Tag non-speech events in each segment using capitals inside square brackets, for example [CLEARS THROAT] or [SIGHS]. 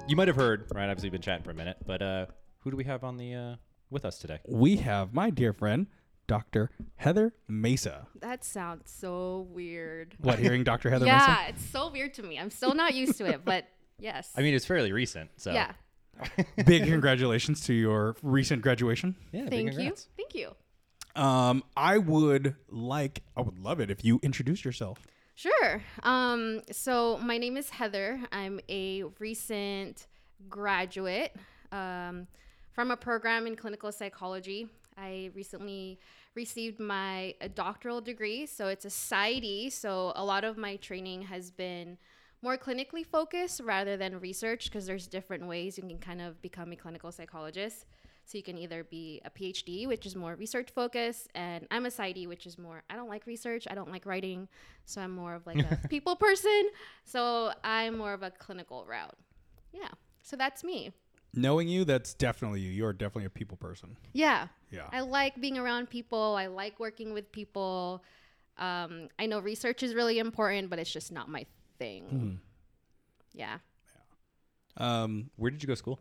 who you might have heard right obviously we've been chatting for a minute but uh who do we have on the uh with us today We have my dear friend, Dr. Heather Mesa. That sounds so weird. What, hearing Dr. Heather Mesa? yeah, it's so weird to me. I'm still not used to it, but [LAUGHS] yes. i mean it's fairly recent so yeah. [LAUGHS] Big congratulations to your recent graduation. yeah big Thank you. Thank you. Um, I would like, I would love it if you introduce yourself. Sure. Um, so my name is Heather. I'm a recent graduate um, from a program in clinical psychology. I recently received my doctoral degree, so it's a PsyD. So a lot of my training has been more clinically focused rather than research because there's different ways you can kind of become a clinical psychologist. So you can either be a PhD, which is more research focused, and I'm a PsyD, which is more I don't like research, I don't like writing, so I'm more of like a [LAUGHS] people person. So I'm more of a clinical route. Yeah. So that's me. Knowing you, that's definitely you. You're definitely a people person. Yeah. Yeah. I like being around people. I like working with people. Um, I know research is really important, but it's just not my thing. Hmm. Yeah. Um, where did you go to school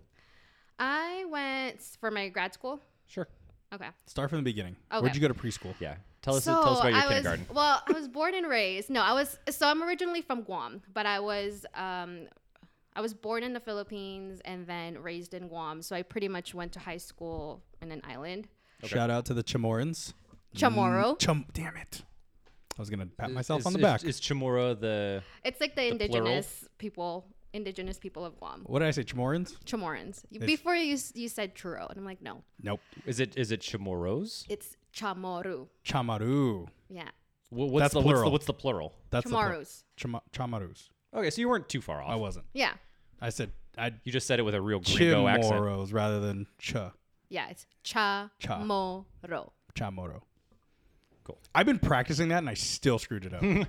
I went for my grad school. sure Okay. start from the beginning. Okay. Where'd you go to preschool? yeah tell us tell us about your I was, kindergarten Well, I was born and raised. No, I was so I'm originally from Guam, but I was um, I was born in the Philippines and then raised in Guam. So I pretty much went to high school in an island. Shout out to the Chamorans. Chamorro. Mm, Chum, damn it. I was going to pat myself is, on the is- back. is, chamorro the It's like the, The plural? indigenous people, indigenous people of Guam. what did I say? Chamorans? Chamorans. You- It's- Before you s- you said churro, and I'm like, no, Nope. is it is it chamorros it's chamoru. Chamaru. Yeah, Wha- what's That's the what's the plural. what's the plural That's the pl- chamarus. Chama- Chamarus. okay so you weren't too far off I wasn't. Yeah, I said I you just said it with a real gringo accent Chimoros rather than cha yeah, it's cha Cha. mo ro. chamoro. Cool. I've been practicing that and I still screwed it up. [LAUGHS]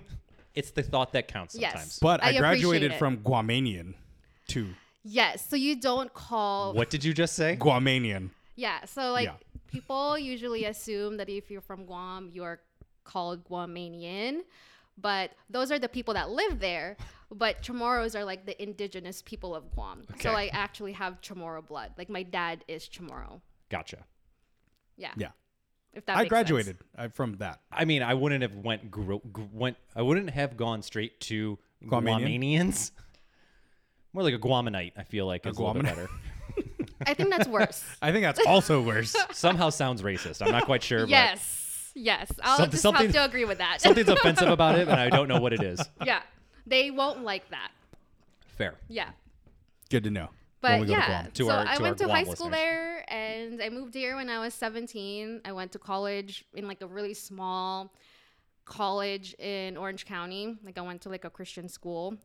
it's the thought that counts Yes. sometimes but I, I appreciate graduated it. from Guamanian to Yes, so you don't call what did you just say Guamanian. Yeah, so like Yeah. people usually assume that if you're from Guam, you're called Guamanian, but those are the people that live there. But Chamorros are like the indigenous people of Guam. Okay. So I actually have Chamorro blood. Like my dad is Chamorro. gotcha Yeah. Yeah. If that I makes graduated I, from that. I mean, I wouldn't have went gro- gr- went. I wouldn't have gone straight to Guamanian? Guamanians. More like a Guamanite. I feel like A is a little bit Guamanite? better. [LAUGHS] I think that's worse. [LAUGHS] I think that's also worse. [LAUGHS] Somehow sounds racist. I'm not quite sure. yes. Yes. I'll Something- just something- have to agree with that. Something's offensive about it, and I don't know what it is. yeah. They won't like that. Fair. Yeah. Good to know. When But we go to yeah, Guam. To so our- I went our to high school listeners. there, and I moved here when I was 17. I went to college in like a really small college in Orange County. Like I went to like a Christian school,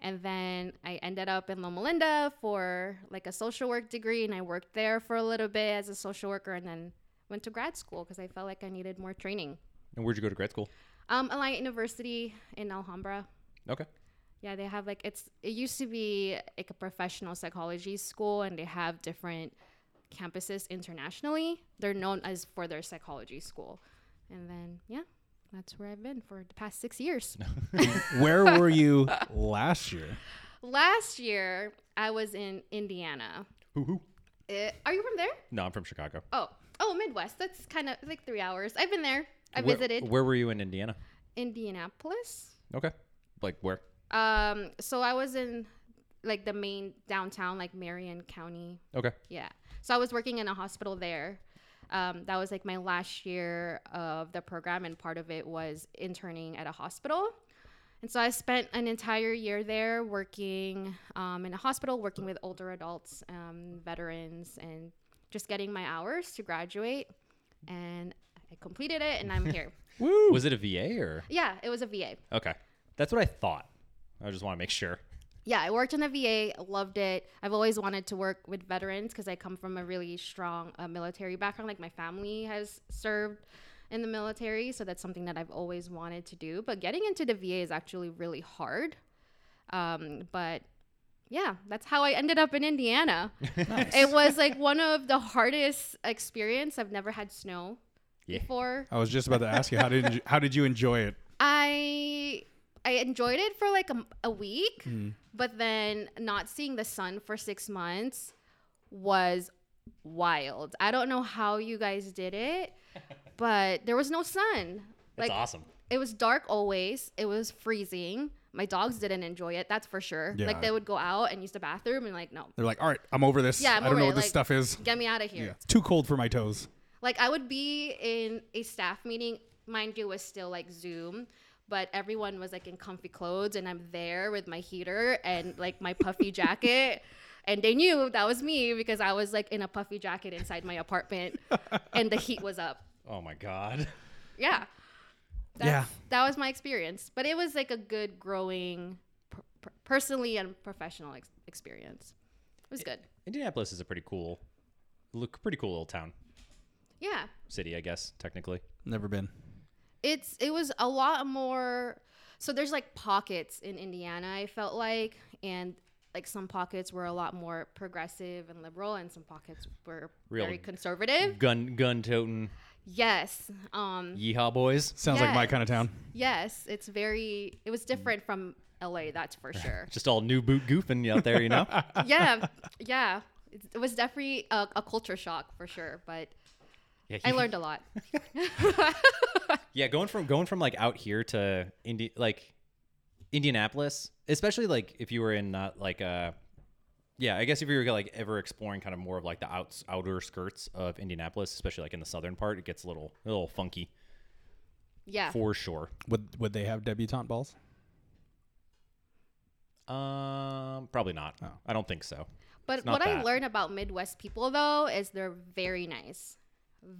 and then I ended up in Loma Linda for like a social work degree, and I worked there for a little bit as a social worker, and then went to grad school because I felt like I needed more training. And where'd you go to grad school? Um, Alliant University in Alhambra. Okay. Yeah, they have like it's it used to be like a professional psychology school and they have different campuses internationally. They're known as for their psychology school. And then yeah, that's where I've been for the past 6 years. [LAUGHS] Where were you [LAUGHS] last year? Last year I was in Indiana. Hoo hoo. Uh, are you from there? No, I'm from Chicago. Oh, oh, Midwest. That's kind of like 3 hours. I've been there. I Where- visited Where were you in Indiana? Indianapolis. Okay. Like where? Um so I was in like the main downtown like Marion County Okay. Yeah. So I was working in a hospital there. Um, that was like my last year of the program, and part of it was interning at a hospital. And so I spent an entire year there working um, in a hospital, working with older adults, um, veterans, and just getting my hours to graduate. And I completed it, and I'm here. [LAUGHS] Woo! Was it a VA or? yeah, it was a VA. Okay. That's what I thought. I just want to make sure. yeah, I worked in the VA, loved it. I've always wanted to work with veterans because I come from a really strong uh, military background. Like my family has served in the military, so that's something that I've always wanted to do. But getting into the VA is actually really hard. Um, but yeah, that's how I ended up in Indiana. [LAUGHS] It was like one of the hardest experience. I've never had snow Yeah. before. I was just about to ask you how did you, how did you enjoy it? I I enjoyed it for like a, a week, mm-hmm. But then not seeing the sun for six months was wild. I don't know how you guys did it, [LAUGHS] but there was no sun. That's Like awesome. it was dark always. It was freezing. My dogs didn't enjoy it. That's for sure. Yeah. Like they would go out and use the bathroom and like, no, They're like, all right, I'm over this. Yeah, I'm I don't over know it, what this like- stuff is. get me out of here. Yeah, it's too cold for my toes. Like I would be in a staff meeting, mind you, it was still like Zoom, but everyone was like in comfy clothes, and I'm there with my heater and like my puffy [LAUGHS] jacket. And they knew that was me because I was like in a puffy jacket inside my apartment and the heat was up. [LAUGHS] Oh my god. Yeah. Yeah. That was my experience. But it was like a good growing per- per- personally and professional ex- experience. It was good. Indianapolis is a pretty cool, look pretty cool little town, Yeah. city, I guess technically. Never been. It's it was a lot more so there's like pockets in indiana i felt like and like some pockets were a lot more progressive and liberal and some pockets were Real- very conservative Gun gun toting yes um yeehaw boys. Sounds like my kind of town. yes it's very it was different from la that's for [LAUGHS] sure Just all new boot goofing out there, you know. [LAUGHS] yeah yeah it, it was definitely a, a culture shock for sure but Yeah, i learned a lot [LAUGHS] Yeah, going from going from like out here to Indi- like Indianapolis, especially like if you were in not like uh yeah, I guess if you were like ever exploring kind of more of like the outs outer skirts of Indianapolis, especially like in the southern part, it gets a little a little funky yeah for sure. Would would they have debutante balls? Um, probably not. Oh. I don't think so. but it's not what i that. learned about midwest people though is they're very nice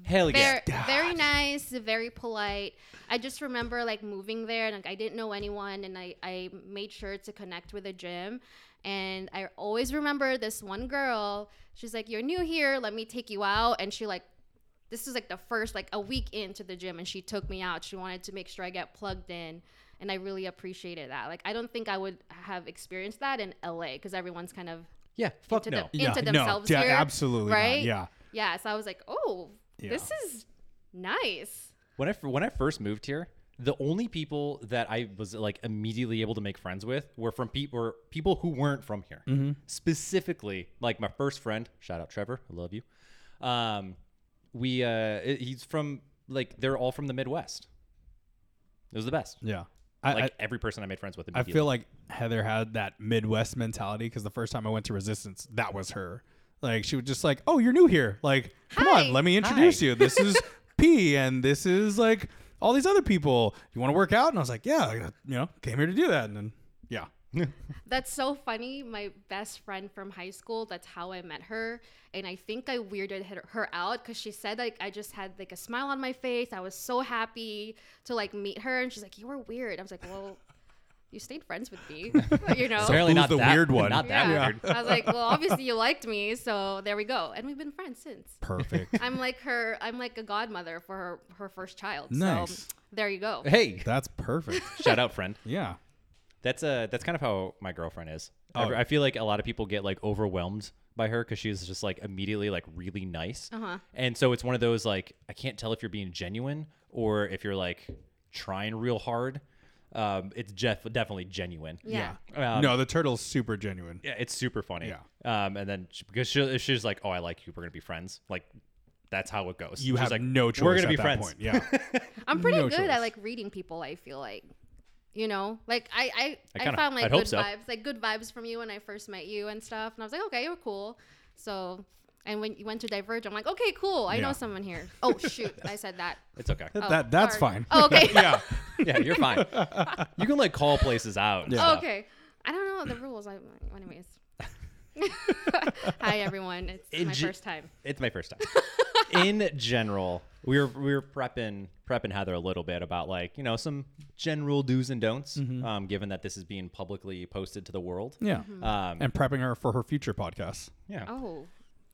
Hell yeah. very, very nice, very polite. I just remember like moving there and like I didn't know anyone and I, I made sure to connect with a gym. And I always remember this one girl, she's like, You're new here, let me take you out. And she like this was like the first like a week into the gym and she took me out. She wanted to make sure I get plugged in. And I really appreciated that. Like I don't think I would have experienced that in LA because everyone's kind of Yeah, fuck into, no. the, into no, themselves yeah, here. absolutely not, Right? yeah. Yeah. So I was like, oh, Yeah. this is nice. When I f- when I first moved here, the only people that I was like immediately able to make friends with were from people were people who weren't from here. Mm-hmm. Specifically, like my first friend, shout out Trevor, I love you. Um, we uh, he's from like they're all from the Midwest. It was the best. Yeah. I, Like I, every person I made friends with. I feel like Heather had that Midwest mentality because the first time I went to Resistance, that was her. Like she was just like, "Oh, you're new here. Like, come Hi. on, let me introduce Hi. you. This is [LAUGHS] P, and this is like all these other people. You want to work out?" And I was like, "Yeah, you know, came here to do that." And then, yeah, [LAUGHS] That's so funny. My best friend from high school, that's how I met her. And I think I weirded her, her out because she said like I just had like a smile on my face. I was so happy to like meet her. And she's like, You were weird. I was like, Well, you stayed friends with me. [LAUGHS] you know? apparently not the that, weird one? Not that yeah. weird. I was like, Well, obviously you liked me, so there we go. And we've been friends since. perfect. I'm like her I'm like a godmother for her her first child. Nice. So there you go. Hey, That's perfect. [LAUGHS] shout out friend. Yeah, That's uh that's kind of how my girlfriend is. Oh. I, I feel like a lot of people get like overwhelmed by her because she's just like immediately like really nice. Uh-huh. And so it's one of those like I can't tell if you're being genuine or if you're like trying real hard. Um, it's Jeff definitely genuine. Yeah. Um, no, the turtle's super genuine. Yeah, it's super funny. Yeah. Um, and then she, because she, she's like, "Oh, I like you. We're gonna be friends." Like, that's how it goes. You She's have like, no choice. We're gonna at be that friends. Point. Yeah, [LAUGHS] I'm pretty No good choice. at like reading people. I feel like, you know, like I I, I I, kinda- found like I'd good so. vibes, like good vibes from you when I first met you and stuff. And I was like, okay, you're cool. So, and when you went to Diverge, I'm like, okay, cool. I Yeah. know someone here. Oh shoot, I said that. [LAUGHS] It's okay. Oh, that that's sorry. fine. Oh, okay. [LAUGHS] yeah, yeah, you're fine. you can like call places out. and Yeah. stuff. okay. I don't know the rules. I, anyways. [LAUGHS] Hi everyone. It's In my ge- first time. It's my first time. In general, we were we were prepping prepping Heather a little bit about like you know some general do's and don'ts. Mm-hmm. Um, given that this is being publicly posted to the world. yeah, Um, and prepping her for her future podcasts. yeah. Oh,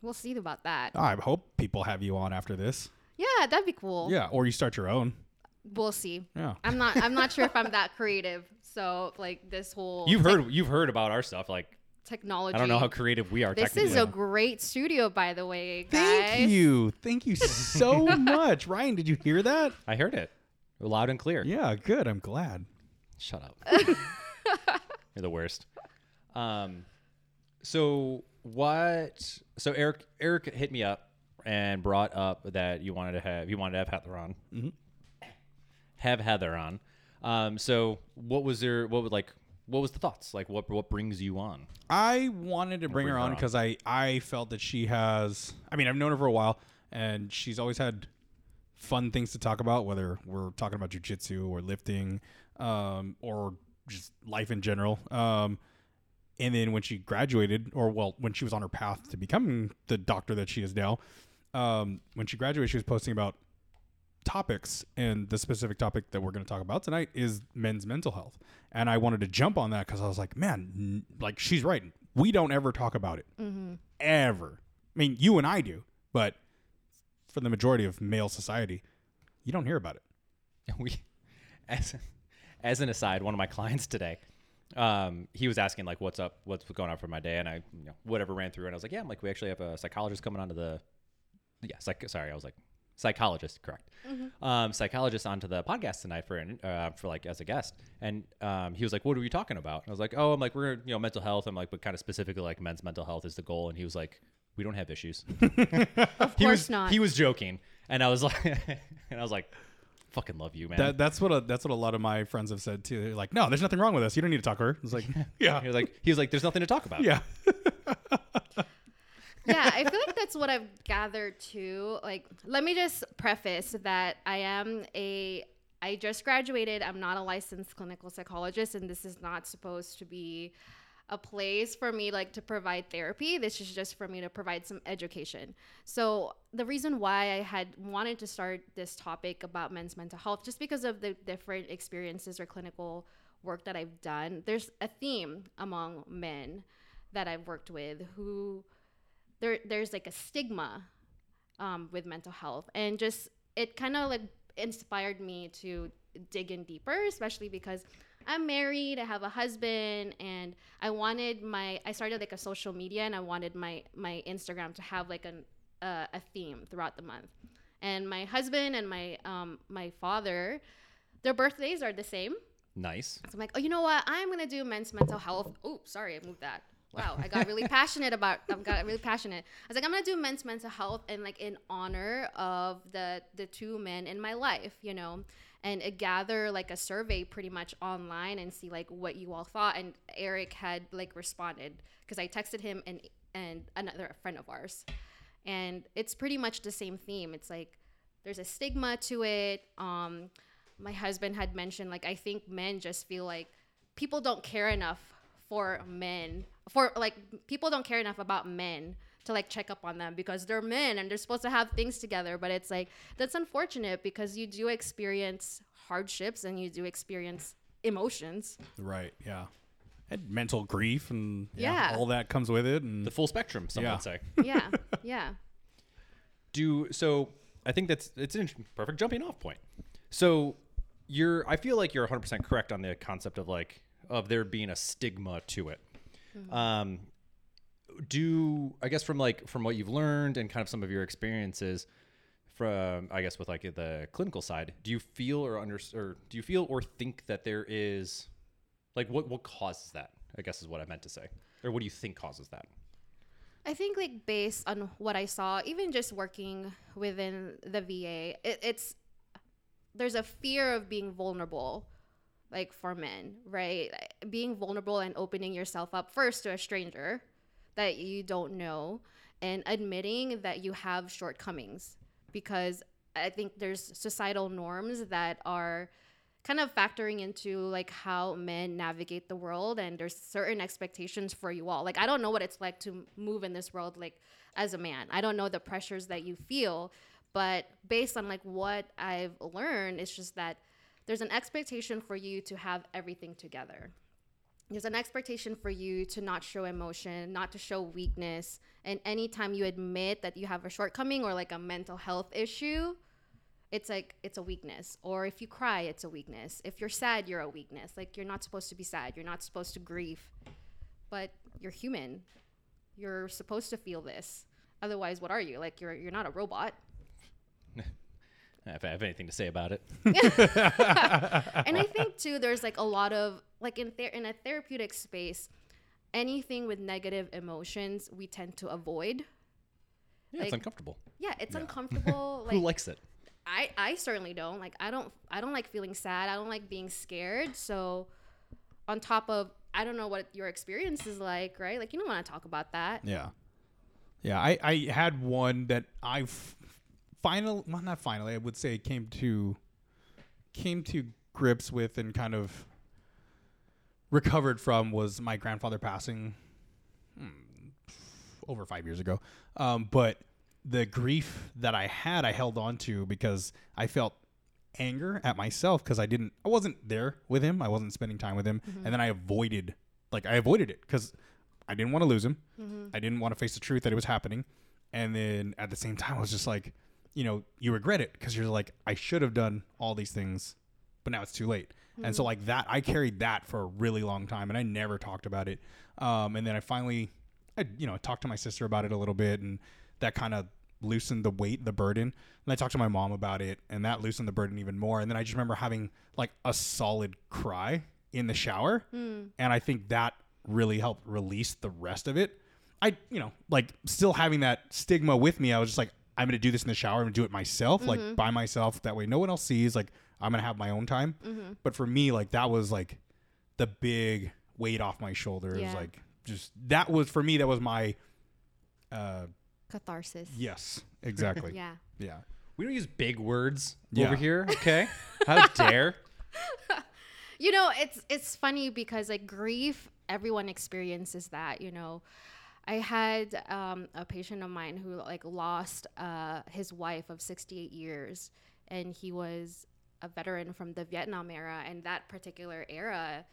we'll see about that. I hope people have you on after this. Yeah, that'd be cool. Yeah, or you start your own. We'll see. Yeah. I'm not. I'm not sure if I'm that [LAUGHS] creative. So like this whole You've tech- heard you've heard about our stuff. Like technology. I don't know how creative we are. This technically. is a great studio, by the way, guys. Thank you. Thank you [LAUGHS] so much. Ryan, did you hear that? I heard it loud and clear. Yeah, good. I'm glad. Shut up. [LAUGHS] You're the worst. Um, so what? So Eric Eric hit me up and brought up that you wanted to have you wanted to have Heather on. Mm-hmm. Have Heather on. Um, so what was there? What would like? What was the thoughts? Like what? What brings you on? I wanted to bring bring her on. because I I felt that she has. I mean, I've known her for a while, and she's always had fun things to talk about, whether we're talking about jujitsu or lifting, um, or just life in general. Um, and then when she graduated, or well, when she was on her path to becoming the doctor that she is now, um, when she graduated, she was posting about topics, and the specific topic that we're going to talk about tonight is men's mental health. And I wanted to jump on that because I was like, man, n- like she's right. We don't ever talk about it, ever. I mean, you and I do, but for the majority of male society, you don't hear about it. [LAUGHS] we as as an aside one of my clients today um he was asking like what's up what's going on for my day? And i you know whatever ran through. And i was like yeah i'm like we actually have a psychologist coming onto the yeah psych sorry i was like psychologist correct. Um psychologist onto the podcast tonight for an uh, for like as a guest. And um he was like what are we talking about? And i was like oh i'm like we're you know mental health. I'm like but kind of specifically like men's mental health is the goal. And he was like we don't have issues. [LAUGHS] Of he course was not. he was joking. And i was like [LAUGHS] and i was like fucking love you man That, that's what a, that's what a lot of my friends have said too. They're like, no, there's nothing wrong with us. You don't need to talk to her. It's like, [LAUGHS] yeah, He was like, he was like, there's nothing to talk about. yeah. [LAUGHS] yeah, I feel like that's what I've gathered too. Like, let me just preface that I am a, I just graduated. I'm not a licensed clinical psychologist, and this is not supposed to be a place for me like to provide therapy. This is just for me to provide some education. So the reason why I had wanted to start this topic about men's mental health, just because of the different experiences or clinical work that I've done, there's a theme among men that I've worked with who there there's like a stigma um, with mental health and just it kind of like inspired me to dig in deeper especially because i'm married i have a husband and i wanted my i started like a social media and i wanted my my instagram to have like an uh, a theme throughout the month and my husband and my um my father their birthdays are the same Nice. so I'm like, oh, you know what? I'm gonna do men's mental health. Oh, sorry, I moved that. Wow, I got really passionate about. I got really passionate. I was like, I'm gonna do men's mental health and like in honor of the the two men in my life, you know, and uh, gather like a survey pretty much online and see like what you all thought. And Eric had like responded because I texted him and and another friend of ours, and it's pretty much the same theme. It's like there's a stigma to it. Um, my husband had mentioned like I think men just feel like people don't care enough for men for like people don't care enough about men to like check up on them because they're men and they're supposed to have things together but it's like that's unfortunate because you do experience hardships and you do experience emotions Right. Yeah. And mental grief and Yeah. all that comes with it. And The full spectrum, some Yeah. would say. [LAUGHS] yeah yeah Do so. I think that's it's a perfect jumping off point. So you're. I feel like you're 100 percent correct on the concept of like of there being a stigma to it. Um, do I guess from like from what you've learned and kind of some of your experiences from I guess with like the clinical side, do you feel or under or do you feel or think that there is like what what causes that? I guess is what I meant to say. Or what do you think causes that? I think like based on what I saw, even just working within the VA, it, it's there's a fear of being vulnerable, like for men, right? Being vulnerable and opening yourself up first to a stranger that you don't know, and admitting that you have shortcomings, because I think there's societal norms that are kind of factoring into like how men navigate the world and there's certain expectations for you all like i don't know what it's like to move in this world like as a man i don't know the pressures that you feel but based on like what i've learned it's just that there's an expectation for you to have everything together there's an expectation for you to not show emotion, not to show weakness. And anytime you admit that you have a shortcoming or like a mental health issue, it's like it's a weakness. Or if you cry, it's a weakness. If you're sad, you're a weakness. Like you're not supposed to be sad. You're not supposed to grieve. But you're human. You're supposed to feel this. Otherwise, what are you? Like you're you're not a robot. [LAUGHS] If I have anything to say about it. [LAUGHS] and I [LAUGHS] think too, there's like a lot of like in ther- in a therapeutic space, anything with negative emotions we tend to avoid. Yeah, it's uncomfortable. Yeah, it's uncomfortable. [LAUGHS] like, Who likes it? I I certainly don't. Like I don't I don't like feeling sad. I don't like being scared. So on top of I don't know what your experience is like, right? Like you don't want to talk about that. Yeah. Yeah, I, I had one that I've finally, well, not finally, I would say came to came to grips with and kind of recovered from was my grandfather passing hmm, over five years ago. Um, but the grief that I had, I held on to because I felt anger at myself because I didn't, I wasn't there with him. I wasn't spending time with him, and then I avoided, like I avoided it because I didn't want to lose him. I didn't want to face the truth that it was happening, and then at the same time, I was just like, you know, you regret it because you're like, I should have done all these things, but now it's too late. And so like that, I carried that for a really long time, and I never talked about it. Um, and then I finally, I you know, talked to my sister about it a little bit, and that kind of loosened the weight, the burden. And I talked to my mom about it, and that loosened the burden even more. And then I just remember having like a solid cry in the shower, and I think that really helped release the rest of it. I, you know, like still having that stigma with me. I was just like, I'm gonna do this in the shower. I'm gonna do it myself, like by myself. That way, no one else sees. Like I'm gonna have my own time. But for me, like that was like the big weight off my shoulders. Yeah. Like just that was for me. That was my. Uh, Catharsis. yes, exactly. [LAUGHS] Yeah. yeah. We don't use big words Yeah. over here, okay? [LAUGHS] How dare? [LAUGHS] you know it's it's funny because like grief everyone experiences that you know i had um, a patient of mine who like lost uh, his wife of 68 years and he was a veteran from the vietnam era and that particular era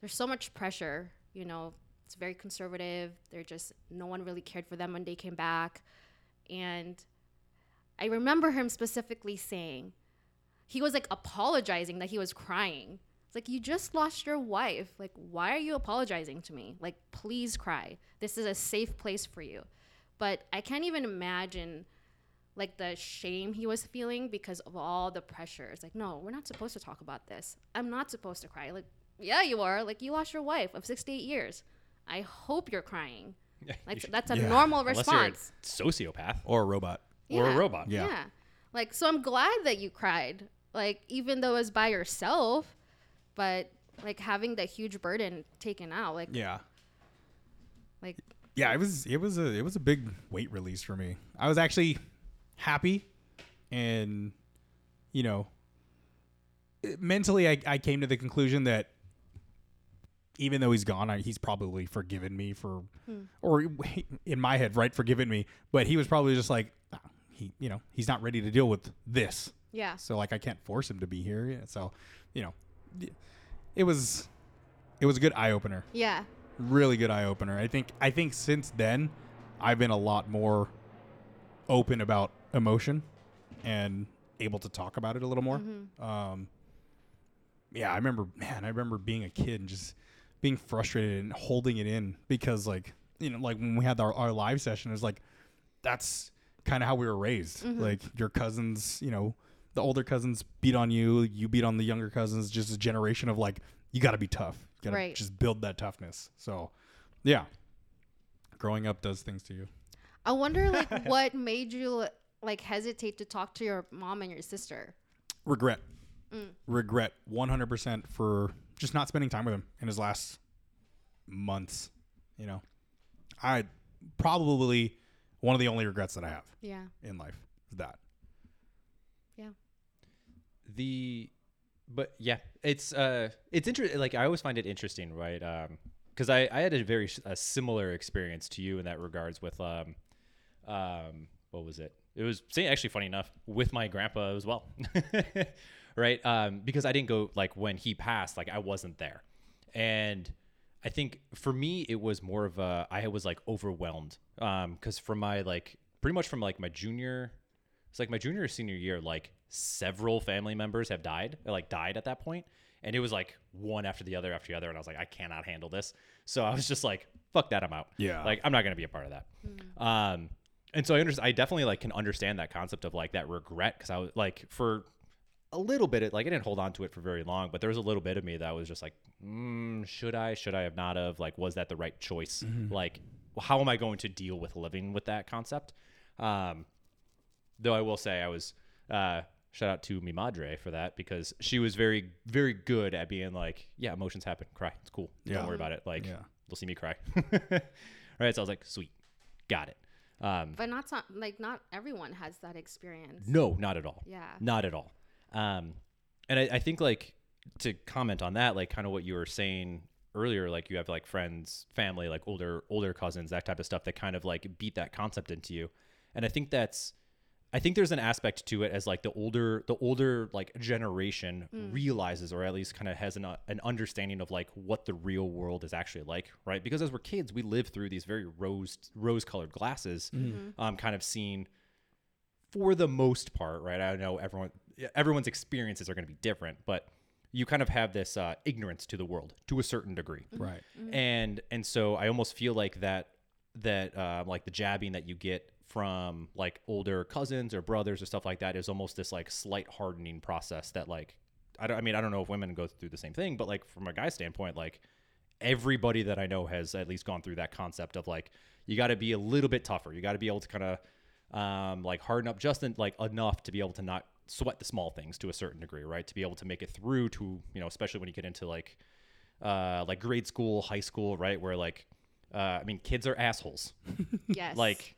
there's so much pressure you know it's very conservative they're just no one really cared for them when they came back and i remember him specifically saying he was like apologizing that he was crying. It's like you just lost your wife. Like why are you apologizing to me? Like please cry. This is a safe place for you. But I can't even imagine like the shame he was feeling because of all the pressure. It's like no, we're not supposed to talk about this. I'm not supposed to cry. Like yeah, you are. Like you lost your wife of 68 years. I hope you're crying. [LAUGHS] Like that's a Yeah. normal Unless you're a response. sociopath Or a robot. or a robot. Yeah. Yeah. Like, so I'm glad that you cried. Like, even though it was by yourself, but like having that huge burden taken out, like, Yeah. like, Yeah, it was it was a it was a big weight release for me. I was actually happy and you know mentally I, I came to the conclusion that even though he's gone, I, he's probably forgiven me for or in my head, right, forgiven me, but he was probably just like "Ah, he you know, he's not ready to deal with this. yeah. So like I can't force him to be here. So, you know, it was it was a good eye opener Yeah. really good eye opener. I think I think since then I've been a lot more open about emotion and able to talk about it a little more. Um, yeah, I remember, man, I remember being a kid and just being frustrated and holding it in because, like, you know, like when we had our, our live session, it was like that's kind of how we were raised. Like your cousins, you know, the older cousins beat on you, you beat on the younger cousins. Just a generation of like, you got to be tough. You got to Right. just build that toughness. So, yeah, growing up does things to you. I wonder, like, [LAUGHS] what made you like hesitate to talk to your mom and your sister? regret mm. regret 100% for just not spending time with him in his last months you know i probably one of the only regrets that i have Yeah. in life is that. The but yeah it's uh it's interesting like i always find it interesting right um because i i had a very a similar experience to you in that regards with um um what was it? It was actually funny enough with my grandpa as well [LAUGHS] right um because i didn't go like when he passed like i wasn't there. And i think for me it was more of a i was like overwhelmed um because from my like pretty much from like my junior it's like my junior or senior year, like several family members have died, or, like died at that point, and it was like one after the other after the other, and I was like, I cannot handle this. So I was just like, fuck that, I'm out. Yeah. like I'm not gonna be a part of that. Um, and so I understand. I definitely like can understand that concept of like that regret because I was like for a little bit of like I didn't hold on to it for very long, but there was a little bit of me that was just like, mm, should I? Should I have not have? Like, was that the right choice? Like, how am I going to deal with living with that concept? Um, though I will say I was uh, shout out to mi madre for that because she was very very good at being like, yeah, emotions happen, cry, it's cool, Yeah. don't worry about it. Like, Yeah. you'll see me cry, [LAUGHS] right? So I was like, sweet, got it. Um, But not so, like not everyone has that experience. no, not at all. Yeah. Not at all. Um, and I, I think like to comment on that, like kind of what you were saying earlier, like you have like friends, family, like older older cousins, that type of stuff that kind of like beat that concept into you. And I think that's I think there's an aspect to it as like the older the older like generation realizes or at least kind of has an, uh, an understanding of like what the real world is actually like right? Because as we're kids we live through these very rose rose colored glasses um kind of seeing for the most part, right? I know everyone everyone's experiences are going to be different, but you kind of have this uh, ignorance to the world to a certain degree, Right. and and so I almost feel like that that uh, like the jabbing that you get from like older cousins or brothers or stuff like that is almost this like slight hardening process that like I don't I mean I don't know if women go through the same thing, but like from a guy's standpoint, like everybody that I know has at least gone through that concept of like you got to be a little bit tougher. You got to be able to kind of um, like harden up just in, like enough to be able to not sweat the small things to a certain degree, right? To be able to make it through to you know, especially when you get into like uh, like grade school, high school, right? Where like uh, I mean, kids are assholes. [LAUGHS] Yes. Like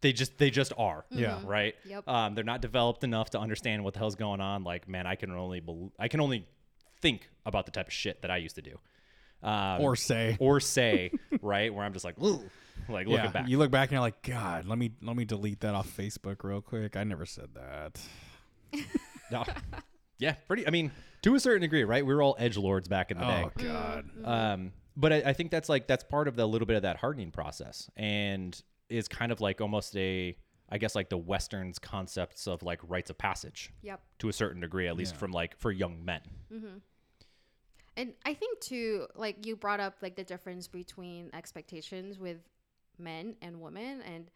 they just they just are. Yeah. Right. Yep. Um, they're not developed enough to understand what the hell's going on. Like, man, I can only bel I can only think about the type of shit that I used to do. Um, Or say. [LAUGHS] or say, right? Where I'm just like, Ooh, like looking yeah. back. You look back and you're like, God, let me let me delete that off Facebook real quick. I never said that. [LAUGHS] No. yeah, pretty. I mean, to a certain degree, right? We were all edge lords back in the day. Oh God. Um, but I, I think that's like that's part of the little bit of that hardening process, and is kind of like almost a, I guess like the Western's concepts of like rites of passage Yep. to a certain degree, at least Yeah. from like for young men. Mm-hmm. And I think too, like you brought up like the difference between expectations with men and women, and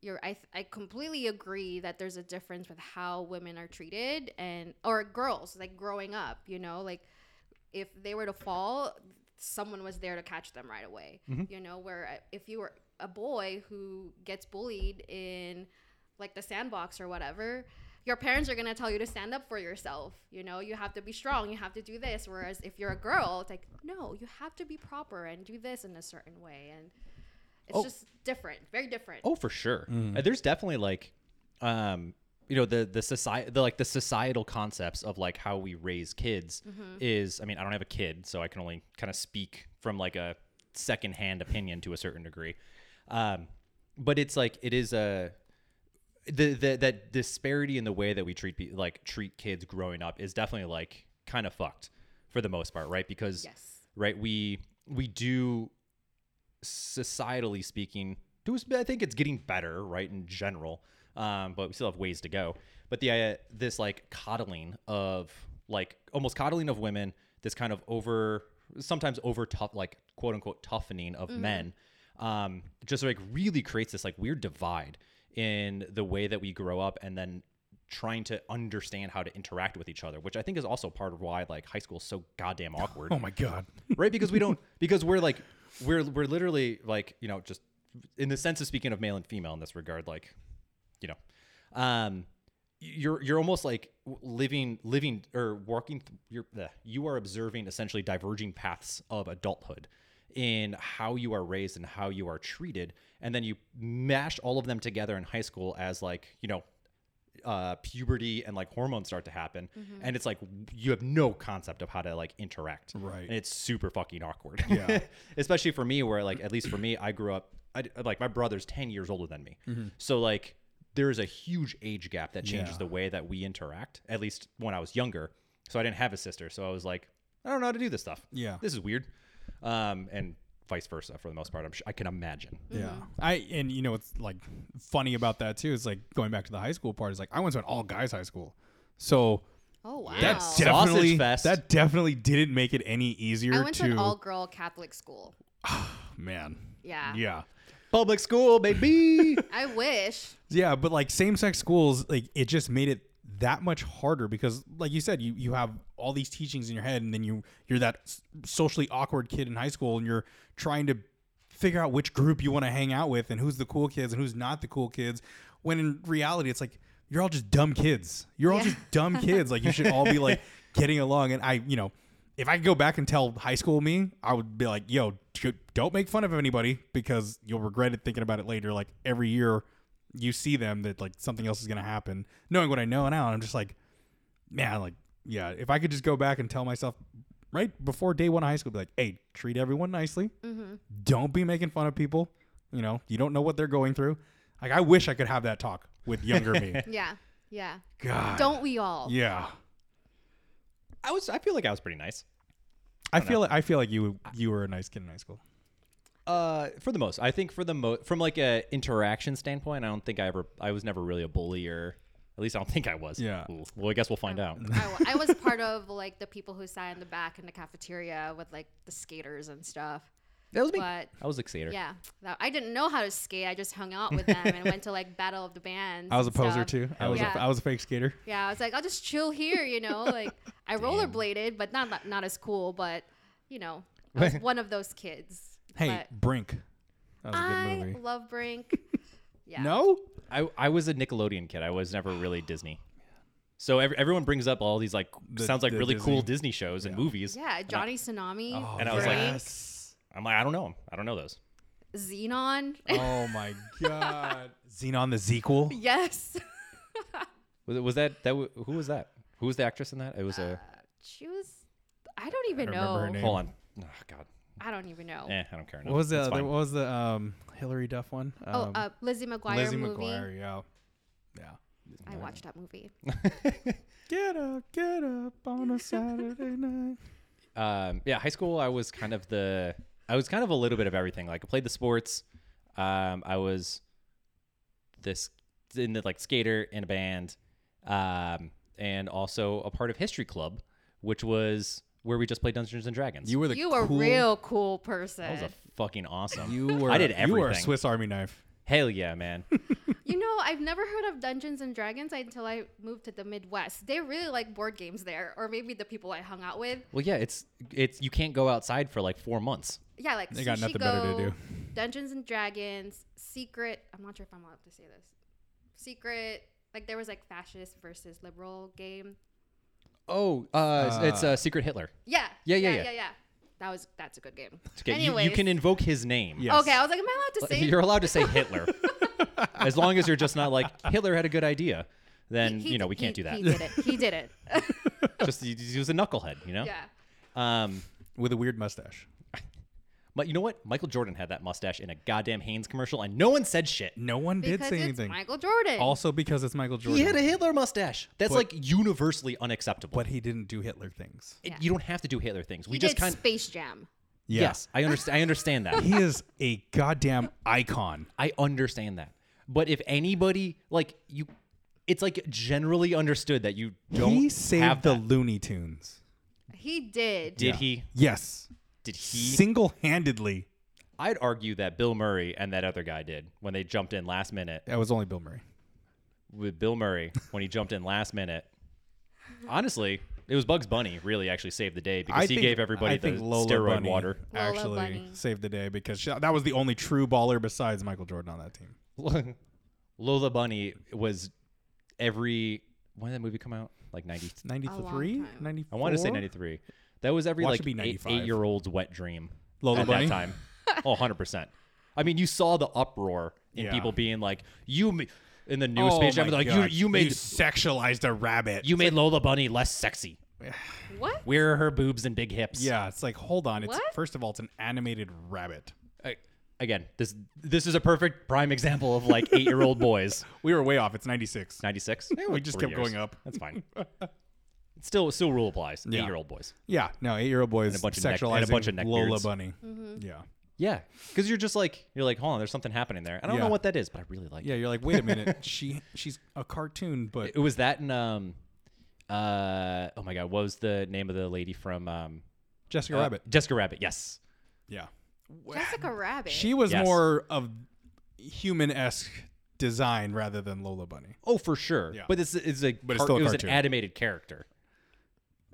you're I th- I completely agree that there's a difference with how women are treated and or girls like growing up. You know, like if they were to fall, someone was there to catch them right away. You know, where uh, if you were a boy who gets bullied in like the sandbox or whatever, your parents are gonna tell you to stand up for yourself. You know, you have to be strong. You have to do this. Whereas if you're a girl, it's like no, you have to be proper and do this in a certain way, and it's Oh. just different, very different. Oh, for sure. Uh, there's definitely like, um, you know, the the society, the like the societal concepts of like how we raise kids is. I mean, I don't have a kid, so I can only kind of speak from like a secondhand opinion to a certain degree. Um, but it's like it is a the, the that disparity in the way that we treat pe- like treat kids growing up is definitely like kind of fucked for the most part, right? Because Yes. right we we do societally speaking do i think it's getting better right in general um, but we still have ways to go. But the uh, this like coddling of like almost coddling of women this kind of over sometimes over tough like quote unquote toughening of men um, just like really creates this like weird divide in the way that we grow up and then trying to understand how to interact with each other which i think is also part of why like high school is so goddamn [LAUGHS] awkward. Oh my God. right? Because we don't [LAUGHS] because we're like we're we're literally like you know just in the sense of speaking of male and female in this regard like you know um you're you're almost like living living or walking th- you're you are observing essentially diverging paths of adulthood in how you are raised and how you are treated and then you mash all of them together in high school as like you know uh, puberty and like hormones start to happen, and it's like you have no concept of how to like interact, Right. And it's super fucking awkward, Yeah. [LAUGHS] Especially for me, where like at least for me, I grew up. I like my brother's ten years older than me, so like there is a huge age gap that changes Yeah. the way that we interact. At least when I was younger, so I didn't have a sister, so I was like, I don't know how to do this stuff. Yeah. this is weird, um, and vice versa for the most part. I'm sure I can imagine. Yeah. I and you know what's like funny about that too is like going back to the high school part is like I went to an all guys high school. So Oh wow. that definitely fest. that definitely didn't make it any easier I went to to an all girl Catholic school. [SIGHS] man. Yeah. Yeah. Public school, baby. [LAUGHS] I wish. Yeah, but like same sex schools, like it just made it that much harder because like you said you you have all these teachings in your head and then you you're that socially awkward kid in high school and you're trying to figure out which group you want to hang out with and who's the cool kids and who's not the cool kids when in reality it's like you're all just dumb kids you're all Yeah. just dumb kids like you should all be like [LAUGHS] getting along and i you know if i could go back and tell high school me i would be like yo don't make fun of anybody because you'll regret it thinking about it later like every year you see them that like something else is going to happen knowing what i know now i'm just like man like yeah if i could just go back and tell myself right before day one of high school be like hey treat everyone nicely Mm-hmm. don't be making fun of people you know you don't know what they're going through like i wish i could have that talk with younger me [LAUGHS] Yeah. Yeah. god Don't we all? yeah I was. I feel like I was pretty nice. i feel like i feel like you you were a nice kid in high school Uh, for the most, I think for the most, from like a interaction standpoint, I don't think I ever. I was never really a bully, or at least I don't think I was. Yeah. Ooh, Well, I guess we'll find out. I, I was [LAUGHS] part of like the people who sat in the back in the cafeteria with like the skaters and stuff. That was me. But I was a skater. yeah, that, I didn't know how to skate. I just hung out with them and went to like [LAUGHS] battle of the bands. i was a poser stuff. too i was Yeah. a, i was a fake skater Yeah, I was like, I'll just chill here, you know. [LAUGHS] Like I rollerbladed, but not not, not as cool. But you know, I was [LAUGHS] one of those kids. hey But brink that was a good I movie love Brink. Yeah. no I, I was a Nickelodeon kid. I was never really [GASPS] Disney. So every, everyone brings up all these like The- sounds like the really cool Disney. Disney shows and movies. Yeah, Johnny Tsunami, Oh, And I was like, yes. I'm like, I don't know 'em. I don't know those. Zenon. oh my god [LAUGHS] zenon the sequel yes. [LAUGHS] Was, it, was that that w- who was that? Who was the actress in that? It was a. She was. I don't even don't know. her name. Hold on. Oh God. I don't even know. Eh, I don't care. What was the? the there- what was the um Hilary Duff one? oh, Um, uh, Lizzie McGuire Lizzie movie. McGuire, yeah. Yeah. I watched that movie. [LAUGHS] Get up, get up on a Saturday night. um, yeah, high school. I was kind of the. I was kind of a little bit of everything. Like I played the sports. Um, I was this in the like skater in a band, um, and also a part of history club, which was where we just played Dungeons and Dragons. You were the You were a real cool person. that was a fucking awesome. you were I did everything. You were a. Swiss Army knife. Hell yeah, man. [LAUGHS] You know, I've never heard of Dungeons and Dragons until I moved to the Midwest. They really like board games there, or maybe the people I hung out with. well, yeah, it's it's you can't go outside for like four months. Yeah, like They got Sushi nothing better to do. Dungeons and Dragons, Secret. I'm not sure if I'm allowed to say this. Secret. Like there was like fascist versus liberal game. Oh, uh, it's uh, Secret Hitler. Yeah. Yeah, yeah, yeah, yeah. yeah, yeah. That was that's a good game. Okay, you, you can invoke his name. Yes. Okay, I was like, am I allowed to say? You're allowed to say [LAUGHS] Hitler, as long as you're just not like Hitler had a good idea. Then He- you know he- we can't he- do that. He did it. He did it. [LAUGHS] just he, he was a knucklehead, you know. yeah. Um, With a weird mustache. But you know what? Michael Jordan had that mustache in a goddamn Hanes commercial, and no one said shit. No one did Because say it's anything. Michael Jordan. Also because it's Michael Jordan. He had a Hitler mustache. That's But- like universally unacceptable. but he didn't do Hitler things. It- Yeah. you don't have to do Hitler things. he We just did kind. Space Jam. Yes, I understand. I understand that. he is a goddamn icon. I understand that. But if anybody like you, it's like generally understood that you don't he saved have the that. Looney Tunes. He did. Did Yeah. he? Yes. Did he? Single-handedly. I'd argue that Bill Murray and that other guy did when they jumped in last minute That was only Bill Murray. with Bill Murray when he jumped in last minute. Honestly, it was Bugs Bunny really actually saved the day because he think- gave everybody I the think Lola steroid Bunny water. Lola Actually Bunny. saved the day because she, that was the only true baller besides Michael Jordan on that team. [LAUGHS] Lola Bunny was every when did that movie come out? Like ninety. 93? 94? I want to say ninety three. That was every Watch it like be eight, 95. eight year old's wet dream. Lola at Bunny? that time. Oh, 100 percent. I mean, you saw the uproar in Yeah. people being like, "You," ma-, in the new Oh Space Jam, my like, "You, you made, sexualized a rabbit. you made Lola Bunny less sexy. [SIGHS] What? Where are her boobs and big hips?" yeah, it's like hold on. It's What? first of all, it's an animated rabbit. I- again, this this is a perfect prime example of like eight year old boys. [LAUGHS] We were way off. It's 96. 96. we just kept going up. That's fine. [LAUGHS] It's still still rule applies. Yeah. Eight year old boys. Yeah, no, eight year old boys And a bunch of neck- sexualizing and a bunch of neck Lola beards. Bunny. Mm-hmm. Yeah. Yeah, because you're just like you're like, hold on, there's something happening there. I don't know what that is, but I really like. It. Yeah, you're like, wait a minute. [LAUGHS] she she's a cartoon, but It was that and um, uh, oh my god, what was the name of the lady from um, Jessica uh, Rabbit. Jessica Rabbit. Yes. Yeah. Jessica Rabbit. She was Yes. more of human esque design rather than Lola Bunny. Oh, for sure. Yeah. But it's it's a But it's still a it was cartoon. an animated character.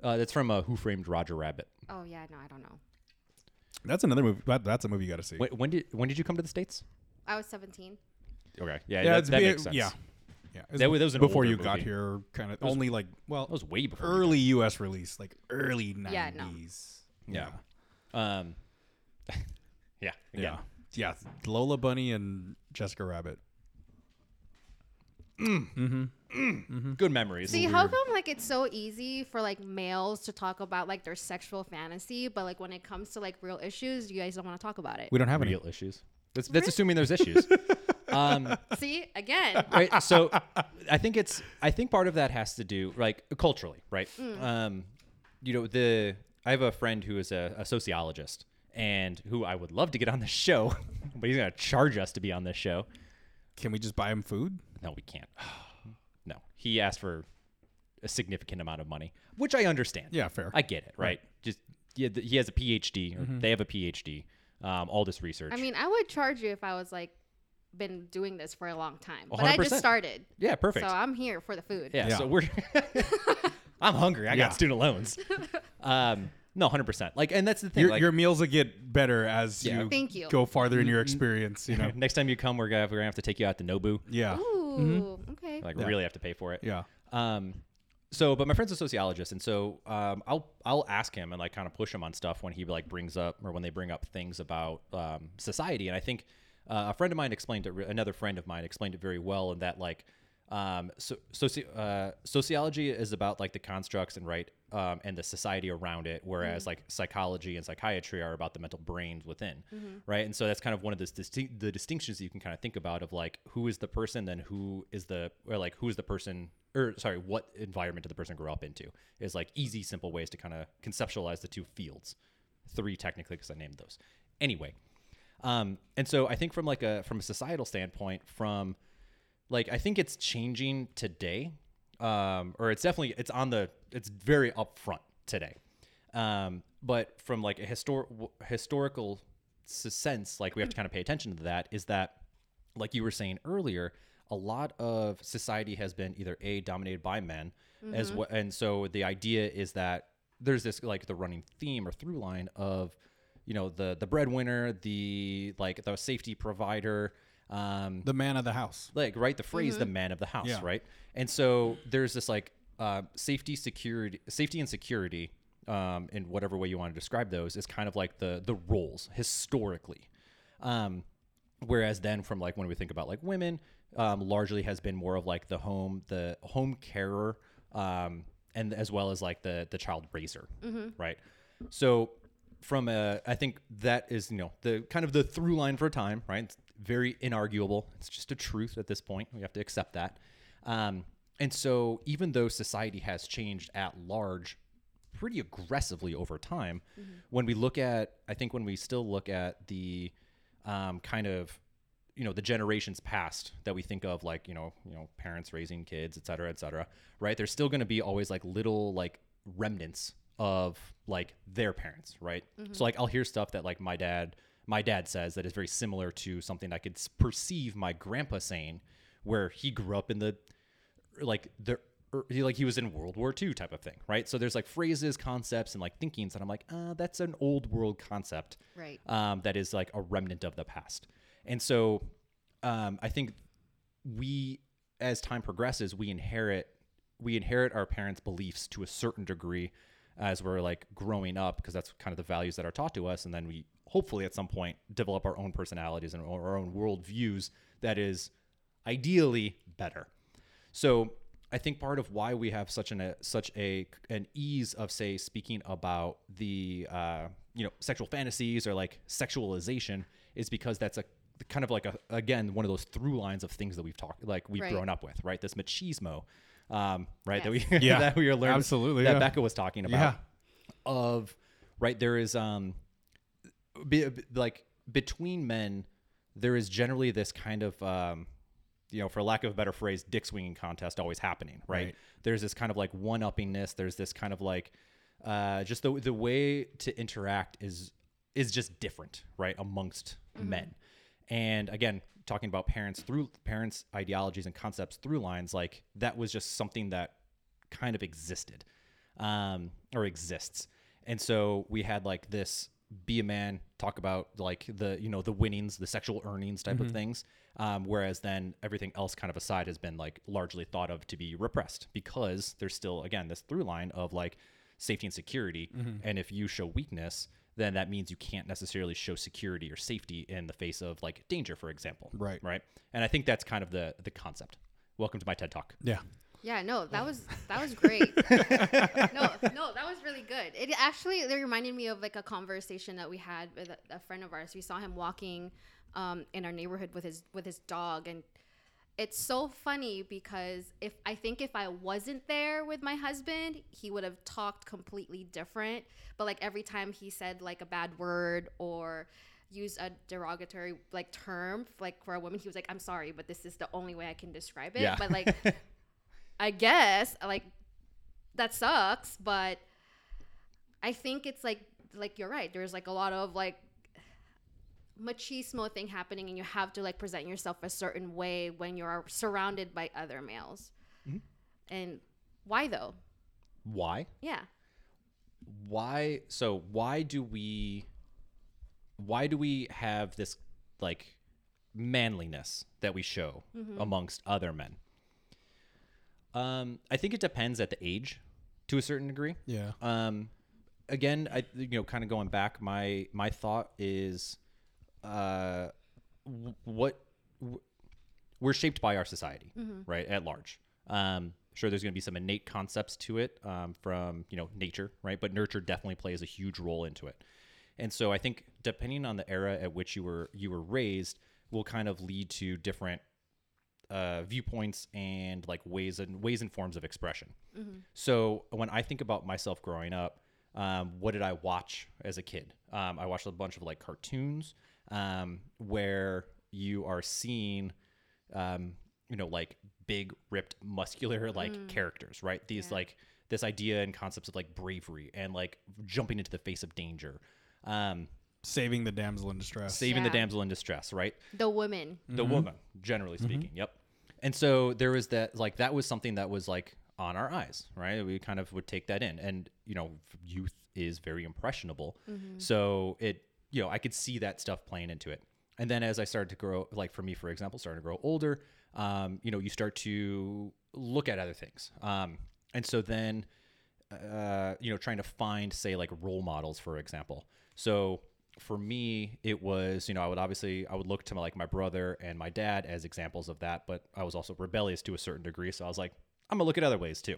Uh, that's from uh, Who Framed Roger Rabbit. Oh yeah, no, I don't know. That's another movie. That, that's a movie you got to see. When, when did when did you come to the states? I was 17. Okay, yeah, yeah, that, that makes sense. Yeah, yeah. That was- that was an before older you got here. Kind of only like well, that was way before. we early U.S. release, like early Yeah, no. nineties. Yeah. Um, [LAUGHS] yeah, yeah, again. yeah. Lola Bunny and Jessica Rabbit. Good memories. See, how come like it's so easy for like males to talk about like their sexual fantasy, but like when it comes to like real issues, you guys don't want to talk about it. We don't have any. real issues? That's, that's assuming there's issues. [LAUGHS] um, See, again, [LAUGHS] right. So I think it's I think part of that has to do like culturally, right? Mm. Um, you know, the I have a friend who is a, a sociologist and who I would love to get on the show, [LAUGHS] but he's gonna charge us to be on this show. Can we just buy him food? No, we can't. [SIGHS] No, he asked for a significant amount of money, which I understand. Yeah, fair. I get it, right? Just yeah, th- he has a PhD, or they have a PhD. Um, all this research. I mean, I would charge you if I was like been doing this for a long time, but I 100%. just started, yeah, perfect. so I'm here for the food. Yeah, Yeah. so we're [LAUGHS] [LAUGHS] I'm hungry. I Yeah. got student loans. [LAUGHS] um no, 100%. Like and that's the thing Your, like your meals will get better as Yeah. you, Thank you. go farther in your experience. You know. next time you come we're going to we're going to have to take you out to Nobu. yeah. Ooh, okay. Like Yeah. really have to pay for it. Yeah. Um so but my friend's a sociologist and so um I'll I'll ask him and like kind of push him on stuff when he like brings up or when they bring up things about um society and I think uh, a friend of mine explained it re- another friend of mine explained it very well in that like um so soci- uh, sociology is about like the constructs and right um and the society around it whereas like psychology and psychiatry are about the mental brains within right? And so that's kind of one of the, distinct the distinctions that you can kind of think about of like who is the person then who is the or like who is the person or sorry what environment did the person grow up into? Is like easy simple ways to kind of conceptualize the two fields. Three technically because i named those. Anyway um and so i think from like a from a societal standpoint from like I think it's changing today, um, or it's definitely it's on the it's very upfront today. Um, but from like a histor- historical sense, like we have to kind of pay attention to that. Is that like you were saying earlier, a lot of society has been either a dominated by men, as well, and so the idea is that there's this like the running theme or through line of you know the the breadwinner, the like the safety provider. Um, The man of the house. like right the phrase the man of the house Yeah. right? And so there's this like uh, safety security safety and security um, in whatever way you want to describe those is kind of like the the roles historically. Um, whereas then from like when we think about like women um, largely has been more of like the home the home carer um, and as well as like the the child raiser right? So from a i think that is you know the kind of the through line for a time right? it's very inarguable. It's just a truth at this point. We have to accept that. Um, and so even though society has changed at large pretty aggressively over time when we look at i think when we still look at the um, kind of you know the generations past that we think of like you know you know parents raising kids et cetera et cetera right? There's still going to be always like little like remnants of like their parents right? So like i'll hear stuff that like my dad my dad says that is very similar to something i could perceive my grandpa saying where he grew up in the like the er, he- like he was in World War II type of thing, right? So there's like phrases, concepts, and like thinkings that I'm like, uh, that's an old world concept, Right. Um, that is like a remnant of the past, and so um, I think we, as time progresses, we inherit we inherit our parents' beliefs to a certain degree as we're like growing up because that's kind of the values that are taught to us, and then we hopefully at some point develop our own personalities and our own world views that is ideally better. So I think part of why we have such an a, such a an ease of say speaking about the uh, you know sexual fantasies or like sexualization is because that's a kind of like a again one of those through lines of things that we've talked like we've Right. grown up with right this machismo um, right that we Yeah, [LAUGHS] that we are learning absolutely, that yeah. Becca was talking about Yeah. of right there is um be, be- like between men there is generally this kind of um you know for lack of a better phrase dick swinging contest always happening right, Right. there's this kind of like one uppingness there's this kind of like uh just the the way to interact is is just different right amongst men. And again talking about parents through parents ideologies and concepts through lines like that was just something that kind of existed um, or exists. And so we had like this be a man talk about like the you know the winnings the sexual earnings type of things. Um, whereas then everything else kind of aside has been like largely thought of to be repressed because there's still again this through line of like safety and security. And if you show weakness then that means you can't necessarily show security or safety in the face of like danger for example. Right. right? And i think that's kind of the the concept. Welcome to my ted talk. Yeah. Yeah, no, that was that was [LAUGHS] great. [LAUGHS] no, no, that was really good. It actually it reminded me of like a conversation that we had with a, a friend of ours. We saw him walking um, in our neighborhood with his with his dog, and it's so funny because if I think if I wasn't there with my husband, he would have talked completely different. But like every time he said like a bad word or used a derogatory like term like for a woman, he was like, "I'm sorry, but this is the only way I can describe it." Yeah. But like. [LAUGHS] I guess like that sucks, but I think it's like like you're right. There's like a lot of like machismo thing happening, and you have to like present yourself a certain way when you're surrounded by other males. Mm-hmm. And why though? why Yeah. why so why do we why do we have this like manliness that we show mm-hmm. amongst other men um i think it depends at the age to a certain degree. Yeah. um again i you know kind of going back my my thought is uh w- what w- we're shaped by our society right at large. Um sure there's going to be some innate concepts to it um, from you know nature right but nurture definitely plays a huge role into it. And so i think depending on the era at which you were you were raised will kind of lead to different uh, viewpoints and like ways and ways and forms of expression. So when I think about myself growing up, um, what did I watch as a kid? Um, I watched a bunch of like cartoons um, where you are seeing, um, you know, like big, ripped, muscular like characters, right? These like this idea and concepts of like bravery and like jumping into the face of danger, um, Saving the damsel in distress. saving the damsel in distress, right? The women. the woman generally speaking yep and so there was that like that was something that was like on our eyes right? We kind of would take that in. And you know youth is very impressionable. So it you know i could see that stuff playing into it. And then as i started to grow like for me for example starting to grow older um, you know you start to look at other things. Um, and so then uh, you know, trying to find, say, like role models, for example. So for me, it was, you know, I would obviously, I would look to my, like my brother and my dad as examples of that, but I was also rebellious to a certain degree. So I was like, I'm gonna look at other ways too.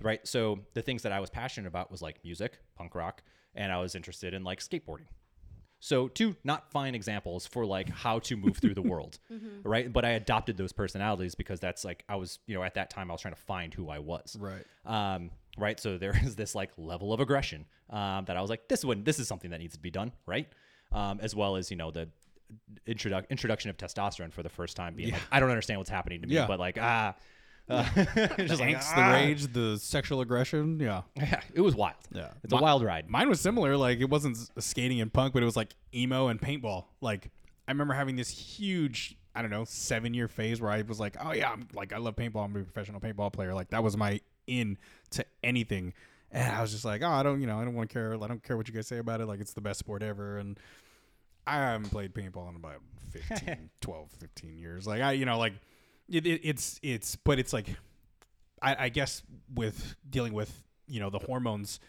Right. So the things that I was passionate about was like music, punk rock, and I was interested in like skateboarding. So two not fine examples for like how to move through the [LAUGHS] world, right? But I adopted those personalities because that's like I was, you know, at that time I was trying to find who I was, Right. um, right? So there [LAUGHS] is this like level of aggression um, that I was like, this one, this is something that needs to be done, right? Um, as well as you know the introdu- introduction of testosterone for the first time, being like, I don't understand what's happening to me, Yeah. but like ah, [LAUGHS] uh, just like Angst, ah. the rage, the sexual aggression. Yeah. Yeah, it was wild. Yeah. it's a wild ride. Mine was similar. Like it wasn't skating and punk, but it was like emo and paintball. Like I remember having this huge, I don't know, seven year phase where I was like, oh yeah, I'm like I love paintball. I'm a professional paintball player. Like that was my in to anything. And I was just like, oh, I don't, you know, I don't want to care. I don't care what you guys say about it. Like it's the best sport ever. And I haven't played paintball in about 15, [LAUGHS] 12, 15 years. Like I, you know, like it, it, it's, it's, but it's like, I, I guess with dealing with, you know, the hormones,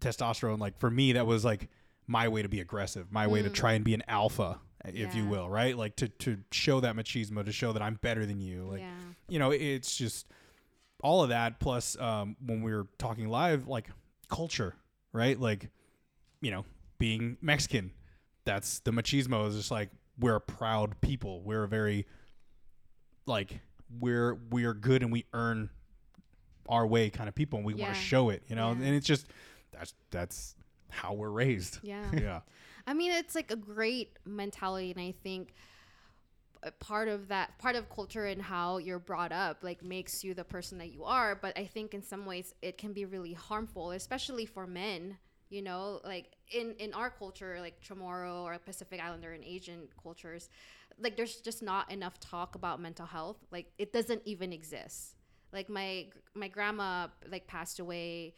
testosterone, like for me, that was like my way to be aggressive, my way to mm. try and be an alpha, if you will, right? Like to, to show that machismo, to show that I'm better than you. Like, yeah. you know, it's just all of that. Plus, um, when we were talking live, like culture, right? Like, you know, being Mexican, that's the machismo is just like we're a proud people. We're a very like we're we're good and we earn our way kind of people, and we want to show it. You know, Yeah. and it's just that's that's how we're raised. Yeah. [LAUGHS] Yeah. I mean, it's like a great mentality, and I think part of that, part of culture and how you're brought up, like makes you the person that you are. But I think in some ways it can be really harmful, especially for men. You know, like in in our culture, like Chamorro or Pacific Islander and Asian cultures, like there's just not enough talk about mental health. Like it doesn't even exist. Like my my grandma like passed away.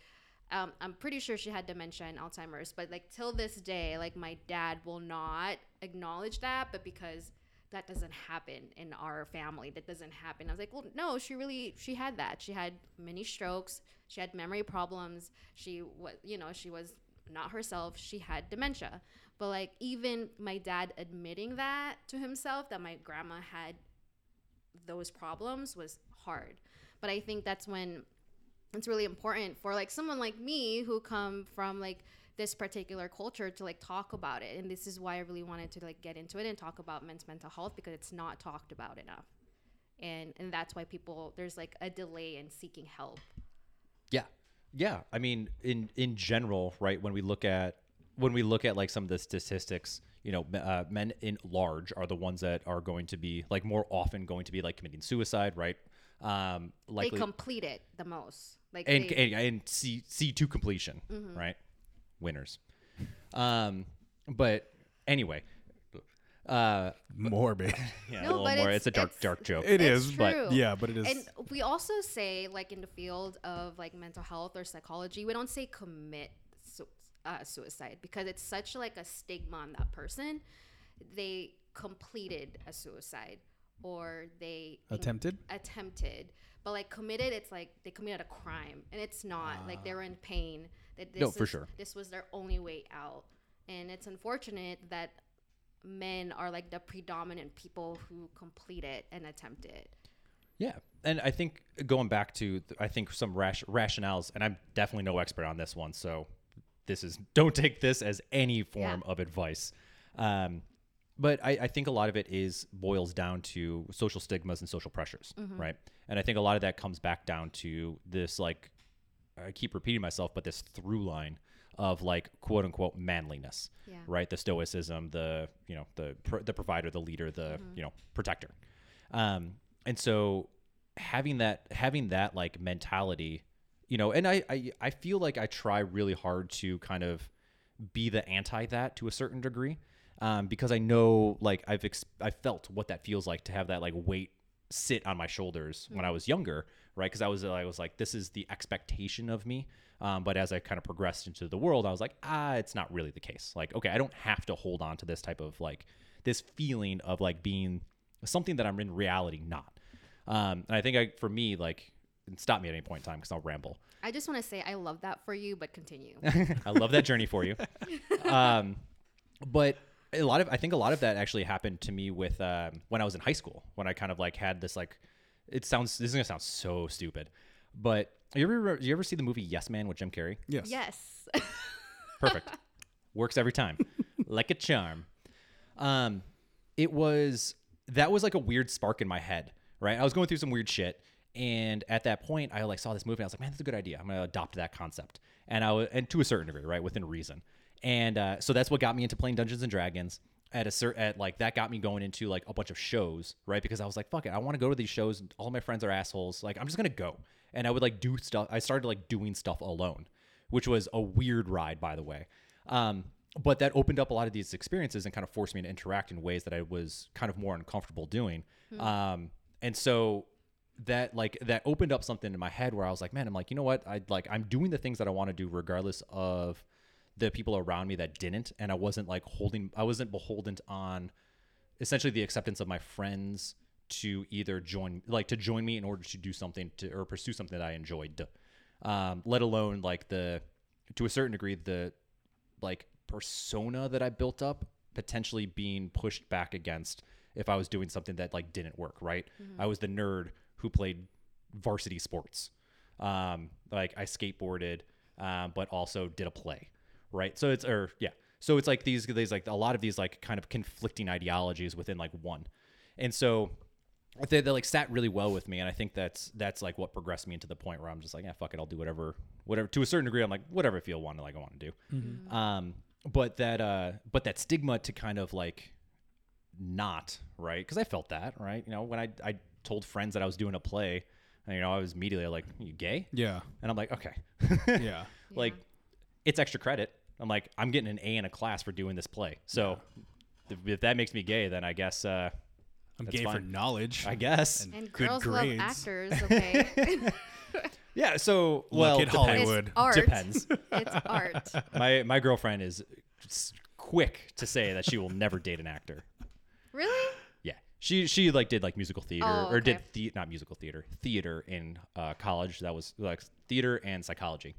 Um, I'm pretty sure she had dementia and Alzheimer's, but like till this day, like my dad will not acknowledge that, but because that doesn't happen in our family, that doesn't happen. I was like, well, no, she really she had that. She had many strokes. She had memory problems. She was, you know, she was not herself. She had dementia. But like even my dad admitting that to himself that my grandma had those problems was hard. But I think that's when it's really important for like someone like me who come from like this particular culture to like talk about it. And this is why I really wanted to like get into it and talk about men's mental health because it's not talked about enough. And and that's why people there's like a delay in seeking help. Yeah. Yeah. I mean, in in general, right, when we look at when we look at like some of the statistics, you know, uh, men in large are the ones that are going to be like more often going to be like committing suicide, right? Um, likely they complete it the most. Like and, they, and and see see to completion, right? Winners. Um, but anyway, uh, Morbid. [LAUGHS] yeah, No, a little but more. it's- It's, a dark it's- dark joke. It It's is, but true. yeah, but it is. And we also say, like in the field of like mental health or psychology, we don't say commit su- uh, suicide because it's such like a stigma on that person. They completed a suicide or they Attempted? attempted, but like committed, it's like they committed a crime, and it's not like they were in pain. That this No, for is- sure. This was their only way out, and it's unfortunate that men are like the predominant people who complete it and attempt it. Yeah, and I think going back to I think some rash- rationales, and I'm definitely no expert on this one, so this is [LAUGHS] don't take this as any form Yeah. of advice. Um, but I, I think a lot of it is boils down to social stigmas and social pressures, right? And I think a lot of that comes back down to this like I keep repeating myself, but this through line of like quote unquote manliness, Yeah. right? The stoicism, the you know the pr- the provider, the leader, the you know protector, um, and so having that having that like mentality, you know, and I, I I feel like I try really hard to kind of be the anti that to a certain degree, um, because I know like I've ex- I felt what that feels like to have that like weight sit on my shoulders when I was younger, right? Because I was I was like, this is the expectation of me. Um, but as I kind of progressed into the world, I was like, ah, it's not really the case. Like, okay, I don't have to hold on to this type of like this feeling of like being something that I'm in reality not. Um, and I think I, for me, like, stop me at any point in time because I'll ramble. I just want to say I love that for you, but continue. [LAUGHS] I love that journey for you. [LAUGHS] Um, but a lot of I think a lot of that actually happened to me with um, when I was in high school when I kind of like had this like it sounds this is gonna sound so stupid, but you ever you ever see the movie Yes Man with Jim Carrey? yes. yes. [LAUGHS] Perfect. Works every time. [LAUGHS] like a charm. Um it was that was like a weird spark in my head, right? I was going through some weird shit and at that point I like saw this movie and I was like, man, that's a good idea. I'm going to adopt that concept. And I was and to a certain degree, right, within reason. And uh, so that's what got me into playing Dungeons and Dragons. At a certain, at like that got me going into like a bunch of shows, right? Because I was like, fuck it, I want to go to these shows. All my friends are assholes. Like, I'm just gonna go. And I would like do stuff. I started like doing stuff alone, which was a weird ride, by the way. Um, but that opened up a lot of these experiences and kind of forced me to interact in ways that I was kind of more uncomfortable doing. Um, and so that like that opened up something in my head where I was like, man, I'm like, you know what? I like I'm doing the things that I want to do regardless of the people around me that didn't, and I wasn't like holding, I wasn't beholden on essentially the acceptance of my friends to either join, like to join me in order to do something to or pursue something that I enjoyed, um, let alone like the to a certain degree the like persona that I built up potentially being pushed back against if I was doing something that like didn't work, right? I was the nerd who played varsity sports. Um, like I skateboarded, um, but also did a play, right? So it's or yeah, so it's like these these like a lot of these like kind of conflicting ideologies within like one, and so they, they like sat really well with me, and I think that's that's like what progressed me into the point where I'm just like, yeah, fuck it, I'll do whatever, whatever. To a certain degree, I'm like, whatever I feel want to like I want to do. Um, but that uh, but that stigma to kind of like not right because I felt that right. You know, when I I told friends that I was doing a play, and, you know, I was immediately like, you gay? Yeah. And I'm like, okay, [LAUGHS] Yeah. like it's extra credit. I'm like, I'm getting an A in a class for doing this play. So if- if that makes me gay, then I guess uh, I'm That's gay for fine. knowledge. I guess. And And good girls grades. love actors, [LAUGHS] okay? [LAUGHS] Yeah. So Look well, at depends. Hollywood. it's art. Depends. [LAUGHS] it's art. my my girlfriend is s- quick to say that she will never date an actor. Really? Yeah, she she like did like musical theater Oh, or did the not musical theater theater in uh, college. That was like theater and psychology.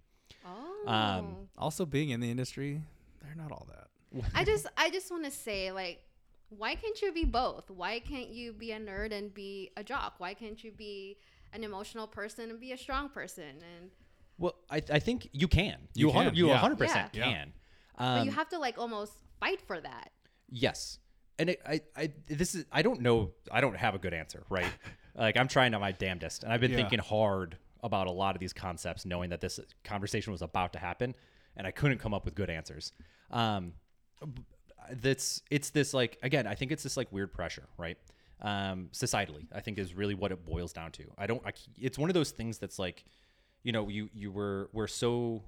Oh. Um, also, being in the industry, they're not all that. [LAUGHS] I just I just want to say like why can't you be both? Why can't you be a nerd and be a jock? Why can't you be an emotional person and be a strong person? And Well, I, I think you can. You You, 100 can, you yeah. 100% Yeah. can. but Um, you have to like almost fight for that. yes. And it, I, I, this is, I don't know, I don't have a good answer, right? [LAUGHS] like, I'm trying to my damnedest. And I've been Yeah. thinking hard about a lot of these concepts, knowing that this conversation was about to happen, and I couldn't come up with good answers. Um, that's, it's this, like, again, I think it's this, like, weird pressure, right? Um, societally, I think is really what it boils down to. I don't, I, it's one of those things that's like, you know, you, you were, we're so,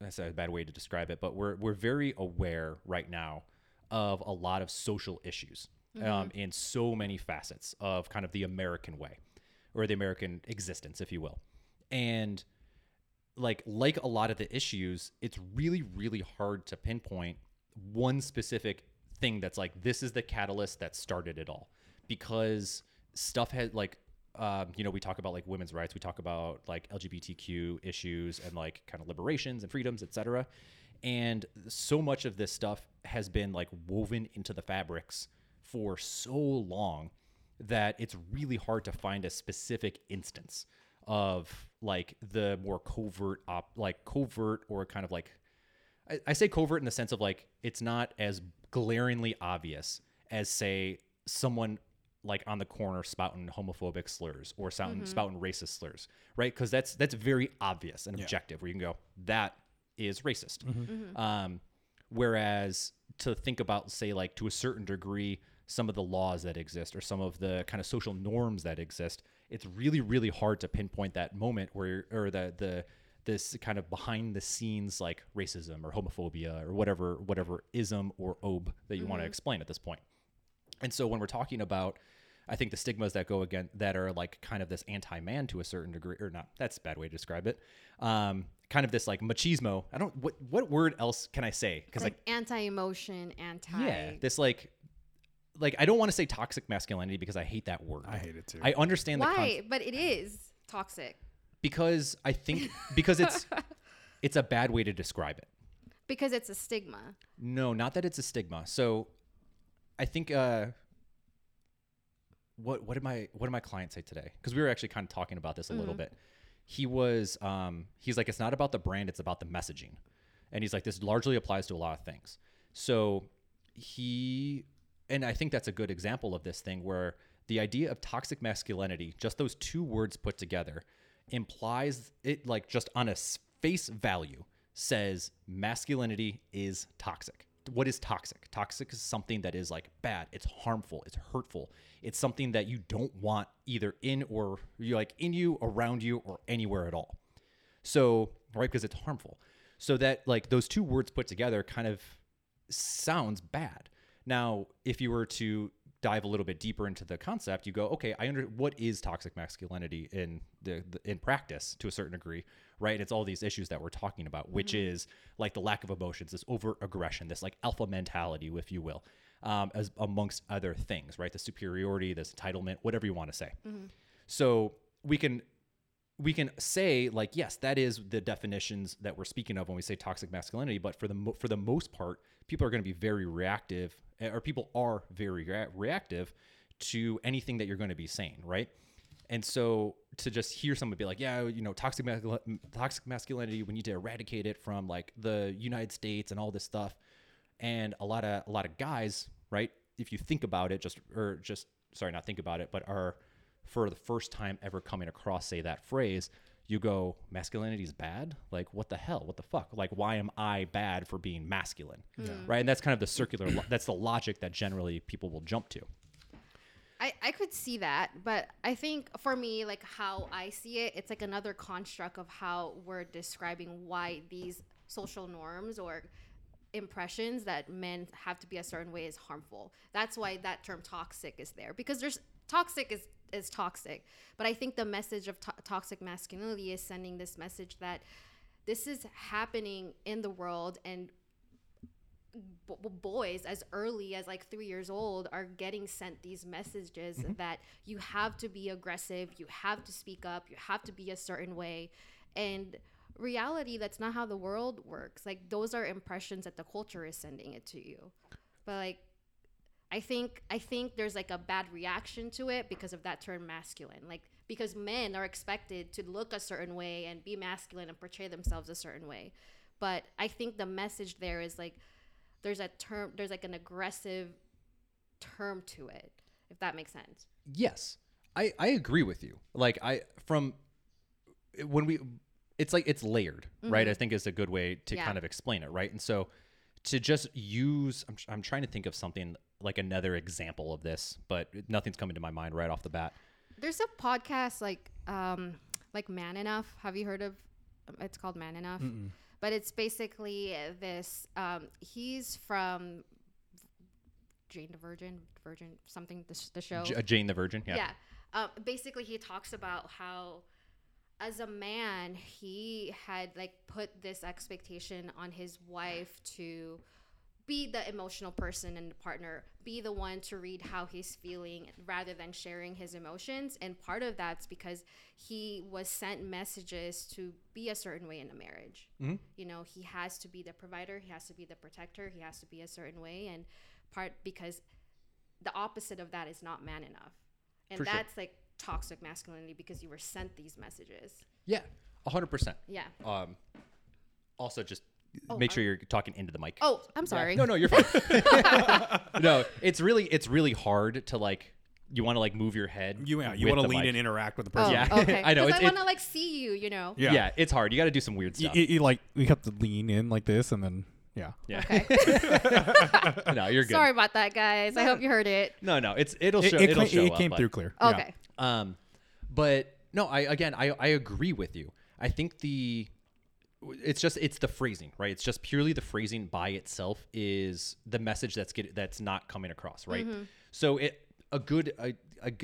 that's a bad way to describe it, but we're we're very aware right now of a lot of social issues um, in so many facets of kind of the American way or the American existence, if you will, and like like a lot of the issues, it's really really hard to pinpoint one specific thing that's like this is the catalyst that started it all. Because stuff had like um, you know we talk about like women's rights. We talk about like lgbtq issues and like kind of liberations and freedoms etc and so much of this stuff has been like woven into the fabrics for so long that it's really hard to find a specific instance of like the more covert op like covert or kind of like I, I say covert in the sense of like it's not as glaringly obvious as say someone like on the corner spouting homophobic slurs or spouting, mm-hmm. spouting racist slurs, right? Because that's that's very obvious and objective. Where you can go, that is racist. Mm-hmm. Mm-hmm. Um, whereas to think about, say, like to a certain degree, some of the laws that exist or some of the kind of social norms that exist, it's really really hard to pinpoint that moment where or the the this kind of behind the scenes like racism or homophobia or whatever whatever ism or ob that you want to explain at this point. And so when we're talking about I think the stigmas that go again that are like kind of this anti-man to a certain degree or not that's a bad way to describe it. Um kind of this like machismo. I don't what what word else can I say? Cuz like Like anti-emotion, anti. yeah, this like like I don't want to say toxic masculinity because I hate that word. I hate it too. I understand the Why? concept but it is toxic because I think [LAUGHS] because it's it's a bad way to describe it. because it's a stigma. No, not that it's a stigma. So I think uh what what did my what did my client say today? Because we were actually kind of talking about this a little bit. He was um he's like it's not about the brand, it's about the messaging. And he's like this largely applies to a lot of things. So he and I think that's a good example of this thing where the idea of toxic masculinity, just those two words put together, implies it like just on a face value says masculinity is toxic. What is toxic? Toxic is something that is like bad, it's harmful, it's hurtful. It's something that you don't want either in or you like in you, around you, or anywhere at all. So, right, because it's harmful. So that like those two words put together kind of sounds bad. Now, if you were to dive a little bit deeper into the concept, you go, okay, I under what is toxic masculinity in the, the in practice to a certain degree, right? It's all these issues that we're talking about, which is like the lack of emotions, this over aggression, this like alpha mentality, if you will, um, as amongst other things, right? The superiority, this entitlement, whatever you want to say. So we can we can say like yes that is the definitions that we're speaking of when we say toxic masculinity but for the mo- for the most part people are going to be very reactive eh, or people are very rea- reactive to anything that you're going to be saying right? And so to just hear someone be like yeah you know toxic mascul- toxic masculinity we need to eradicate it from like the United States and all this stuff and a lot of a lot of guys right if you think about it just or just sorry not think about it but are for the first time ever coming across say that phrase you go masculinity is bad? Like what the hell? What the fuck? Like why am i bad for being masculine? Right? And that's kind of the circular lo- that's the logic that generally people will jump to. I, I could see that, but I think for me, like how I see it, it's like another construct of how we're describing why these social norms or impressions that men have to be a certain way is harmful. That's why that term toxic is there because there's toxic is is toxic. But I think the message of to- toxic masculinity is sending this message that this is happening in the world and b- b- boys as early as like three years old are getting sent these messages mm-hmm. that you have to be aggressive, you have to speak up, you have to be a certain way. And reality, that's not how the world works. Like, those are impressions that the culture is sending it to you. But, like, I think I think there's like a bad reaction to it because of that term masculine. Like because men are expected to look a certain way and be masculine and portray themselves a certain way. But I think the message there is like there's a term there's like an aggressive term to it, if that makes sense. Yes, I I agree with you. Like I from when we, it's like it's layered, right? I mm-hmm. think is a good way to Yeah. kind of explain it, right? And so to just use, I'm I'm trying to think of something like another example of this, but nothing's coming to my mind right off the bat. There's a podcast like um like Man Enough. Have you heard of it's called Man Enough? But it's basically this um he's from Jane the Virgin, Virgin something the, the show. J- uh, Jane the Virgin, yeah. Yeah. Um, basically, he talks about how, as a man, he had like put this expectation on his wife to be the emotional person and the partner, be the one to read how he's feeling rather than sharing his emotions. And part of that's because he was sent messages to be a certain way in a marriage. Mhm. You know, he has to be the provider, he has to be the protector, he has to be a certain way. And part because the opposite of that is not man enough. And For sure. that's like toxic masculinity because you were sent these messages. Yeah, hundred percent. Yeah. Um, also just Oh, make I- sure you're talking into the mic. Oh, I'm sorry. No, no, you're fine. [LAUGHS] [LAUGHS] no, it's really it's really hard to like you want to like move your head. You, yeah, you want to lean mic. and interact with the Oh, person. Yeah. okay. [LAUGHS] I know, Because I want to like see you, you know. Yeah. Yeah. it's hard. You got to do some weird stuff. you- you, like we have to lean in like this, and then yeah. yeah. Okay. no, you're good. Sorry about that, guys. I hope you heard it. No, no, it's it'll show. it, it'll show it up, came but- through clear. Yeah. Okay. Um, but no, I again, I I agree with you. I think the it's just it's the phrasing, right? It's just purely the phrasing by itself is the message that's get that's not coming across, right? So it a good a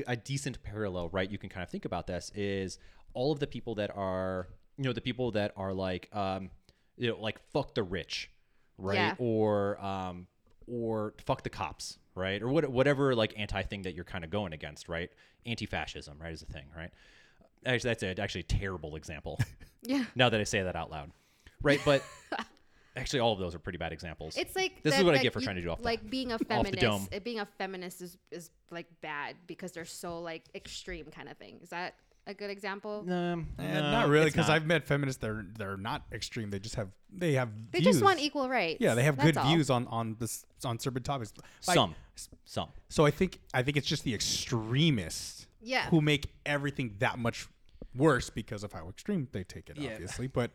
a decent parallel, right? You can kind of think about this is all of the people that are you know the people that are like um you know like fuck the rich, right? Yeah. Or um or fuck the cops, right? Or what, whatever like anti thing that you're kind of going against, right? Anti-fascism, right, is a thing, right? Actually, that's a, actually a terrible example. [LAUGHS] Yeah. now that I say that out loud, right? But [LAUGHS] actually, all of those are pretty bad examples. It's like This is what I that get for you- trying to do off the- like being a the feminist. dome. uh, Being a feminist is is like bad because they're so like extreme kind of thing. Is that a good example? um, Eh, no, not really, it's because not. I've met feminists. They're they're not extreme. They just have they have They views. just want equal rights. Yeah, they have That's good all. views on on this on certain topics. Like, some, some. So I think I think it's just the extremists Yeah. who make everything that much worse because of how extreme they take it. Yeah. Obviously, but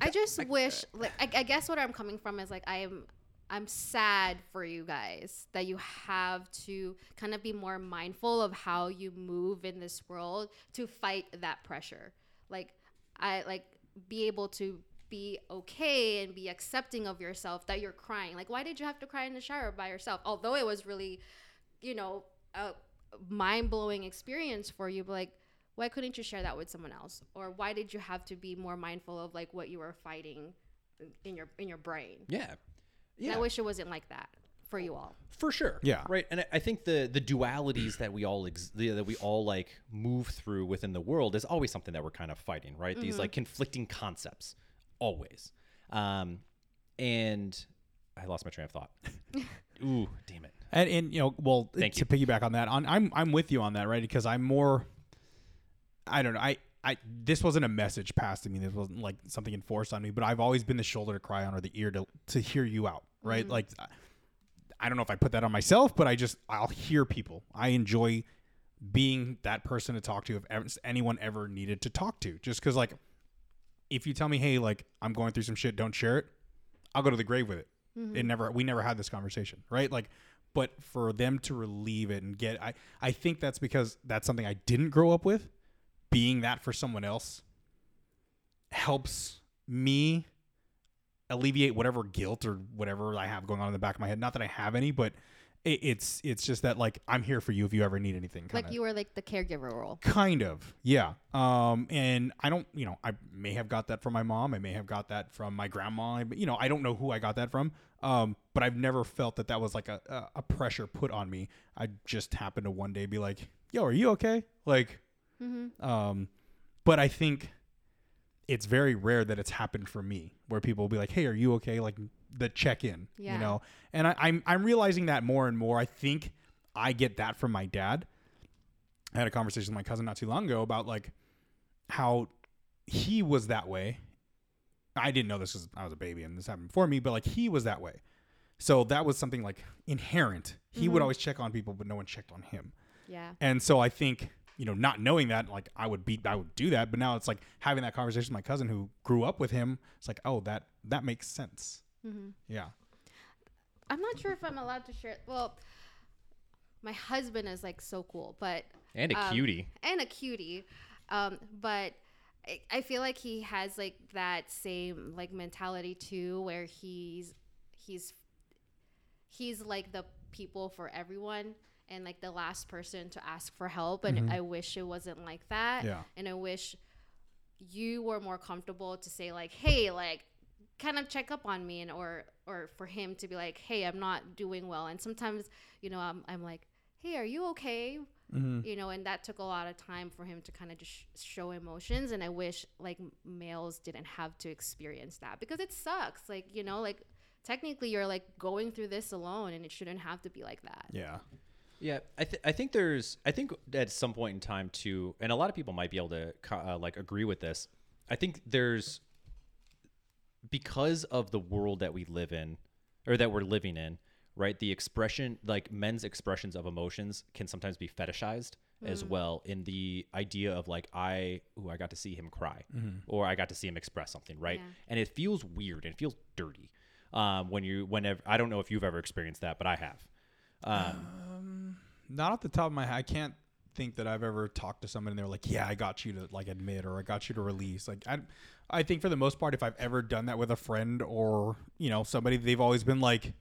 I just wish, like, I, I guess what I'm coming from is like I am, I'm sad for you guys that you have to kind of be more mindful of how you move in this world to fight that pressure. Like, I like be able to be okay and be accepting of yourself that you're crying. Like, why did you have to cry in the shower by yourself? Although it was really, you know, a mind blowing experience for you, but like why couldn't you share that with someone else? Or why did you have to be more mindful of like what you were fighting in your in your brain? Yeah, And yeah. i wish it wasn't like that for you all. For sure. Yeah. right. And I- i think the the dualities that we all ex- the, that we all like move through within the world is always something that we're kind of fighting right? These like conflicting concepts. Always. Um and i lost my train of thought. [LAUGHS] Ooh damn it and and you know, well, Thank to you. piggyback on that, on I'm I'm with you on that, right? Because I'm more. I don't know. I I this wasn't a message passed to me. This wasn't like something enforced on me. But I've always been the shoulder to cry on or the ear to to hear you out, right? Mm-hmm. Like. I- I don't know if I put that on myself, but I just I'll hear people. I enjoy being that person to talk to if ever, anyone ever needed to talk to. Just because like, if you tell me, hey, like I'm going through some shit, don't share it. I'll go to the grave with it. Mm-hmm. It never we never had this conversation, right? Like, but for them to relieve it and get, I I think that's because that's something I didn't grow up with. Being that for someone else helps me alleviate whatever guilt or whatever I have going on in the back of my head. Not that I have any, but it, it's it's just that like I'm here for you if you ever need anything. like kinda. you were like the caregiver role. Kind of, yeah. Um, and I don't, you know, I may have got that from my mom. I may have got that from my grandma. I- You know, I don't know who I got that from. Um, but I've never felt that that was like a, a, a pressure put on me. I just happened to one day be like, "Yo, are you okay?" Like, um, but I think it's very rare that it's happened for me where people will be like, "Hey, are you okay?" Like the check in, Yeah. you know. And I, I'm I'm realizing that more and more. I think I get that from my dad. I had a conversation with my cousin not too long ago about like how he was that way. I didn't know this because I was a baby and this happened before me, but like he was that way. So that was something like inherent. He would mm-hmm. always check on people, but no one checked on him. Yeah. And so I think, you know, not knowing that, like I would be, I would do that. But now it's like having that conversation with my cousin who grew up with him. It's like, oh, that that makes sense. Yeah. I'm not sure if I'm allowed to share. Well, my husband is like so cool, but And a um, cutie. and a cutie, um, but I, I feel like he has like that same like mentality too, where he's he's he's like the people for everyone and like the last person to ask for help and i wish it wasn't like that Yeah. and i wish you were more comfortable to say like hey like kind of check up on me and or or for him to be like hey i'm not doing well and sometimes you know i'm, I'm like hey are you okay you know and that took a lot of time for him to kind of just sh- show emotions and i wish like males didn't have to experience that because it sucks like you know like technically you're like going through this alone and it shouldn't have to be like that Yeah. Yeah, I, th- I think there's I think at some point in time too, and a lot of people might be able to uh, like agree with this. I think there's because of the world that we live in, or that we're living in, right? The expression, like men's expressions of emotions, can sometimes be fetishized as well. In the idea of like I, ooh, I got to see him cry, or I got to see him express something, right? Yeah. And it feels weird and it feels dirty um, when you whenever I don't know if you've ever experienced that, but I have. Um, Not off the top of my head, I can't think that I've ever talked to someone and they're like, "Yeah, I got you to like admit or I got you to release." Like I I think for the most part if I've ever done that with a friend or, you know, somebody they've always been like,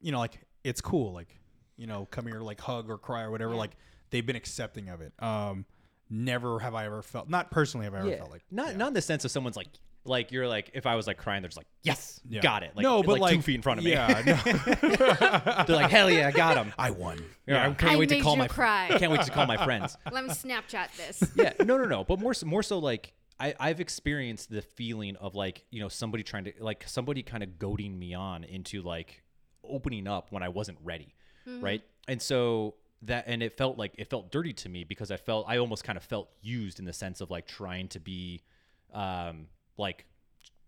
you know, like it's cool, like, you know, come here like hug or cry or whatever, Yeah. like they've been accepting of it. Um never have I ever felt not personally have I ever felt like not yeah. not in the sense of someone's like like you're like if I was like crying, they're just like yes, Yeah. got it. Like, no, but like, two feet in front of me. Yeah, [LAUGHS] no. [LAUGHS] they're like hell yeah, I got him. [LAUGHS] I won. Yeah, I can't I wait to call you my cry. I can't wait to call my friends. let me snapchat this yeah, no, no, no. But more, so- more so, like I, I've experienced the feeling of like you know somebody trying to like somebody kind of goading me on into like opening up when I wasn't ready, right? And so that and it felt like it felt dirty to me because I felt I almost kind of felt used in the sense of like trying to be, um, like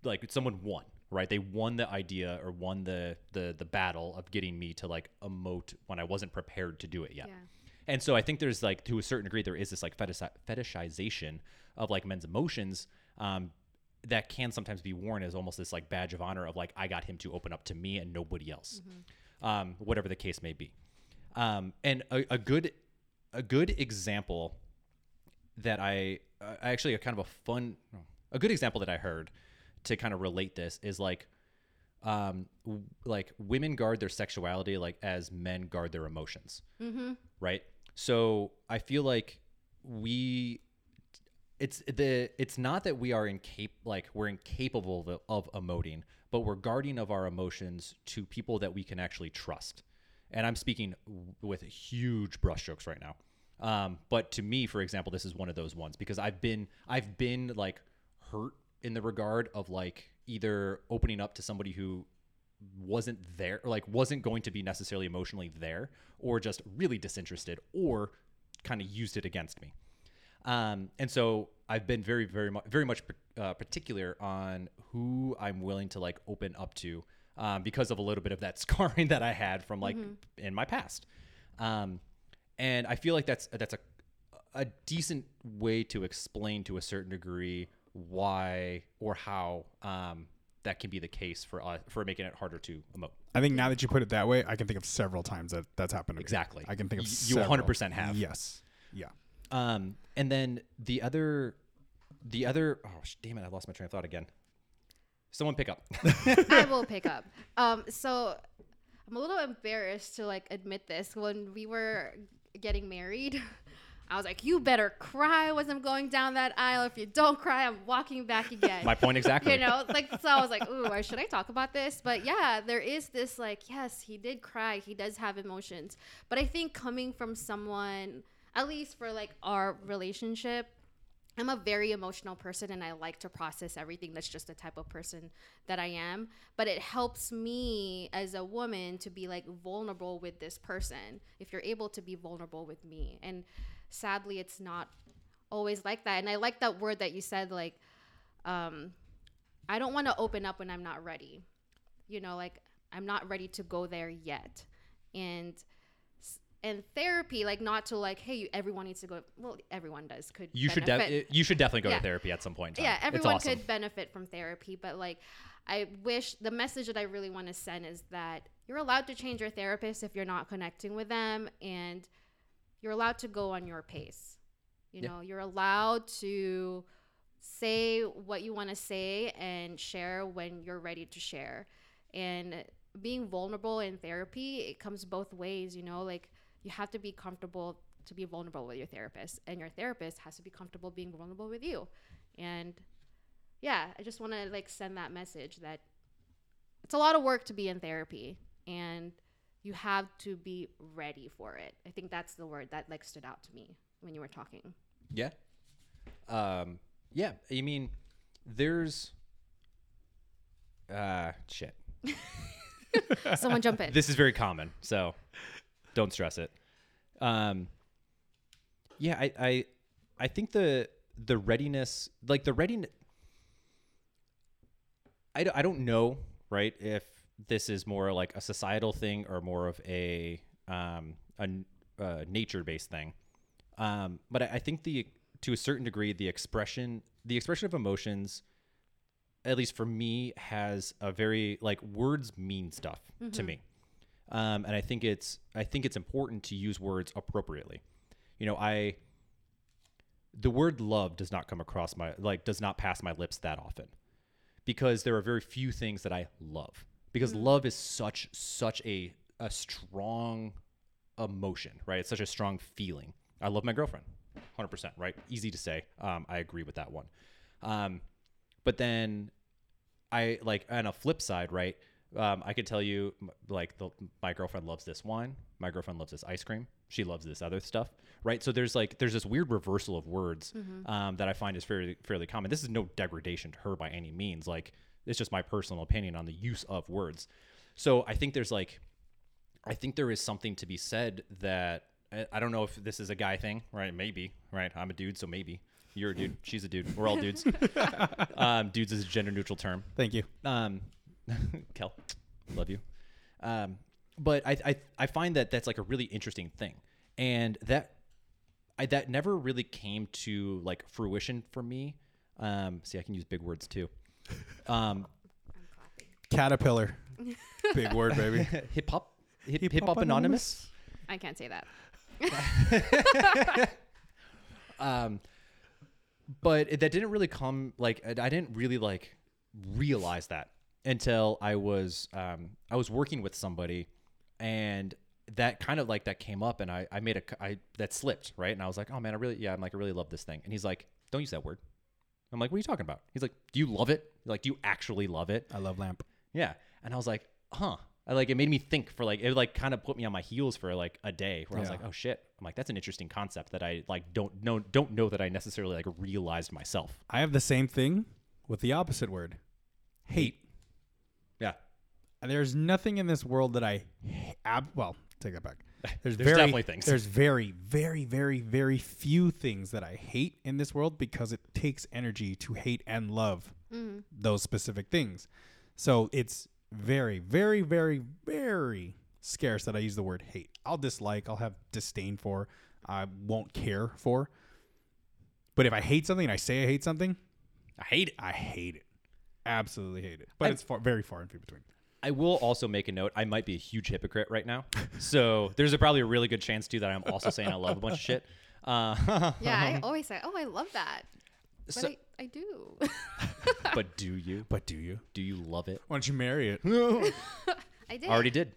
like someone won right they won the idea or won the the the battle of getting me to like emote when i wasn't prepared to do it yet Yeah. and so i think there's like to a certain degree there is this like fetish- fetishization of like men's emotions um that can sometimes be worn as almost this like badge of honor of like i got him to open up to me and nobody else um whatever the case may be um and a, a good a good example that I uh, actually a kind of a fun, a good example that I heard to kind of relate this is like, um, w- like women guard their sexuality like as men guard their emotions, mm-hmm. right? So I feel like we, it's the it's not that we are incap like we're incapable of, of emoting, but we're guarding of our emotions to people that we can actually trust. And I'm speaking with huge brushstrokes right now. Um, but to me, for example, this is one of those ones because I've been I've been like hurt in the regard of like either opening up to somebody who wasn't there like wasn't going to be necessarily emotionally there or just really disinterested or kind of used it against me um, and so i've been very very much very much uh, particular on who i'm willing to like open up to um, because of a little bit of that [LAUGHS] scarring that i had from like in my past um, and i feel like that's that's a a decent way to explain to a certain degree why or how um, that can be the case for us for making it harder to emote. I think now that you put it that way, I can think of several times that that's happened to me. Exactly. I can think of you 100% have. Yes. Yeah. Um, and then the other, the other, oh damn it, I lost my train of thought again. Someone pick up. [LAUGHS] I will [LAUGHS] pick up. Um, so I'm a little embarrassed to like admit this. When we were getting married, [LAUGHS] I was like, "You better cry as I'm going down that aisle. If you don't cry, I'm walking back again." My point exactly. you know, like so. I was like, "Ooh, why should I talk about this?" But yeah, there is this like, yes, he did cry. He does have emotions, but I think coming from someone, at least for like our relationship, I'm a very emotional person and I like to process everything. That's just the type of person that I am. But it helps me as a woman to be like vulnerable with this person if you're able to be vulnerable with me. And sadly, it's not always like that. And I like that word that you said, like, um, I don't want to open up when I'm not ready. You know, like, I'm not ready to go there yet. And and therapy like not to like hey everyone needs to go well everyone does could You should def- you should definitely go Yeah. to therapy at some point. Yeah everyone awesome. could benefit from therapy but like i wish the message that i really want to send is that you're allowed to change your therapist if you're not connecting with them and you're allowed to go on your pace you Yeah. know you're allowed to say what you want to say and share when you're ready to share and being vulnerable in therapy it comes both ways you know like you have to be comfortable to be vulnerable with your therapist and your therapist has to be comfortable being vulnerable with you and yeah i just want to like send that message that it's a lot of work to be in therapy and you have to be ready for it i think that's the word that like stood out to me when you were talking Yeah. Um. Yeah. I mean, there's. Uh. Shit. [LAUGHS] someone jump in This is very common, so don't stress it. Um. Yeah. I. I. I think the the readiness, like the readiness. I, d- I don't know, right? If this is more like a societal thing or more of a um a, a nature based thing. Um, but I, I think the to a certain degree the expression the expression of emotions at least for me has a very like words mean stuff to me um, and i think it's i think it's important to use words appropriately. You know i the word love does not come across my like does not pass my lips that often because there are very few things that i love because love is such such a a strong emotion right? It's such a strong feeling. I love my girlfriend 100% right? Easy to say. Um, i agree with that one. Um, but then I like on a flip side, right? Um, I could tell you like the, my girlfriend loves this wine. My girlfriend loves this ice cream. She loves this other stuff, right? So there's like there's this weird reversal of words um, that I find is fairly fairly common. This is no degradation to her by any means. Like it's just my personal opinion on the use of words. So I think there's like I think there is something to be said that I- I don't know if this is a guy thing, right? Maybe, right? I'm a dude, so maybe you're a dude. She's a dude. We're all dudes. [LAUGHS] um, dudes is a gender neutral term. Thank you. Um, [LAUGHS] Kel, love you. Um, but I, I I find that that's like a really interesting thing, and that I that never really came to like fruition for me. Um, see, I can use big words too. Um, [LAUGHS] Caterpillar. [LAUGHS] Big word, baby. hip hop, hip hip hop anonymous. i can't say that um but it- that didn't really come like i I didn't really like realize that until i was um i was working with somebody and that kind of like that came up and i i made a i that slipped right and i was like oh man i really yeah i'm like i really love this thing and he's like don't use that word i'm like what are you talking about he's like do you love it like do you actually love it I love lamp. yeah. And I was like, huh. I like it made me think for like it like kind of put me on my heels for like a day where I was like, oh shit. I'm like, that's an interesting concept that I like don't know don't know that I necessarily like realized myself. I have the same thing with the opposite word. Hate. Yeah. There's nothing in this world that I ab- well, take that back. [LAUGHS] There's, There's very, definitely things. There's very, very, very, very few things that I hate in this world because it takes energy to hate and love mm. those specific things. So it's very, very, very, very scarce that I use the word hate. I'll dislike, I'll have disdain for, I won't care for. But if I hate something and I say I hate something, I hate it. I hate it. Absolutely hate it. But I- it's far, very far and few between. I will also make a note. I might be a huge hypocrite right now. So [LAUGHS] there's a, probably a really good chance too that I'm also saying I love a bunch of shit. Uh, [LAUGHS] yeah i always say oh i love that but So- I, I do [LAUGHS] but do you? But do you? Do you love it? Why don't you marry it? I did. Already did.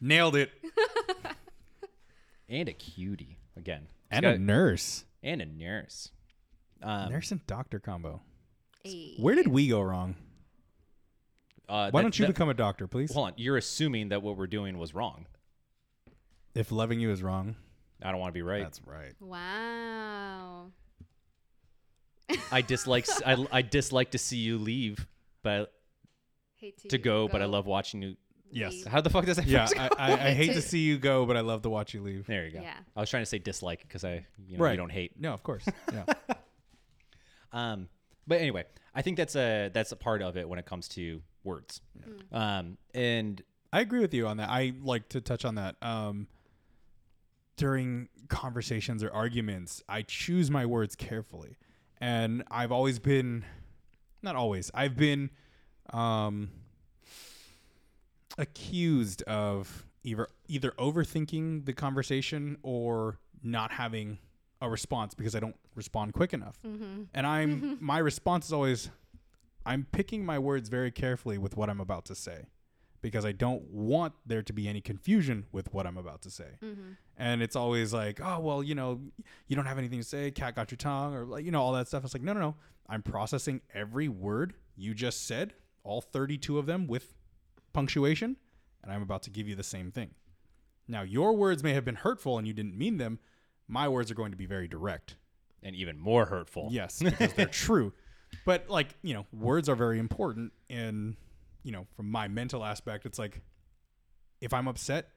Nailed it. And a cutie again. It's And got- a nurse. and a nurse. Um, nurse and doctor combo. Ay. Where did we go wrong? Uh, Why that- don't you that- become a doctor, please? Hold on. You're assuming that what we're doing was wrong. If loving you is wrong, I don't want to be right. that's right. Wow. I dislike. s- I, I dislike to see you leave, but Hate to go, But I love watching you. Yes. leave. How the fuck does that? Yeah, first go? I, I, I hate to To- [LAUGHS] see you go, but I love to watch you leave. There you go. Yeah. I was trying to say dislike because I, you know, Right. you don't hate. No, of course. [LAUGHS] Yeah. Um, but anyway, I think that's a that's a part of it when it comes to words. Um, and I agree with you on that. I like to touch on that. Um, during conversations or arguments, I choose my words carefully. And I've always been, not always, I've been um, accused of either, either overthinking the conversation or not having a response because I don't respond quick enough. And I'm, [LAUGHS] my response is always, I'm picking my words very carefully with what I'm about to say because I don't want there to be any confusion with what I'm about to say. Mm-hmm. And it's always like, oh, well, you know, you don't have anything to say. Cat got your tongue, or like, you know, all that stuff. It's like, no, no, no. I'm processing every word you just said, all 32 of them with punctuation, and I'm about to give you the same thing. Now, your words may have been hurtful and you didn't mean them. My words are going to be very direct. and even more hurtful. Yes, [LAUGHS] because they're true. But like, you know, words are very important and you know, from my mental aspect, it's like if I'm upset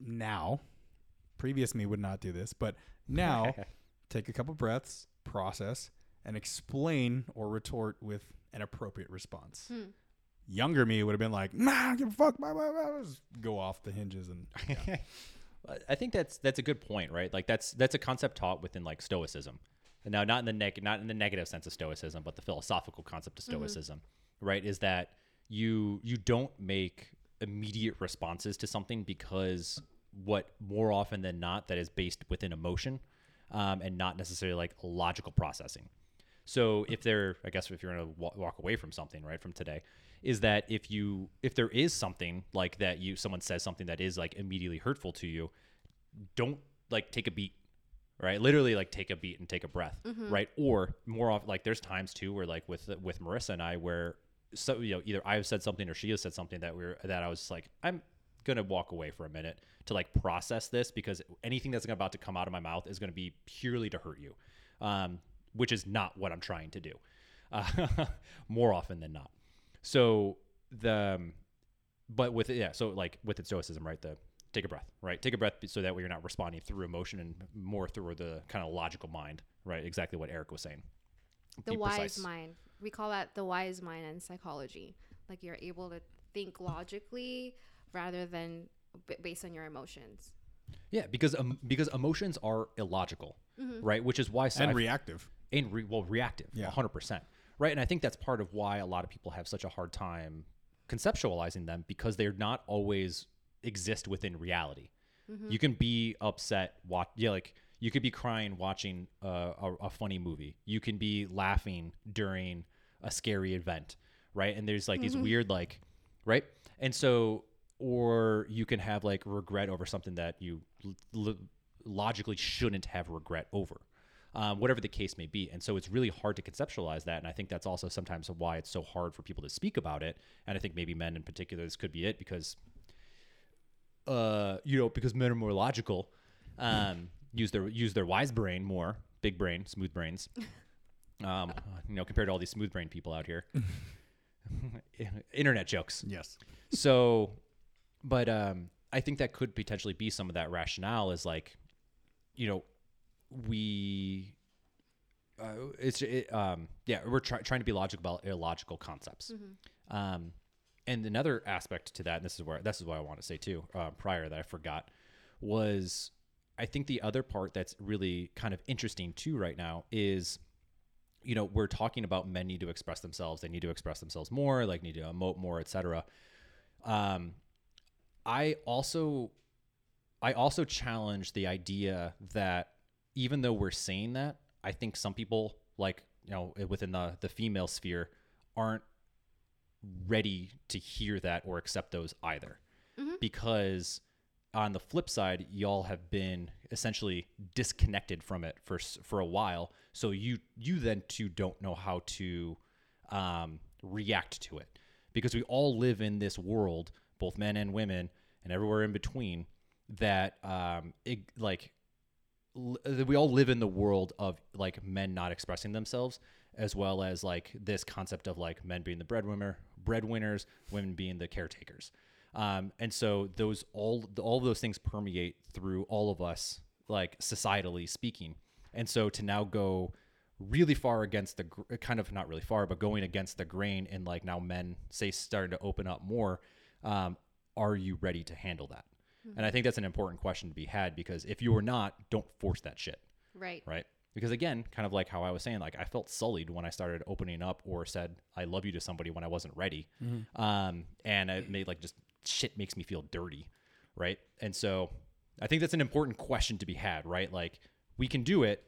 now, previous me would not do this, but now [LAUGHS] take a couple breaths, process, and explain or retort with an appropriate response. Hmm. Younger me would have been like, nah, give a fuck, blah, blah, blah, just go off the hinges and [LAUGHS] I think that's that's a good point, right? Like that's that's a concept taught within like Stoicism. Now, not in the neg- not in the negative sense of Stoicism, but the philosophical concept of Stoicism, right? Is that you you don't make immediate responses to something because what more often than not that is based within emotion um, and not necessarily like logical processing. So if there, I guess if you're gonna wa- walk away from something, right, from today, is that if you if there is something like that, you someone says something that is like immediately hurtful to you, don't like take a beat, right? Literally like take a beat and take a breath, right? Or more often, like there's times too where like with with Marissa and I where so you know either I've said something or she has said something that we're that I was just like I'm gonna walk away for a minute to like process this because anything that's about to come out of my mouth is gonna be purely to hurt you, um, which is not what I'm trying to do, uh, [LAUGHS] more often than not. So the, um, but with it, yeah, so like with the stoicism, right? The take a breath, right? Take a breath so that way you're not responding through emotion and more through the kind of logical mind, right? Exactly what Eric was saying. the Be wise precise. mind. We call that the wise mind in psychology. Like you're able to think logically rather than b- based on your emotions. Yeah, because um, because emotions are illogical, right? Which is why and sci- reactive. and re- well reactive Yeah. 100% right and i think that's part of why a lot of people have such a hard time conceptualizing them because they're not always exist within reality you can be upset watch yeah like you could be crying watching uh, a, a funny movie you can be laughing during a scary event right and there's like these weird like right and so or you can have like regret over something that you l- l- logically shouldn't have regret over um, whatever the case may be. And so it's really hard to conceptualize that. And I think that's also sometimes why it's so hard for people to speak about it. And I think maybe men in particular, this could be it because, uh, you know, because men are more logical, um, use their use their wise brain more, big brain, smooth brains. [LAUGHS] Um, you know, compared to all these smooth brain people out here. [LAUGHS] Internet jokes Yes. so but um i think that could potentially be some of that rationale is like you know we uh, it's it, um yeah we're try- trying to be logical about illogical concepts um and another aspect to that and this is where this is what i want to say too uh, prior that i forgot was i think the other part that's really kind of interesting too right now is you know we're talking about men need to express themselves they need to express themselves more like need to emote more etc um i also i also challenge the idea that even though we're saying that i think some people like you know within the the female sphere aren't ready to hear that or accept those either. Because on the flip side y'all have been essentially disconnected from it for for a while. So you you then too don't know how to um, react to it. Because we all live in this world both men and women and everywhere in between that um it, like l- we all live in the world of like men not expressing themselves as well as like this concept of like men being the breadwinner breadwinners women being the caretakers. Um, and so those all all of those things permeate through all of us like societally speaking. And so to now go really far against the gr- kind of not really far but going against the grain and like now men say starting to open up more um, are you ready to handle that? And i think that's an important question to be had because if you are not don't force that shit. Right. right because again kind of like how i was saying like i felt sullied when i started opening up or said i love you to somebody when i wasn't ready. Um, and it made like just shit makes me feel dirty right? And so i think that's an important question to be had right? Like we can do it.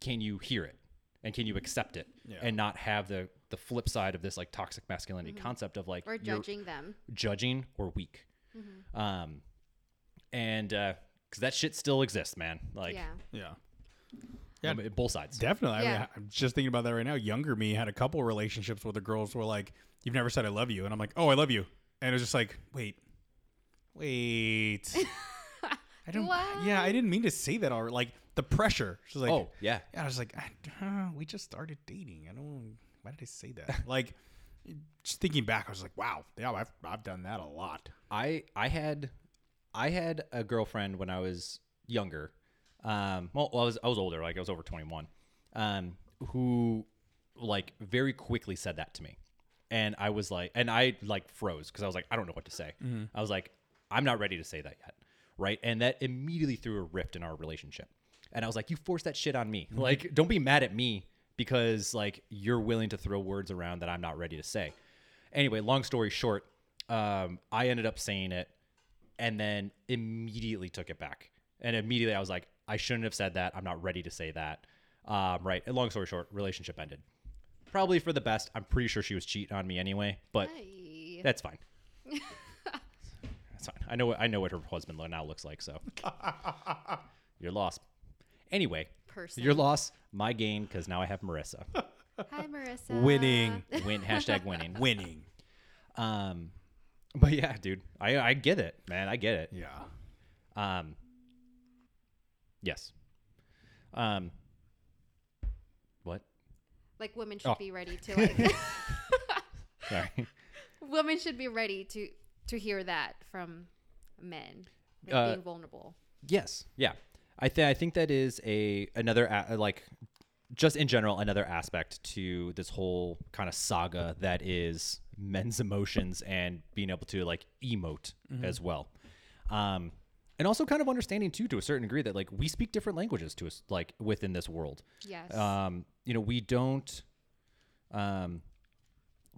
Can you hear it? And can you accept it? Yeah. and not have the the flip side of this like toxic masculinity concept of like Or judging them. judging or weak. Um and uh because that shit still exists man. Like yeah. Yeah. I mean, both sides Definitely. I mean, I'm just thinking about that right now. Younger me had a couple relationships where the girls were like, "You've never said I love you," and I'm like, "Oh, I love you," and it was just like, "Wait, wait." [LAUGHS] I don't. Yeah, I didn't mean to say that. Already. Like the pressure. She's like, oh yeah yeah. I was like, I, uh, we just started dating. I don't. Why did I say that? [LAUGHS] like, just thinking back, I was like, wow, yeah, I've I've done that a lot. I I had I had a girlfriend when I was younger. Um, well, I was I was older, like I was over twenty one. Um, who like very quickly said that to me, and I was like, and I like froze because I was like, I don't know what to say. I was like, I'm not ready to say that yet, right? And that immediately threw a rift in our relationship. And I was like, you forced that shit on me. Like, don't be mad at me because like you're willing to throw words around that I'm not ready to say. Anyway, long story short, um, I ended up saying it and then immediately took it back. And immediately I was like, I shouldn't have said that. I'm not ready to say that. Um, right. And long story short, relationship ended. Probably for the best. I'm pretty sure she was cheating on me anyway, but that's fine. [LAUGHS] that's fine. I know. I know what her husband now looks like. So [LAUGHS] your loss. Anyway, Person. your loss, my gain, because now I have Marissa. [LAUGHS] Hi, Marissa. Winning, Win hashtag winning. winning. Um, but yeah, dude, I I get it, man. I get it. Yeah. Um. Yes. Um. What? Like women should Oh. be ready to [LAUGHS] like. [LAUGHS] Sorry. [LAUGHS] women should be ready to to hear that from men. Like Uh, being vulnerable. Yes. Yeah. I think I think that is a another a- like just in general another aspect to this whole kind of saga that is men's emotions and being able to like emote as well. Um and also kind of understanding too to a certain degree that like we speak different languages to us like within this world. Yes. Um you know, we don't um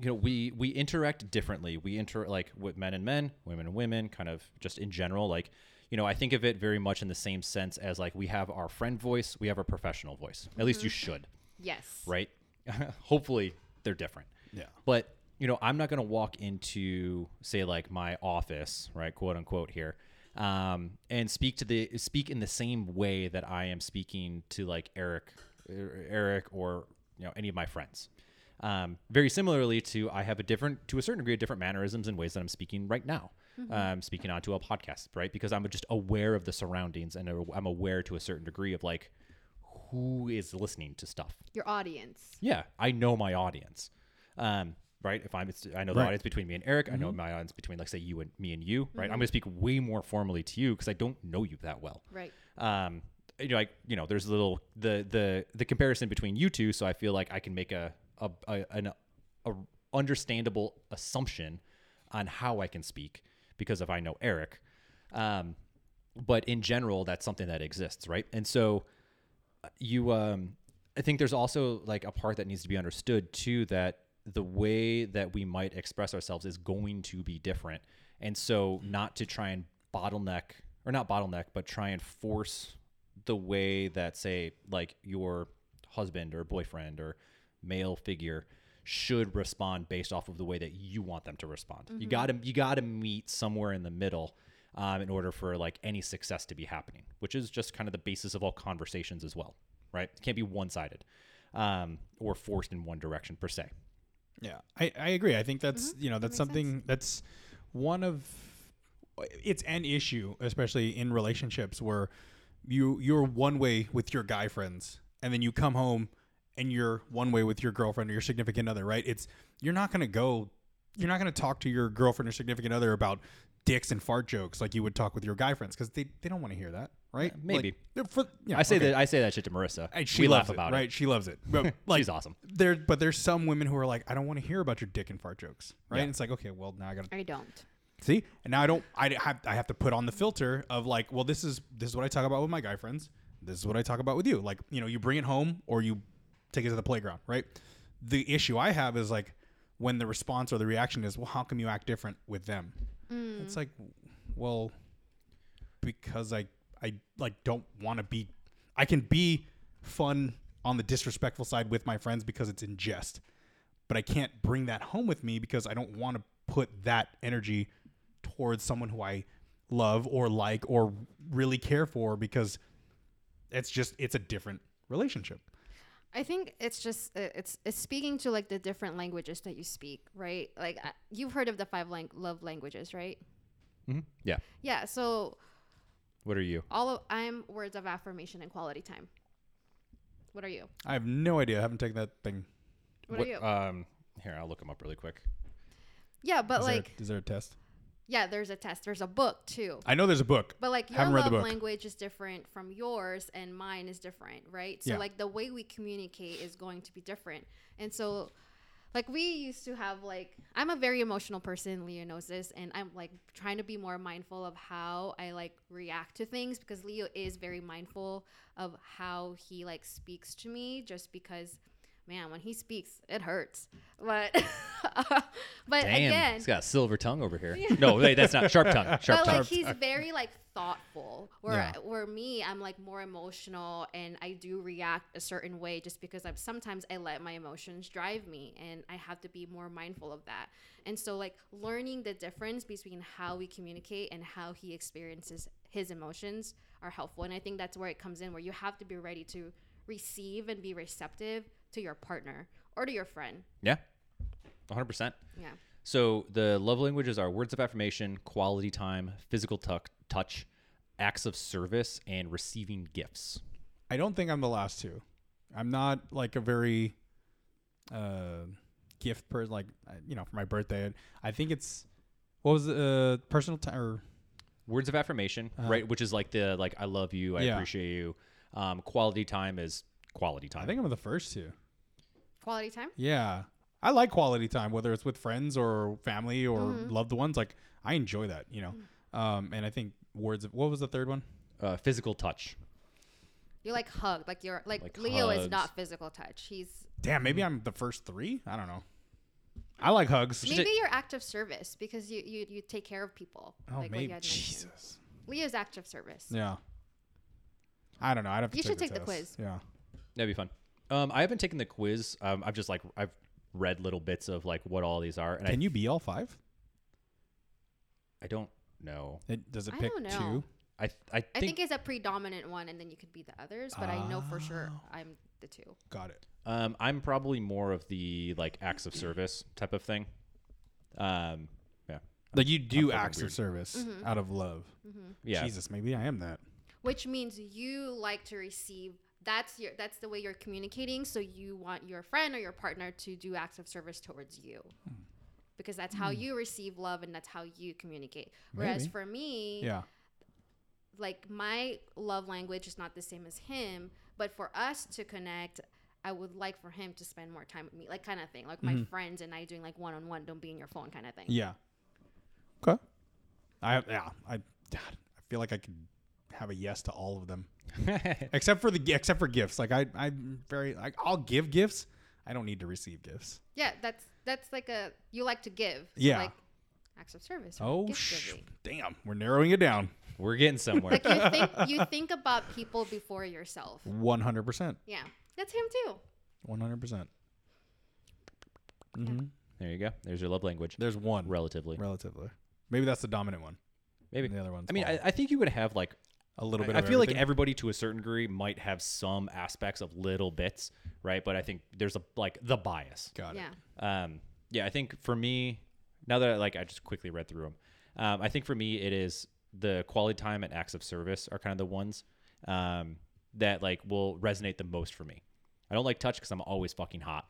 you know we we interact differently we inter like with men and men women and women kind of just in general like you know i think of it very much in the same sense as like we have our friend voice we have our professional voice at least you should yes. right [LAUGHS] hopefully they're different Yeah. but you know i'm not going to walk into say like my office right quote unquote here um, and speak to the speak in the same way that i am speaking to like eric er, eric or you know any of my friends. Um, very similarly to i have a different to a certain degree of different mannerisms and ways that i'm speaking right now. Um, speaking onto a podcast right? Because i'm just aware of the surroundings and i'm aware to a certain degree of like who is listening to stuff. Your audience. yeah, I know my audience. Um, right? If I'm, it's, I know the Right. audience between me and Eric. I know my audience between, like, say, you and me and you. Right? I'm going to speak way more formally to you because I don't know you that well. Right. Um, you know, like, you know, there's a little the the the comparison between you two, so I feel like I can make a a a, an, a understandable assumption on how I can speak because if I know Eric. Um, but in general, that's something that exists, right? And so you um i think there's also like a part that needs to be understood too that the way that we might express ourselves is going to be different and so not to try and bottleneck or not bottleneck but try and force the way that say like your husband or boyfriend or male figure should respond based off of the way that you want them to respond. Mm-hmm. You got to you got to meet somewhere in the middle um, in order for like any success to be happening, which is just kind of the basis of all conversations as well, right? It can't be one sided um, or forced in one direction per se. Yeah, I, I agree. I think that's Mm-hmm. you know that's makes something that's one of it's an issue, especially in relationships where you you're one way with your guy friends, and then you come home and you're one way with your girlfriend or your significant other. Right? It's you're not gonna go, you're not gonna talk to your girlfriend or significant other about dicks and fart jokes like you would talk with your guy friends because they, they don't want to hear that, right? maybe. Like, for, yeah, I say okay. that I say that shit to Marissa. And she we loves laugh it, about right? it. She loves it. But [LAUGHS] like, She's awesome. there, but there's some women who are like, I don't want to hear about your dick and fart jokes, right? Yeah. And it's like, okay, well now I gotta I don't. see, and now I don't, I have, I have to put on the filter of like, well, this is this is what I talk about with my guy friends. This is what I talk about with you. Like, you know, you bring it home or you take it to the playground, right? The issue I have is like when the response or the reaction is, well, how come you act different with them? Mm. It's like, well, because I I like don't want to be I can be fun on the disrespectful side with my friends because it's in jest. But I can't bring that home with me because I don't want to put that energy towards someone who I love or like or really care for because it's just it's a different relationship. I think it's just uh, it's it's speaking to like the different languages that you speak, right? Like uh, you've heard of the five lang- love languages, right? Mhm. Yeah. Yeah. So What are you? all of I'm words of affirmation and quality time. What are you? I have no idea. I haven't taken that thing. What, are you? Um, here, I'll look them up really quick. yeah, but is, like there, is there a test? yeah, there's a test. There's a book too. I know there's a book. But like your Haven't read the love book. language is different from yours and mine is different, right? So Yeah. like the way we communicate is going to be different. And so like we used to have like I'm a very emotional person, Leo knows this, and I'm like trying to be more mindful of how I like react to things because Leo is very mindful of how he like speaks to me just because man, when he speaks, it hurts. But [LAUGHS] but Damn, again, he's got a silver tongue over here. No, wait, that's not sharp tongue. [LAUGHS] Sharp but tongue. like he's very like thoughtful. Where Yeah. where me i'm like more emotional and i do react a certain way just because i'm sometimes i let my emotions drive me and i have to be more mindful of that. And so like learning the difference between how we communicate and how he experiences his emotions are helpful and i think that's where it comes in where you have to be ready to receive and be receptive to your partner or to your friend. Yeah, 100. percent. Yeah. So the love languages are words of affirmation, quality time, physical tuck, touch, acts of service, and receiving gifts. I don't think I'm the last two. I'm not like a very uh, gift person. Like uh, you know, for my birthday, I think it's what was the uh, personal time or Words of affirmation, Uh-huh. right? Which is like the like I love you, I Yeah. appreciate you. Um, quality time is quality time. I think I'm the first two. quality time Yeah, I like quality time, whether it's with friends or family or Mhm. loved ones. Like I enjoy that, you know. Um, and I think words of what was the third one? uh, physical touch. You're like hug like you're like, Like leo is hugs. not physical touch he's Damn, maybe I'm the first three. I don't know. I like hugs. Just Maybe a- you're active service because you, you you take care of people. Oh, like what maybe had mentioned. Jesus. Leo's active service. Yeah. I don't know. I'd have to You should take take the test. quiz. Yeah. That'd be fun. Um, I haven't taken the quiz. Um, I've just like I've read little bits of like what all these are, and Can I you be all five? I don't know. It, does it I pick don't know. two? I th- I think, I think it's a predominant one, and then you could be the others. But I know for sure Oh. I'm the two. Got it. um, I'm probably more of the like acts of service type of thing. Um, yeah, Like you do fucking acts of weird. service Mhm. out of love. yeah. Jesus, maybe I am that. Which means you like to receive. That's your. That's the way you're communicating. So you want your friend or your partner to do acts of service towards you. Because that's how mm. you receive love and that's how you communicate. Whereas Maybe. for me, Yeah. like my love language is not the same as him but for us to connect i would like for him to spend more time with me like kind of thing like my mm-hmm. friends and i doing like one-on-one don't be in your phone kind of thing Yeah. Okay. I yeah. I God, I feel like I could have a yes to all of them, [LAUGHS] except for the except for gifts. Like I I'm very like I'll give gifts. I don't need to receive gifts. yeah that's that's like a you like to give so Yeah. like acts of service Oh sh- damn, we're narrowing it down. We're getting somewhere. like you think you think about people before yourself One hundred percent. yeah that's him too One hundred percent. Mm-hmm. There you go. There's your love language. There's one Relatively, relatively. Maybe that's the dominant one. maybe. The other one's I mean, I. I think you would have like a little bit. I, I of feel like everybody to a certain degree might have some aspects of little bits, right? But I think there's a like the bias. got it. Yeah. Um, yeah, I think for me, now that I, like I just quickly read through them, um, I think for me it is the quality time and acts of service are kind of the ones um, that like will resonate the most for me. I don't like touch because I'm always fucking hot.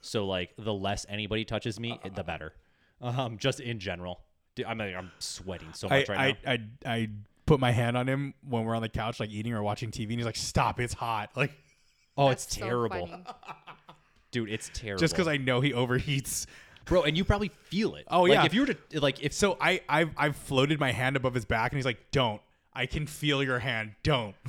So like the less anybody touches me, the better. Um, just in general, Dude, I'm like, I'm sweating so I, much right I, now. I I put my hand on him when we're on the couch, like eating or watching TV, and he's like, "Stop! It's hot!" [LAUGHS] Like oh, That's it's so terrible, funny. [LAUGHS] dude. It's terrible. just because I know he overheats. bro, and you probably feel it. Oh, Like, yeah. If you were to like, if So I I've, I've floated my hand above his back, and he's like, "Don't! I can feel your hand. Don't!" [LAUGHS]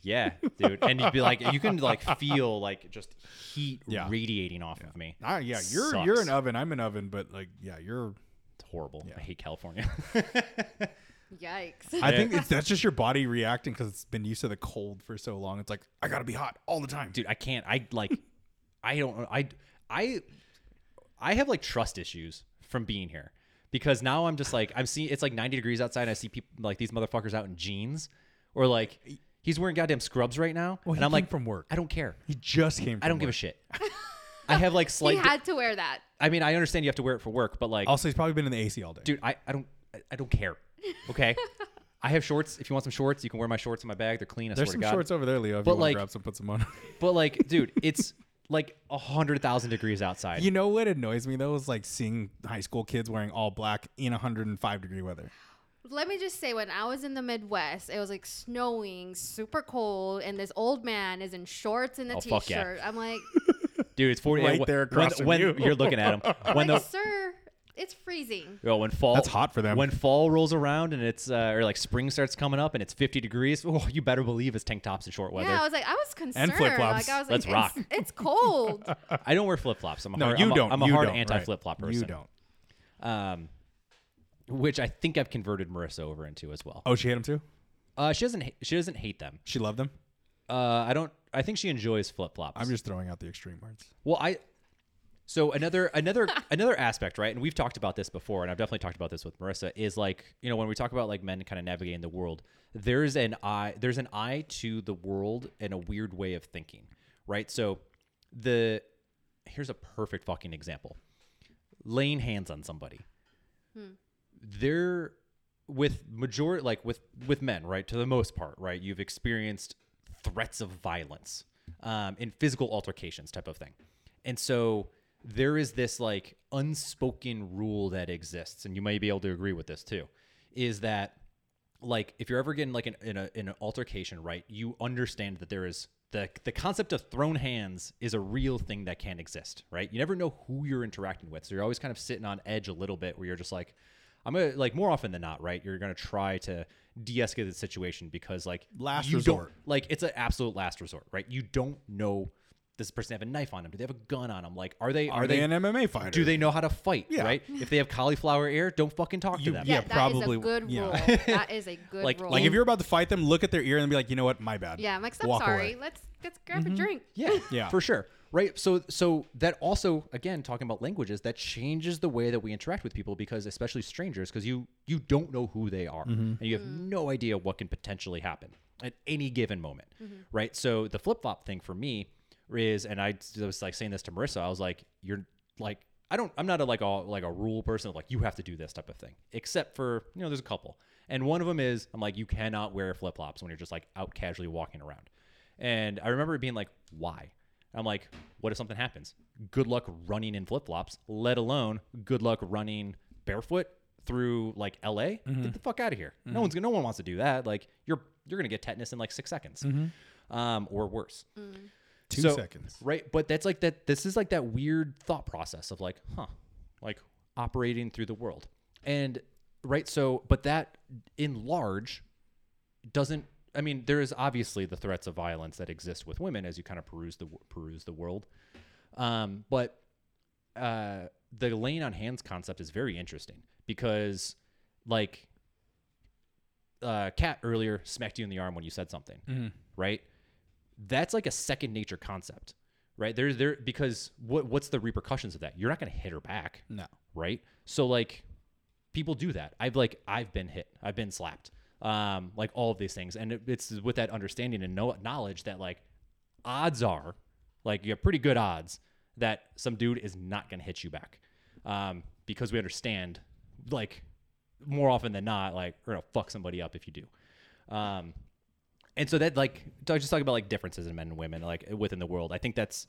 Yeah, dude. And you'd be like, you can like feel like just heat Yeah. radiating off of me. Ah, yeah, you're Sucks. you're an oven. I'm an oven, but like, yeah, you're. It's horrible. I hate California. Yikes. I think it's that's just your body reacting because it's been used to the cold for so long. It's like I gotta be hot all the time. dude, I can't. I like, [LAUGHS] I don't. I I I have like trust issues from being here because now I'm just like I'm seeing it's like 90 degrees outside. And I see people like these motherfuckers out in jeans or like he's wearing goddamn scrubs right now, Well, and I'm came like from work. I don't care. He just came. From I don't give a shit. [LAUGHS] I have like he slight. had to wear that. I mean, I understand you have to wear it for work, but like Also, he's probably been in the AC all day. dude, I, I don't I- I don't care. [LAUGHS] Okay. I have shorts. If you want some shorts, you can wear my shorts in my bag. They're clean. I There's swear some to God. shorts over there, Leo. If But, you want like- to grab some, put some on. [LAUGHS] But like, dude, it's like a hundred thousand degrees outside. you know what annoys me though is like seeing high school kids wearing all black in 105 degree weather. Let me just say, when I was in the Midwest, it was like snowing, super cold, and this old man is in shorts and a Oh, fuck yeah. t-shirt. I'm like, [LAUGHS] dude, it's forty Right when- there across when, from when you. you're looking at them. When like, the sir, it's freezing. yo, when fall That's hot for them. When fall rolls around and it's uh, or like spring starts coming up and it's 50 degrees, oh, you better believe it's tank tops and short weather. Yeah, I was like, I was concerned. And flip-flops. Like, I was like, Let's it's, rock. it's cold. [LAUGHS] I don't wear flip flops. I'm a No, hard, you I'm don't. I'm a you hard anti flip flop person. You don't. Um, which I think I've converted Marissa over into as well. Oh, she hate him too. Uh, she doesn't. ha- She doesn't hate them. She loved them. Uh, I don't. I think she enjoys flip flops. I'm just throwing out the extreme words. Well, I. So another another [LAUGHS] another aspect, right? And we've talked about this before, and I've definitely talked about this with Marissa. Is like you know when we talk about like men kind of navigating the world, there's an eye there's an eye to the world and a weird way of thinking, right? So the here's a perfect fucking example: laying hands on somebody. They're with majority like with with men, right? To the most part, right? You've experienced threats of violence, um, in physical altercations, type of thing, and so there is this like unspoken rule that exists, and you may be able to agree with this too, is that like if you're ever getting like an, in, a, in an altercation right you understand that there is the the concept of thrown hands is a real thing that can exist right you never know who you're interacting with so you're always kind of sitting on edge a little bit where you're just like i'm gonna like more often than not right you're gonna try to de-escalate the situation because like Last resort. like it's an absolute last resort right you don't know does this person have a knife on them do they have a gun on them like are they Are, they, an MMA fighter? do they know how to fight Yeah. right if they have cauliflower ear don't fucking talk to them Yeah, that is probably- a good yeah. rule. [LAUGHS] that is a good Like- rule. Like if you're about to fight them, look at their ear and be like, you know what, my bad. yeah, I'm like, I'm Walk sorry. away. Let's let's grab a mm-hmm. drink. Yeah, [LAUGHS] Yeah. for sure. Right. So, so that also, again, talking about languages, that changes the way that we interact with people because, especially strangers, because you you don't know who they are mm-hmm. and you have mm-hmm. no idea what can potentially happen at any given moment. Right. So the flip flop thing for me is, and I was like saying this to Marissa, I was like, you're like. I don't. I'm not a like a like a rule person. Like you have to do this type of thing. Except for you know, there's a couple, and one of them is I'm like you cannot wear flip flops when you're just like out casually walking around. And I remember it being like, why? I'm like, what if something happens? Good luck running in flip flops, let alone good luck running barefoot through like LA. Get mm-hmm. the fuck out of here. No mm-hmm. one's gonna no one wants to do that. Like you're you're gonna get tetanus in like six seconds. Mm-hmm. Um, or worse. Mm. Two So- seconds. Right. But that's like that this is like that weird thought process of like, huh, like operating through the world. And right, so but that in large doesn't I mean, there is obviously the threats of violence that exist with women as you kind of peruse the peruse the world. Um, but uh, the laying on hands concept is very interesting because, like, uh, Kat earlier smacked you in the arm when you said something, right? That's like a second nature concept, right? There's there because what what's the repercussions of that? You're not going to hit her back, No. right? So like people do that. I've like I've been hit. I've been slapped. Um like all of these things and it, it's with that understanding and know, knowledge that like odds are like you have pretty good odds that some dude is not going to hit you back. Um because we understand like more often than not like we're going to fuck somebody up if you do. Um and so that like I just talk about like differences in men and women like within the world. I think that's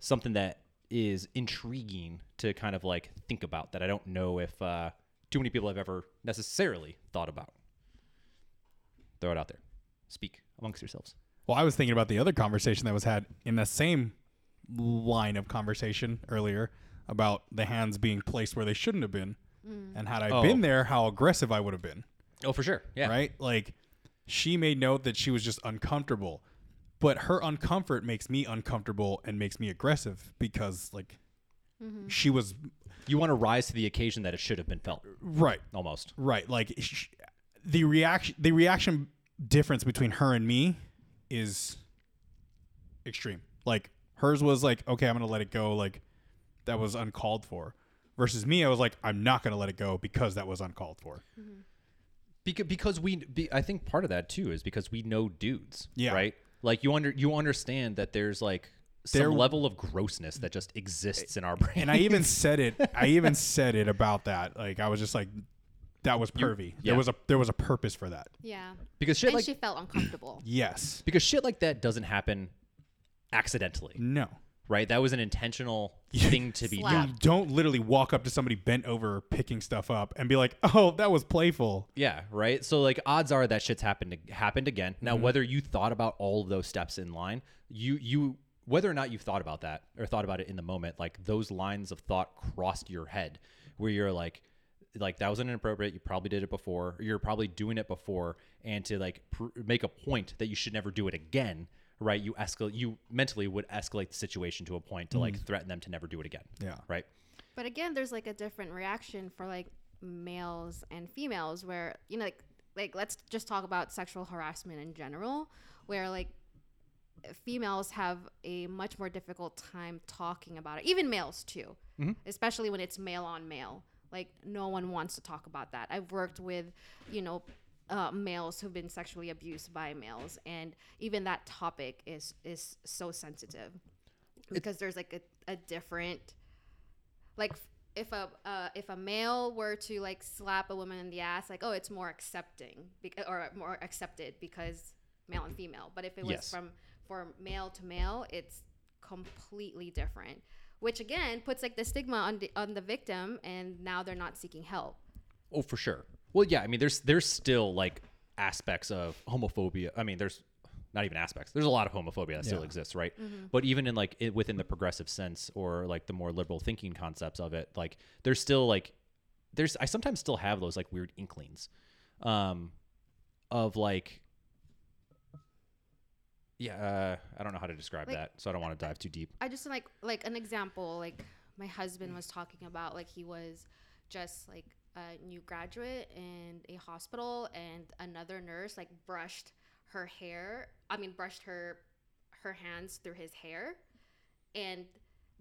something that is intriguing to kind of like think about that I don't know if uh, too many people have ever necessarily thought about. Throw it out there. Speak amongst yourselves. Well, I was thinking about the other conversation that was had in the same line of conversation earlier about the hands being placed where they shouldn't have been. And had I Oh. been there, how aggressive I would have been. Oh, for sure. Yeah. Right? Like she made note that she was just uncomfortable. But her uncomfort makes me uncomfortable and makes me aggressive because like mm-hmm. she was You want to rise to the occasion that it should have been felt. right. Almost. Right. Like sh- the reaction the reaction difference between her and me is extreme. Like hers was like, okay, I'm going to let it go like that was uncalled for. Versus me, I was like, I'm not going to let it go because that was uncalled for. Mm-hmm. Because because we be, I think part of that too is because we know dudes. Yeah. Right. Like you under you understand that there's like some There- level of grossness that just exists in our brain. And I even said it. [LAUGHS] I even said it about that. Like I was just like, that was pervy. yeah. There was a there was a purpose for that. Yeah. because shit and like she felt uncomfortable. [CLEARS THROAT] Yes. because shit like that doesn't happen accidentally. No. right? That was an intentional thing to be Slap. done. You don't literally walk up to somebody bent over picking stuff up and be like, "Oh, that was playful." Yeah, right. So like, odds are that shit's happened happened again. Now, mm-hmm. whether you thought about all of those steps in line, you you whether or not you've thought about that or thought about it in the moment, like those lines of thought crossed your head, where you're like, like that was inappropriate. You probably did it before. Or you're probably doing it before, and to like pr- make a point that you should never do it again. Right, you escalate. You mentally would escalate the situation to a point to like mm. threaten them to never do it again. Yeah. Right. But again, there's like a different reaction for like males and females where, you know, like like let's just talk about sexual harassment in general, where like females have a much more difficult time talking about it. Even males too. Mm-hmm. Especially when it's male on male. Like no one wants to talk about that. I've worked with, you know, uh, males who've been sexually abused by males, and even that topic is is so sensitive because there's like a, a different like if a uh, if a male were to like slap a woman in the ass like oh it's more accepting bec- or more accepted because male and female but if it was Yes. from for male to male it's completely different which again puts like the stigma on the on the victim and now they're not seeking help Oh, for sure. Well, yeah. I mean, there's there's still like aspects of homophobia. I mean, there's not even aspects. There's a lot of homophobia that still exists, right? But even in like it, within the progressive sense or like the more liberal thinking concepts of it, like there's still like there's I sometimes still have those like weird inklings, um, of like. Yeah, uh, I don't know how to describe Like, that, so I don't want to dive too deep. I just like like an example like my husband was talking about like he was just like a new graduate in a hospital and another nurse like brushed her hair I mean brushed her her hands through his hair. And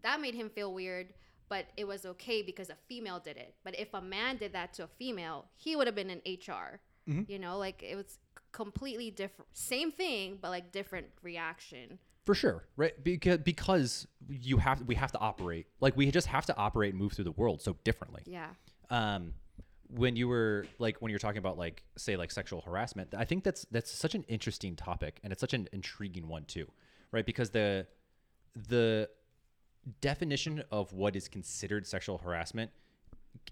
that made him feel weird but it was okay because a female did it. But if a man did that to a female he would have been in HR you know like it was completely different same thing but like different reaction. For sure, right? Because because you have we have to operate like we just have to operate and move through the world so differently. yeah. Um, when you were like when you're talking about like say like sexual harassment, I think that's that's such an interesting topic and it's such an intriguing one too, right? Because the the definition of what is considered sexual harassment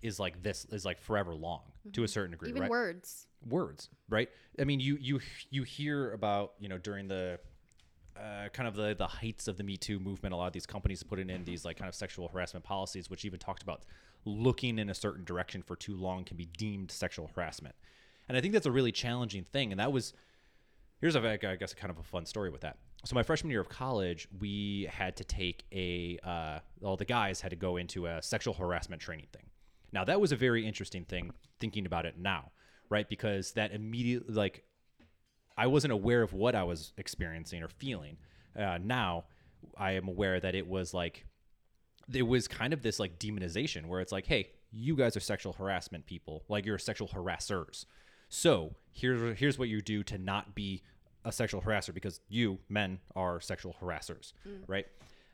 is like this is like forever long to a certain degree, even right? words words, right? I mean, you you you hear about you know during the uh, kind of the the heights of the Me Too movement, a lot of these companies putting in these like kind of sexual harassment policies, which even talked about looking in a certain direction for too long can be deemed sexual harassment, and I think that's a really challenging thing. And that was here's a I guess kind of a fun story with that. So my freshman year of college, we had to take a uh, all the guys had to go into a sexual harassment training thing. Now that was a very interesting thing thinking about it now, right? Because that immediately like I wasn't aware of what I was experiencing or feeling uh, now I am aware that it was like there was kind of this like demonization where it's like, hey, you guys are sexual harassment people, like you're sexual harassers. So here's here's what you do to not be a sexual harasser because you men are sexual harassers, right?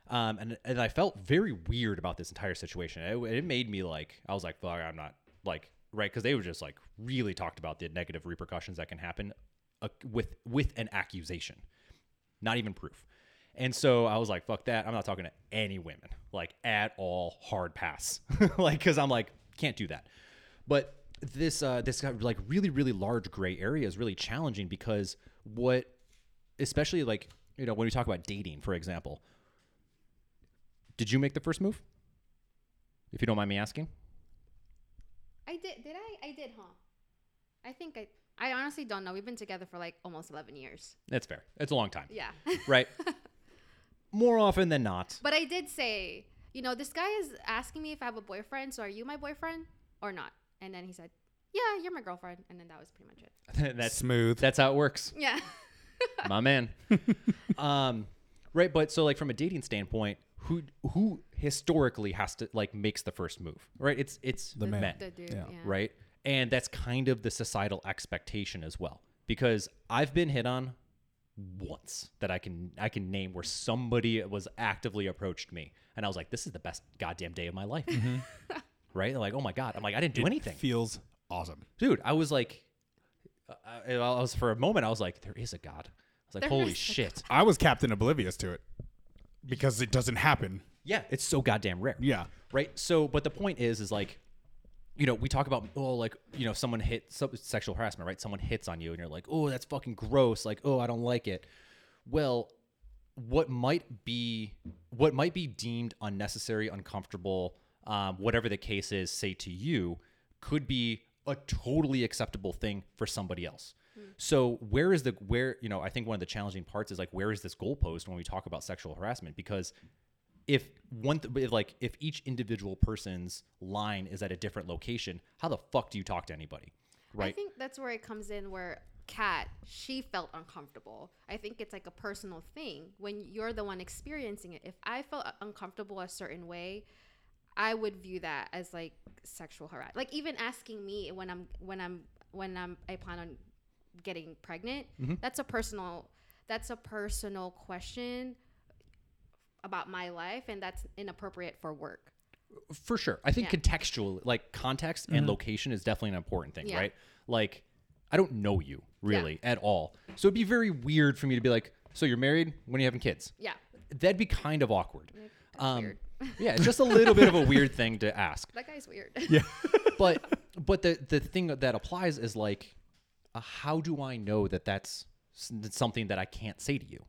Um, and and I felt very weird about this entire situation. It, it made me like I was like, fuck, I'm not like right because they were just like really talked about the negative repercussions that can happen uh, with with an accusation, not even proof. And so I was like, fuck that. I'm not talking to any women, like at all. Hard pass, [LAUGHS] like because I'm like can't do that. But this uh, this got like really really large gray area is really challenging because what, especially like you know when we talk about dating, for example, did you make the first move? If you don't mind me asking. I did. Did I? I did, huh? I think I. I honestly don't know. We've been together for like almost 11 years. That's fair. It's a long time, Yeah. right? [LAUGHS] More often than not. but I did say, you know, this guy is asking me if I have a boyfriend. So are you my boyfriend or not? And then he said, yeah, you're my girlfriend. And then that was pretty much it. [LAUGHS] that's smooth. that's how it works. [LAUGHS] Yeah. my man. [LAUGHS] um, right, but so like from a dating standpoint, who who historically has to like makes the first move, right? It's it's The man. men, The dude. Yeah. Yeah. right? And that's kind of the societal expectation as well, because I've been hit on once that I can I can name where somebody was actively approached me, and I was like, this is the best goddamn day of my life, mm-hmm. [LAUGHS] right? Like, oh my god, I'm like, I didn't do It anything. Feels awesome. dude i was like I, I was for a moment i was like there is a god. I was like There holy shit. I was Captain Oblivious to it because it doesn't happen. yeah it's so goddamn rare. Yeah. right? So but the point is is like you know we talk about oh like you know someone hit sexual harassment right? Someone hits on you and you're like oh that's fucking gross. Like oh i don't like it. Well what might be what might be deemed unnecessary uncomfortable um, whatever the case is say to you could be a totally acceptable thing for somebody else. So where is the where you know i think one of the challenging parts is like where is this goalpost when we talk about sexual harassment? Because if one th- if, like if each individual person's line is at a different location how the fuck do you talk to anybody Right. I think that's where it comes in where Kat, she felt uncomfortable. I think it's like a personal thing when you're the one experiencing it. If I felt uncomfortable a certain way, I would view that as like sexual harassment. Like even asking me when I'm when I'm when I'm I plan on getting pregnant, Mm-hmm. that's a personal that's a personal question about my life and that's inappropriate for work. for sure i think Yeah. contextual like context and location is definitely an important thing Yeah. right like i don't know you really at all so it'd be very weird for me to be like so you're married when are you having kids Yeah. that'd be kind of awkward That's um weird. yeah it's just a little bit of a weird thing to ask [LAUGHS] That guy's weird. Yeah. [LAUGHS] [LAUGHS] but but the the thing that applies is like uh, how do i know that that's something that i can't say to you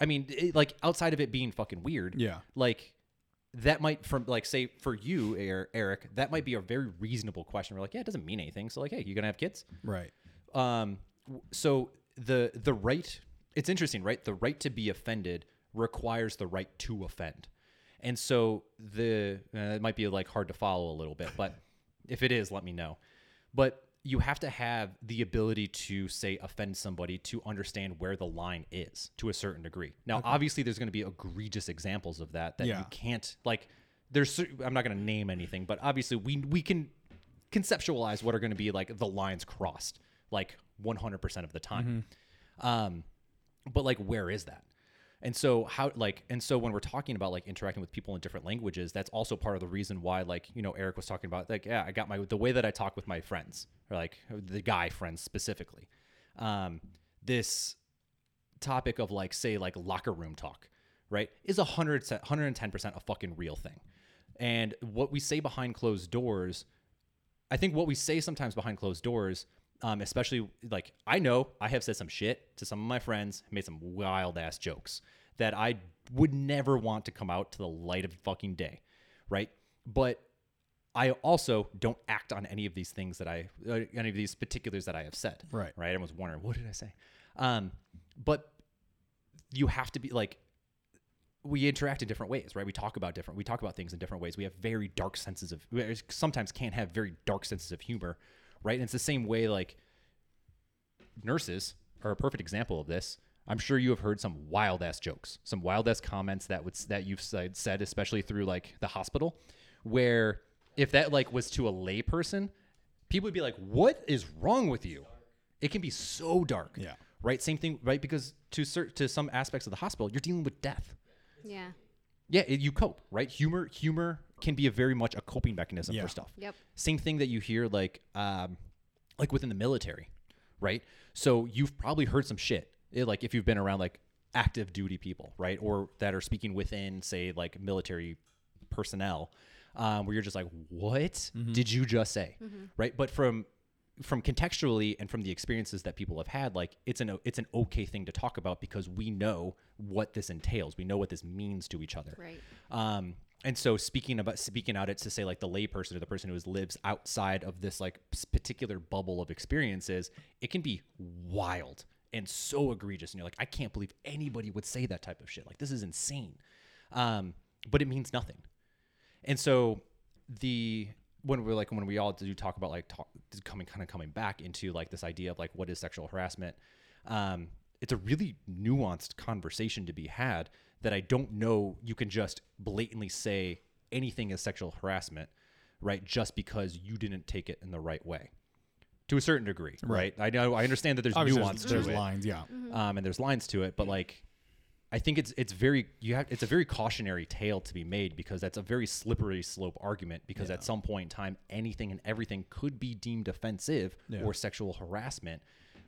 i mean it, like outside of it being fucking weird Yeah. like that might from like say for you Er- eric that might be a very reasonable question. We're like yeah it doesn't mean anything. So like hey you gonna have kids? Right. um so the the right it's interesting right? The right to be offended requires the right to offend. And so the uh, it might be like hard to follow a little bit but if it is let me know. But you have to have the ability to say offend somebody to understand where the line is to a certain degree. Now obviously there's going to be egregious examples of that that Yeah. you can't like there's i'm not going to name anything but obviously we we can conceptualize what are going to be like the lines crossed like 100% of the time. Um but like where is that and so how like and so when we're talking about like interacting with people in different languages that's also part of the reason why like you know eric was talking about like yeah i got my the way that i talk with my friends or like the guy friends specifically. Um this topic of like say like locker room talk right is a hundred 110% a fucking real thing. And what we say behind closed doors I think what we say sometimes behind closed doors, um, especially like I know I have said some shit to some of my friends, made some wild ass jokes that I would never want to come out to the light of fucking day, right? But I also don't act on any of these things that I, uh, any of these particulars that I have said, Right. Right? Everyone's wondering what did I say, um, but you have to be like we interact in different ways, right? We talk about different, we talk about things in different ways. We have very dark senses of, we sometimes can't have very dark senses of humor, right? And it's the same way, like nurses are a perfect example of this. I'm sure you have heard some wild ass jokes, some wild ass comments that would that you've said, said, especially through like the hospital, where if that like was to a layperson, people would be like, "What is wrong with you?" It can be so dark. Yeah. Right. Same thing. Right. Because to cer- to some aspects of the hospital, you're dealing with death. Yeah. Yeah, it, you cope, right? Humor, humor can be a very much a coping mechanism Yeah. for stuff. Yep. Same thing that you hear like, um, like within the military, right? So you've probably heard some shit, eh, like if you've been around like active duty people, right, or that are speaking within, say, like military personnel, um, where you're just like, what did you just say, right? But from from contextually and from the experiences that people have had, like it's an it's an okay thing to talk about because we know what this entails. We know what this means to each other. Right. Um, and so speaking about speaking out it to say like the layperson or the person who lives outside of this like particular bubble of experiences, it can be wild and so egregious. And you're like, I can't believe anybody would say that type of shit. Like this is insane. Um, but it means nothing. And so the when we're like when we all do talk about like talk, coming kind of coming back into like this idea of like what is sexual harassment, um, it's a really nuanced conversation to be had that I don't know you can just blatantly say anything is sexual harassment, right? Just because you didn't take it in the right way. To a certain degree, right? I know I understand that there's Obviously, nuance there's, there's to it lines. Yeah. um, and there's lines to it, but like, I think it's it's very you have it's a very cautionary tale to be made because that's a very slippery slope argument because at some point in time anything and everything could be deemed offensive Yeah. or sexual harassment,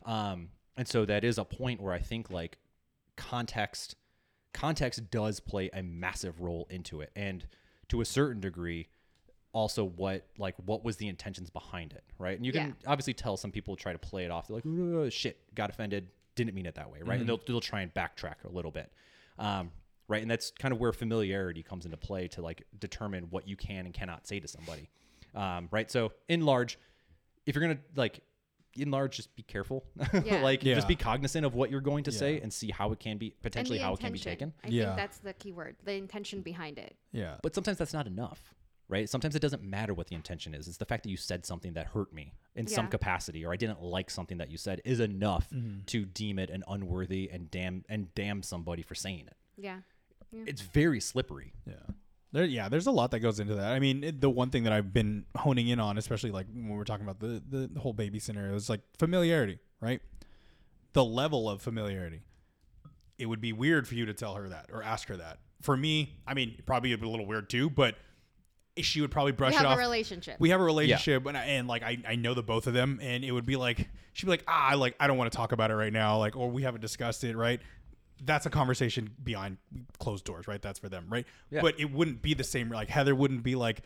um, and so that is a point where I think like context context does play a massive role into it, and to a certain degree. Also, what like what was the intentions behind it, right? And you can Yeah. obviously tell some people try to play it off. They're like, "Uh, "Shit, got offended, didn't mean it that way," right? And they'll they'll try and backtrack a little bit, um, right? And that's kind of where familiarity comes into play to like determine what you can and cannot say to somebody, um, right? So in large, if you're gonna like in large, just be careful, [LAUGHS] Yeah. like Yeah. just be cognizant of what you're going to say and see how it can be potentially the how it can be taken. I Yeah. think that's the key word. The intention behind it. Yeah. But sometimes that's not enough, right? Sometimes it doesn't matter what the intention is. It's the fact that you said something that hurt me in some capacity, or I didn't like something that you said, is enough Mm-hmm. to deem it an unworthy and damn and damn somebody for saying it. Yeah. It's very slippery. Yeah. There, yeah, there's a lot that goes into that. I mean, it, the one thing that I've been honing in on, especially like when we're talking about the, the, the whole baby scenario, is like familiarity, right? The level of familiarity. It would be weird for you to tell her that or ask her that. For me, I mean, probably it'd be a little weird too, but she would probably brush it off. We it have off. a relationship. we have a relationship and, I, and like I, I know the both of them and it would be like she'd be like ah I like I don't want to talk about it right now like or we haven't discussed it right that's a conversation behind closed doors right that's for them right Yeah. but it wouldn't be the same like Heather wouldn't be like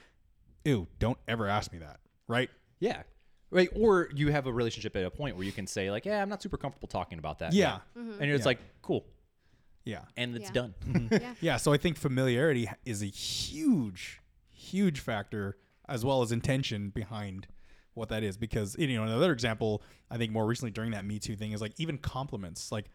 ew don't ever ask me that right Yeah. Right. Or you have a relationship at a point where you can say, like, yeah, I'm not super comfortable talking about that. Yeah. now." Mm-hmm. And it's Yeah. like, cool. yeah And it's Yeah. done. [LAUGHS] Mm-hmm. yeah. yeah so I think familiarity is a huge huge factor as well as intention behind what that is because you know another example I think more recently during that Me Too thing is like even compliments like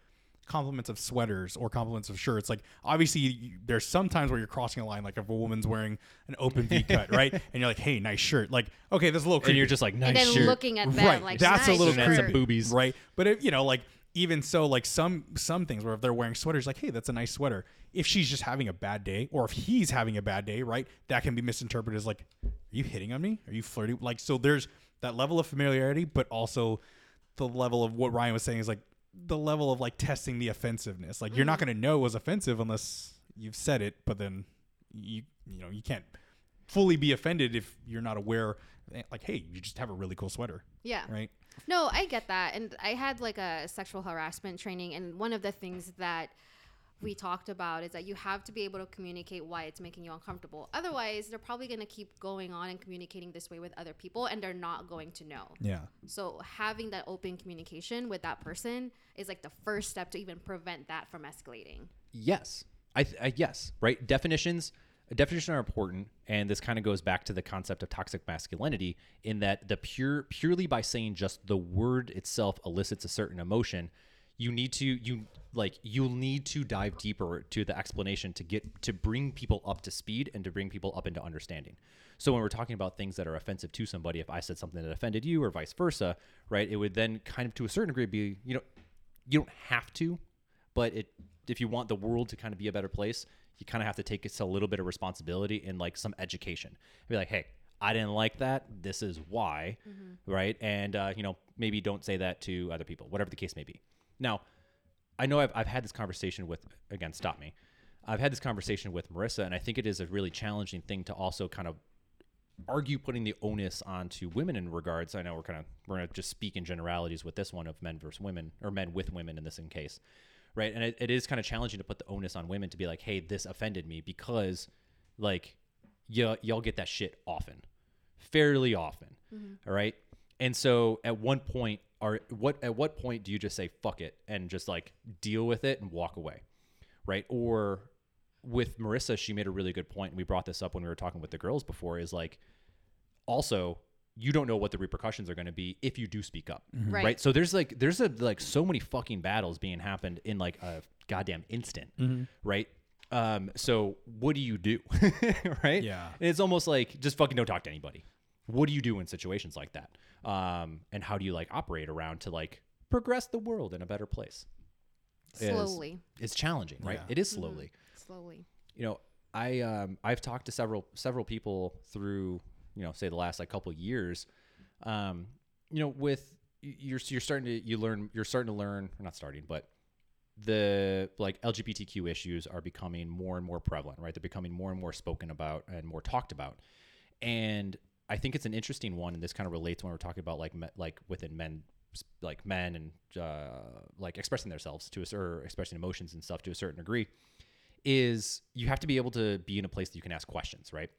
compliments of sweaters or compliments of shirts like obviously you, there's some times where you're crossing a line like if a woman's wearing an open V cut [LAUGHS] right? And you're like hey nice shirt. Like okay that's a little creepy and you're just like, nice and then shirt. looking at them right like that's nice a little And that's some creepy boobies. right? But if, you know like even so like some some things where if they're wearing sweaters like hey that's a nice sweater. If she's just having a bad day or if he's having a bad day right that can be misinterpreted as like are you hitting on me? Are you flirting? Like so there's that level of familiarity but also the level of what ryan was saying is like the level of like testing the offensiveness like you're not mm-hmm. going to know it was offensive unless you've said it but then you you know you can't fully be offended if you're not aware eh, like hey you just have a really cool sweater Yeah. right No, I get that. And I had like a sexual harassment training. And one of the things that we talked about is that you have to be able to communicate why it's making you uncomfortable. Otherwise, they're probably going to keep going on and communicating this way with other people and they're not going to know. yeah So having that open communication with that person is like the first step to even prevent that from escalating. Yes. I, th- I yes, right? Definitions definitions are important and this kind of goes back to the concept of toxic masculinity in that the pure purely by saying just the word itself elicits a certain emotion, you need to you like you'll need to dive deeper to the explanation to get to bring people up to speed and to bring people up into understanding. So when we're talking about things that are offensive to somebody, if I said something that offended you or vice versa, right? It would then kind of to a certain degree be, you know, you don't have to but it if you want the world to kind of be a better place, you kind of have to take it to a little bit of responsibility and like some education. Be like, hey, I didn't like that. This is why, right? And uh, you know, maybe don't say that to other people, whatever the case may be. Now, I know I've, I've had this conversation with again, stop me. I've had this conversation with Marissa, and I think it is a really challenging thing to also kind of argue putting the onus onto women in regards. I know we're kind of we're gonna just speak in generalities with this one of men versus women or men with women in this in case, right? And it, it is kind of challenging to put the onus on women to be like, hey, this offended me because like y- y'all get that shit often, fairly often, mm-hmm. all right? And so at one point, are what at what point do you just say fuck it and just like deal with it and walk away, right? Or with Marissa, she made a really good point, and we brought this up when we were talking with the girls before. Is like also you don't know what the repercussions are going to be if you do speak up, Right. right. So there's like there's a like so many fucking battles being happened in like a goddamn instant, right? Um, so what do you do, [LAUGHS] right? Yeah. And it's almost like just fucking don't talk to anybody. What do you do in situations like that? Um, and how do you like operate around to like progress the world in a better place? Is- Slowly. It's challenging, right? Yeah. It is slowly Slowly. you know i um i've talked to several several people through you know say the last like couple years um you know with you're you're starting to you learn you're starting to learn or not starting but the like lgbtq issues are becoming more and more prevalent right they're becoming more and more spoken about and more talked about and i think it's an interesting one and this kind of relates when we're talking about like me, like within men like men and uh, like expressing themselves to a or expressing emotions and stuff to a certain degree is you have to be able to be in a place that you can ask questions, right?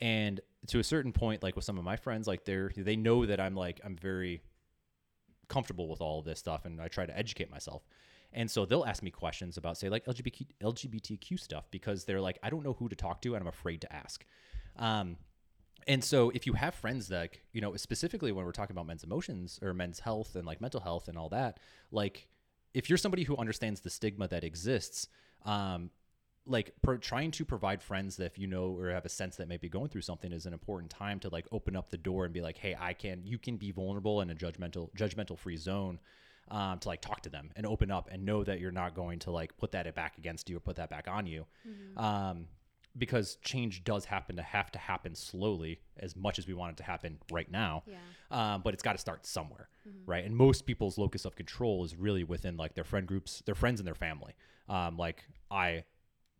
And to a certain point, like with some of my friends, like they're they know that I'm like I'm very comfortable with all of this stuff, and I try to educate myself. And so they'll ask me questions about, say, like LGBTQ, LGBTQ stuff because they're like, I don't know who to talk to, and I'm afraid to ask. Um, and so if you have friends that, like, you know, specifically when we're talking about men's emotions or men's health and like mental health and all that, like if you're somebody who understands the stigma that exists, um, like pro- trying to provide friends that if you know or have a sense that may be going through something is an important time to like open up the door and be like, hey, I can, you can be vulnerable in a judgmental, judgmental free zone. Um, to like talk to them and open up and know that you're not going to like put that back against you or put that back on you. Um, because change does happen to have to happen slowly as much as we want it to happen right now. Yeah. Um, but it's got to start somewhere, right? And most people's locus of control is really within like their friend groups, their friends and their family. Um, like I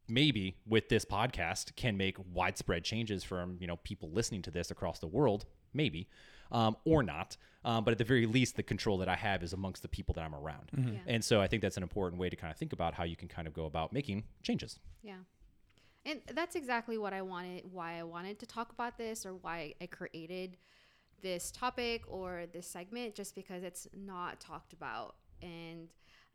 maybe with this podcast can make widespread changes from you know people listening to this across the world maybe um, or not um, but at the very least the control that i have is amongst the people that i'm around Yeah. and so i think that's an important way to kind of think about how you can kind of go about making changes Yeah. And that's exactly what I wanted, why I wanted to talk about this or why I created this topic or this segment, just because it's not talked about. And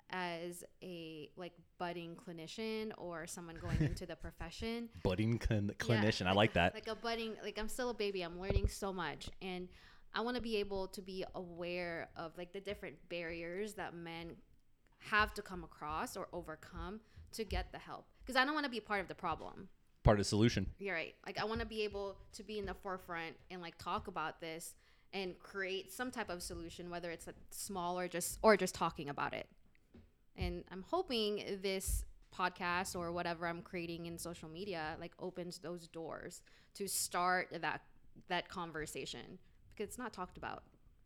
as a like budding clinician or someone going [LAUGHS] into the profession, budding cl- Yeah, clinician i like that Like a budding, like I'm still a baby. I'm learning so much, and I want to be able to be aware of like the different barriers that men have to come across or overcome to get the help. Because I don't want to be part of the problem. part of the solution You're right. Like I want to be able to be in the forefront and like talk about this and create some type of solution, whether it's a small or just or just talking about it. And I'm hoping this podcast or whatever I'm creating in social media like opens those doors to start that that conversation because it's not talked about.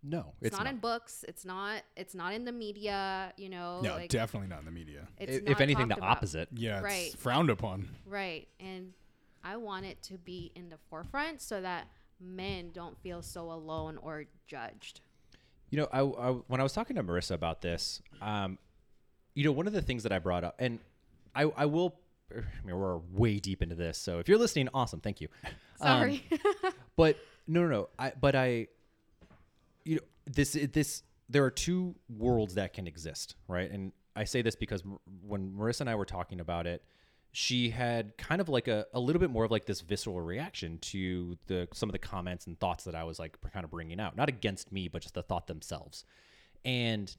No It's, it's not, not, in books. It's not. It's not in the media. You know. No, like, definitely not in the media. it's if anything the about. opposite Yeah, it's Right. frowned upon. Right. And I want it to be in the forefront so that men don't feel so alone or judged. You know, I, I when I was talking to Marissa about this, um, you know, one of the things that I brought up, and I, I will, I mean, we're way deep into this, so if you're listening, awesome, thank you. Um, Sorry. but no, no, no. I, but I, you know, this, this, there are two worlds that can exist, right? And I say this because when Marissa and I were talking about it, she had kind of like a, a little bit more of like this visceral reaction to the some of the comments and thoughts that I was like kind of bringing out, not against me, but just the thought themselves. And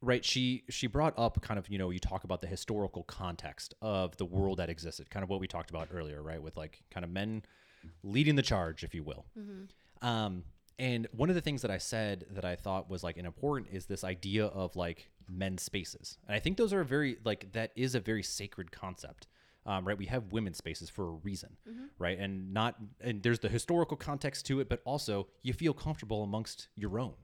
right, she she brought up kind of you know you talk about the historical context of the world that existed, kind of what we talked about earlier, right, with like kind of men leading the charge, if you will. Um, and one of the things that I said that I thought was like an important is this idea of like men's spaces. And I think those are very like that is a very sacred concept. Um, right, we have women's spaces for a reason, right, and not and there's the historical context to it, but also you feel comfortable amongst your own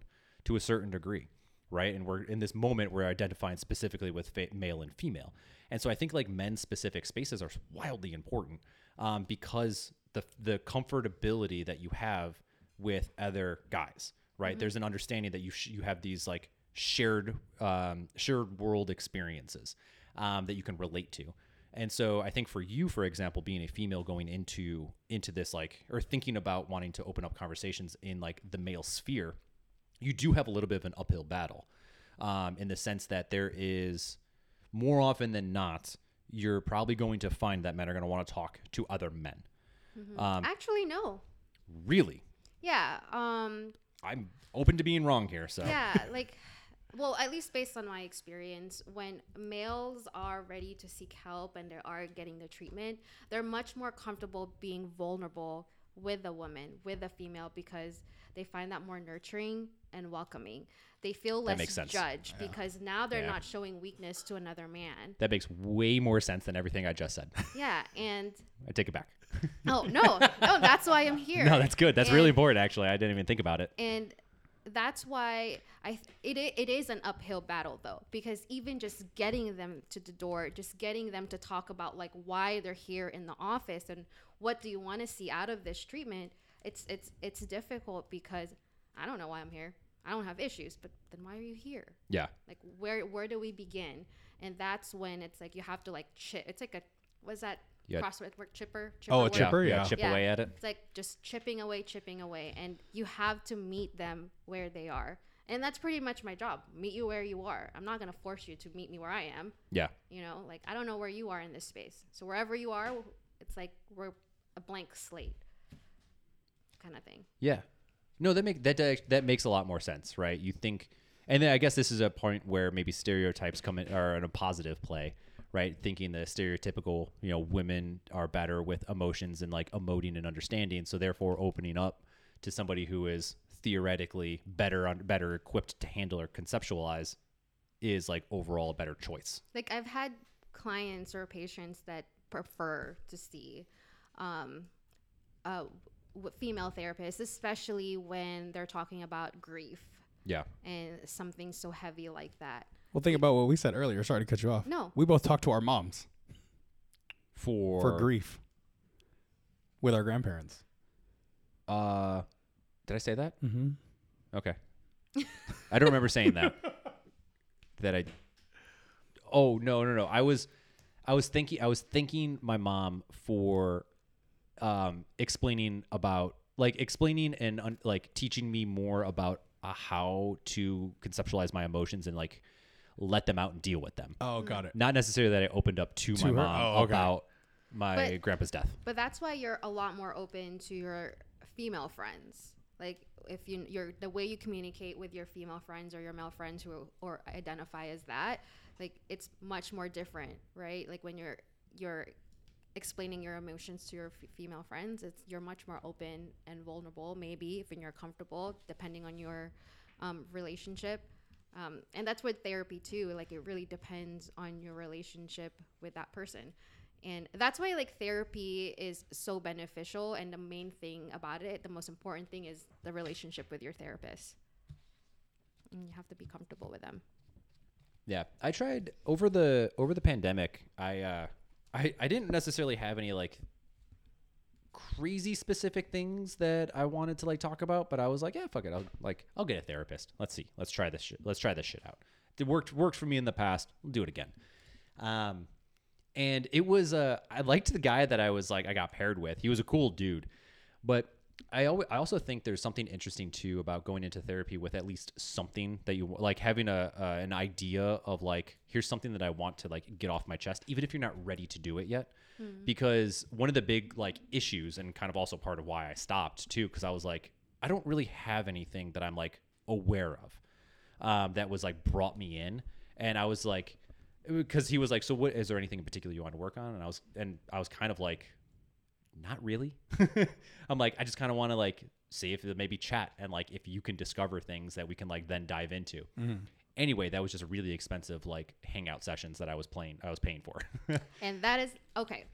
to a certain degree, right? And we're in this moment we're identifying specifically with fa- male and female, and so I think like men's specific spaces are wildly important um, because the the comfortability that you have with other guys, right? There's an understanding that you sh- you have these like shared um, shared world experiences um, that you can relate to. And so I think for you, for example, being a female going into into this like or thinking about wanting to open up conversations in like the male sphere, you do have a little bit of an uphill battle, um, in the sense that there is more often than not, you're probably going to find that men are going to want to talk to other men. Um, Actually, no. really, Yeah. Um. I'm open to being wrong here. So Yeah. [LAUGHS] like, well, at least based on my experience, when males are ready to seek help and they are getting the treatment, they're much more comfortable being vulnerable with a woman, with a female, because they find that more nurturing and welcoming. They feel less makes sense. judged because now they're Yeah. not showing weakness to another man. that makes way more sense than everything I just said. [LAUGHS] Yeah. And I take it back. Oh no, no, that's why I'm here. [LAUGHS] No, that's good. That's really And- important. Actually, I didn't even think about it. and that's why I it it is an uphill battle though because even just getting them to the door, just getting them to talk about like why they're here in the office and what do you want to see out of this treatment, it's it's it's difficult because I don't know why I'm here. I don't have issues, but then why are you here? Yeah, Like where where do we begin? And that's when it's like you have to like chip. It's like a was that Yeah. crossword word chipper? Oh, a word? chipper? yeah. chip Yeah. away at it. It's like just chipping away, chipping away, and you have to meet them where they are. And that's pretty much my job. Meet you where you are. I'm not going to force you to meet me where I am. Yeah, You know, like I don't know where you are in this space. So wherever you are, it's like we're a blank slate kind of thing. yeah. No, that make that that- that makes a lot more sense, right? You think, and then I guess this is a point where maybe stereotypes come in are in a positive play, right? Thinking the stereotypical, you know, women are better with emotions and like emoting and understanding, so therefore opening up to somebody who is theoretically better on better equipped to handle or conceptualize is like overall a better choice. Like I've had clients or patients that prefer to see um, uh, female therapists, especially when they're talking about grief Yeah. and something so heavy like that. Well, think about what we said earlier. Sorry to cut you off. No. We both talked to our moms For for grief with our grandparents. Uh, did I say that? Mm-hmm. Okay. I don't remember saying that. [LAUGHS] That I. Oh no no no! I was, I was thinking I was thanking my mom for, um, explaining about like explaining and un, like teaching me more about uh, how to conceptualize my emotions and like let them out and deal with them. Oh, got it. Not necessarily that I opened up to, To my her? mom Oh, okay. about my But- grandpa's death. But that's why you're a lot more open to your female friends. Like if you you're the way you communicate with your female friends or your male friends who or identify as that, like it's much more different, right? Like when you're you're explaining your emotions to your f- female friends, it's you're much more open and vulnerable. Maybe if you're comfortable, depending on your um, relationship. Um, and that's with therapy too. Like it really depends on your relationship with that person. And that's why like therapy is so beneficial. And the main thing about it, the most important thing is the relationship with your therapist. And you have to be comfortable with them. Yeah, I tried over the over the pandemic. I uh, I I didn't necessarily have any like crazy specific things that I wanted to like talk about, but I was like, yeah, fuck it. I'll like I'll get a therapist. Let's see. Let's try this shit. Let's try this shit out. It worked worked for me in the past. We'll do it again. Um, and it was uh, I liked the guy that I was like I got paired with. He was a cool dude, but I always, I also think there's something interesting too about going into therapy with at least something that you like having a uh, an idea of like here's something that I want to like get off my chest, even if you're not ready to do it yet. Because one of the big like issues and kind of also part of why I stopped too, because I was like I don't really have anything that I'm like aware of um, that was like brought me in, and I was like because he was like, so what is there anything in particular you want to work on? And I was and I was kind of like not really. [LAUGHS] I'm like, I just kind of want to like see if maybe chat and like if you can discover things that we can like then dive into. Anyway, that was just really expensive like hangout sessions that I was playing. I was paying for. [LAUGHS] And that is okay.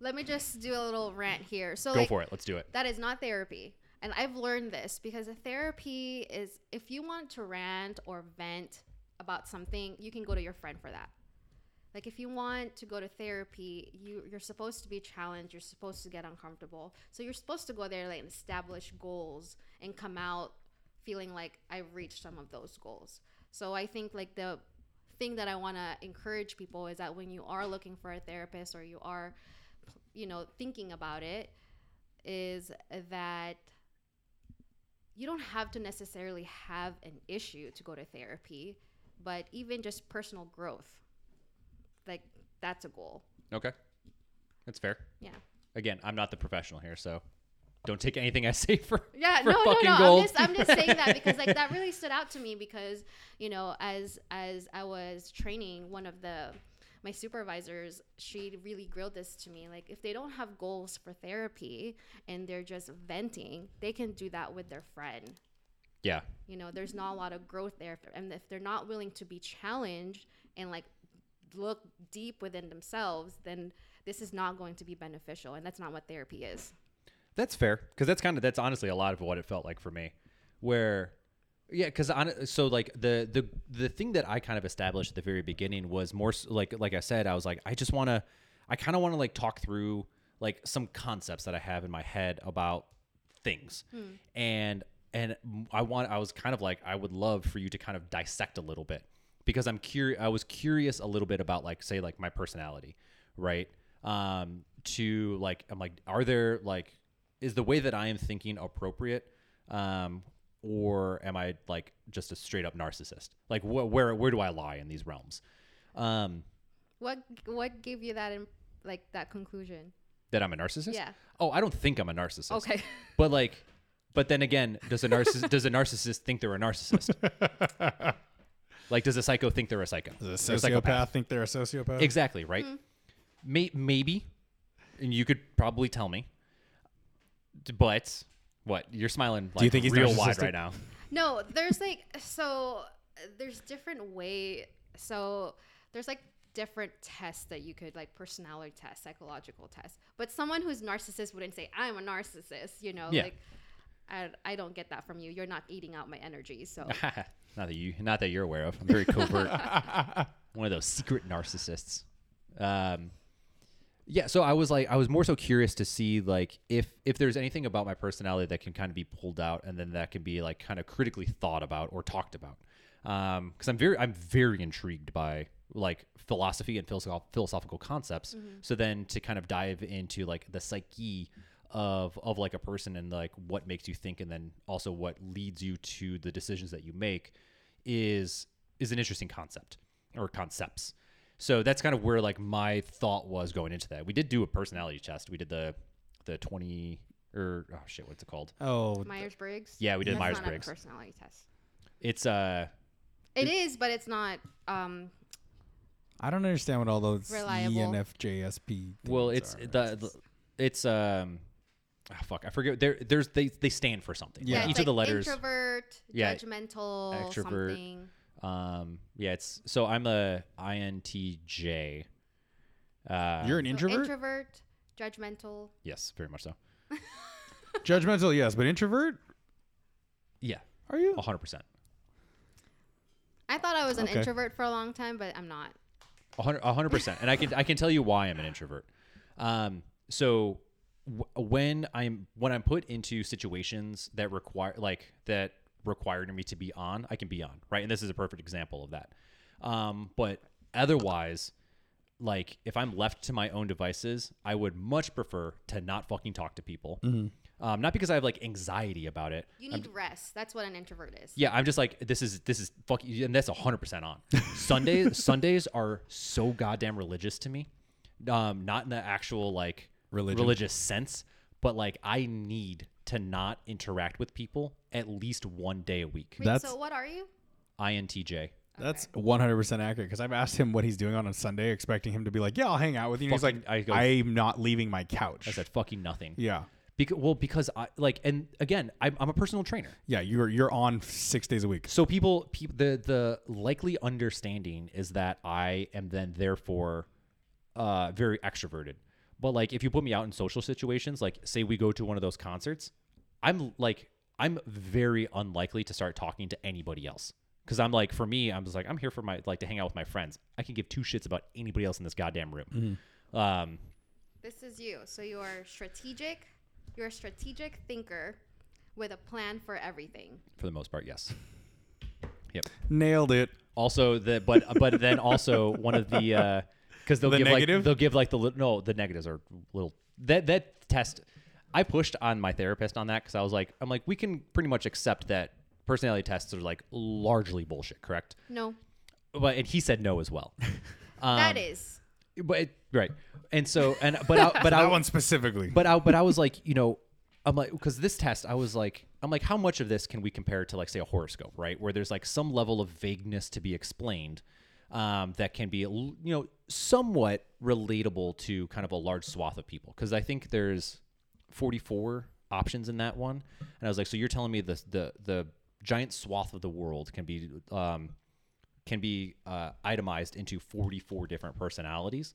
Let me just do a little rant here. So Go like, for it. Let's do it. that is not therapy. And I've learned this because a therapy is if you want to rant or vent about something, you can go to your friend for that. Like if you want to go to therapy, you you're supposed to be challenged, you're supposed to get uncomfortable. So you're supposed to go there like and establish goals and come out feeling like I've reached some of those goals. So I think like the thing that I want to encourage people is that when you are looking for a therapist or you are you know thinking about it is that you don't have to necessarily have an issue to go to therapy, but even just personal growth, like that's a goal. Okay, that's fair. Yeah. Again, I'm not the professional here, so don't take anything I say [LAUGHS] for Yeah, for no, no, fucking no. gold. I'm just, I'm just saying that because like that really [LAUGHS] stood out to me because you know, as as I was training, one of the my supervisors, she really grilled this to me. Like, if they don't have goals for therapy and they're just venting, they can do that with their friend. yeah, You know, there's not a lot of growth there, and if they're not willing to be challenged and like look deep within themselves, then this is not going to be beneficial, and that's not what therapy is. That's fair because that's kind of that's honestly a lot of what it felt like for me, where yeah, because on so like the the the thing that I kind of established at the very beginning was more like like I said I was like I just want to I kind of want to like talk through like some concepts that I have in my head about things. And and I want I was kind of like I would love for you to kind of dissect a little bit because I'm curious I was curious a little bit about like say like my personality right? Um to like I'm like are there like is the way that I am thinking appropriate um or am I like just a straight up narcissist like wh- where where do I lie in these realms um What what gave you that in, like that conclusion? that I'm a narcissist Yeah. oh I don't think I'm a narcissist Okay. But like, but then again, does a narcissist does a narcissist think they're a narcissist? [LAUGHS] like, does a psycho think they're a psycho? Does Or a sociopath think they're a sociopath? Exactly right. May- maybe, and you could probably tell me. D- But what you're smiling like you think he's real wide narcissistic? right now? No, there's like so there's different way so there's like different tests that you could like personality tests, psychological tests. But someone who's narcissist wouldn't say I'm a narcissist, you know, Yeah. like I, I don't get that from you. You're not eating out my energy. So [LAUGHS] not that you, not that you're aware of. I'm very covert. [LAUGHS] One of those secret narcissists. Um, yeah. So I was like, I was more so curious to see like if if there's anything about my personality that can kind of be pulled out, and then that can be like kind of critically thought about or talked about. Um, because I'm very, I'm very intrigued by like philosophy and philosoph- philosophical concepts. So then to kind of dive into like the psyche of of like a person and like what makes you think and then also what leads you to the decisions that you make is is an interesting concept or concepts. So that's kind of where like my thought was going into that. We did do a personality test. We did the the 20 or oh shit, what's it called? Oh, Myers Briggs. Yeah, we did Myers-Briggs. Personality test. It's uh It is, but it's not. Um, I don't understand what all those Reliable. ENFJSP. well, it's are. the, the it's um ah, fuck, I forget. There there's they they stand for something. Yeah. Like, it's each of the like letters Introvert, Yeah. judgmental, Extrovert. something. Um yeah, it's so I'm a INTJ. Uh You're an So introvert. introvert, judgmental. yes, very much so. [LAUGHS] Judgmental, yes, but introvert. Yeah, Are you? 100%. I thought I was an Okay. introvert for a long time, but I'm not. Hundred, hundred percent. And I can I can tell you why I'm an introvert. Um, so w- when I'm when I'm put into situations that require like that required me to be on, I can be on right. And this is a perfect example of that. Um, but otherwise, like if I'm left to my own devices, I would much prefer to not fucking talk to people. Um, not because I have like anxiety about it. You need rest. That's what an introvert is. Yeah, I'm just like this is this is fuck and that's hundred percent on. [LAUGHS] Sundays Sundays are so goddamn religious to me. Um, not in the actual like Religion. religious sense, but like I need to not interact with people at least one day a week. Wait, That's- so what are you? INTJ. That's 100% accurate because I've asked him what he's doing on a Sunday, expecting him to be like, "Yeah, I'll hang out with you." And he's like, Fucking- I go- "I'm not leaving my couch." I said fucking nothing. "Yeah, Because well, because I like, and again, I'm, I'm a personal trainer. Yeah, you're you're on six days a week. So people, people, the the likely understanding is that I am then therefore uh, very extroverted. But like, if you put me out in social situations, like say we go to one of those concerts, I'm like, I'm very unlikely to start talking to anybody else. Because I'm like, for me, I'm just like, I'm here for my like to hang out with my friends. I can give two shits about anybody else in this goddamn room. Um, This is you. So you are strategic. You're a strategic thinker with a plan for everything. for the most part, yes. Yep. Nailed it. Also, the but but then also one of the because they'll The give negative? like they'll give like the li- no the negatives are little that that test. I pushed on my therapist on that because I was like I'm like we can pretty much accept that personality tests are like largely bullshit, correct? No, But and he said no as well. [LAUGHS] Um, that is. but it, right and so and but I, [LAUGHS] but I that one specifically. but I but I was like, you know, I'm like because this test, I was like, I'm like, how much of this can we compare to like say a horoscope, right? Where there's like some level of vagueness to be explained, um, that can be you know somewhat relatable to kind of a large swath of people. Because I think there's 44 options in that one, and I was like, so you're telling me the the the giant swath of the world can be um, can be uh, itemized into 44 different personalities.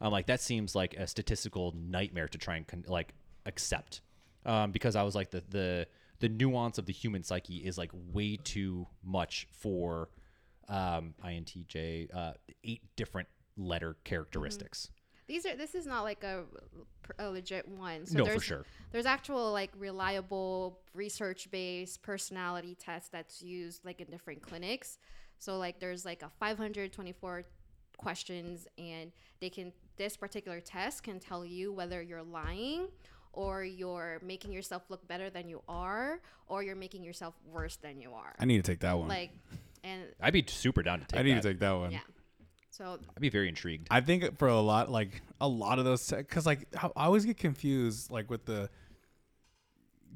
I'm like, that seems like a statistical nightmare to try and con- like accept, um, because I was like, the the the nuance of the human psyche is like way too much for um, INTJ uh, eight different letter characteristics. These are. This is not like a, a legit one. So No, for there's, sure. There's actual like reliable research-based personality tests that's used like in different clinics. So like there's like a 524 questions, and they can this particular test can tell you whether you're lying or you're making yourself look better than you are or you're making yourself worse than you are. I need to take that one. Like, and I'd be super down to take I need that. to take that one. yeah. So I'd be very intrigued. I think for a lot, like a lot of those, because like I I always get confused, like with the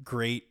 great,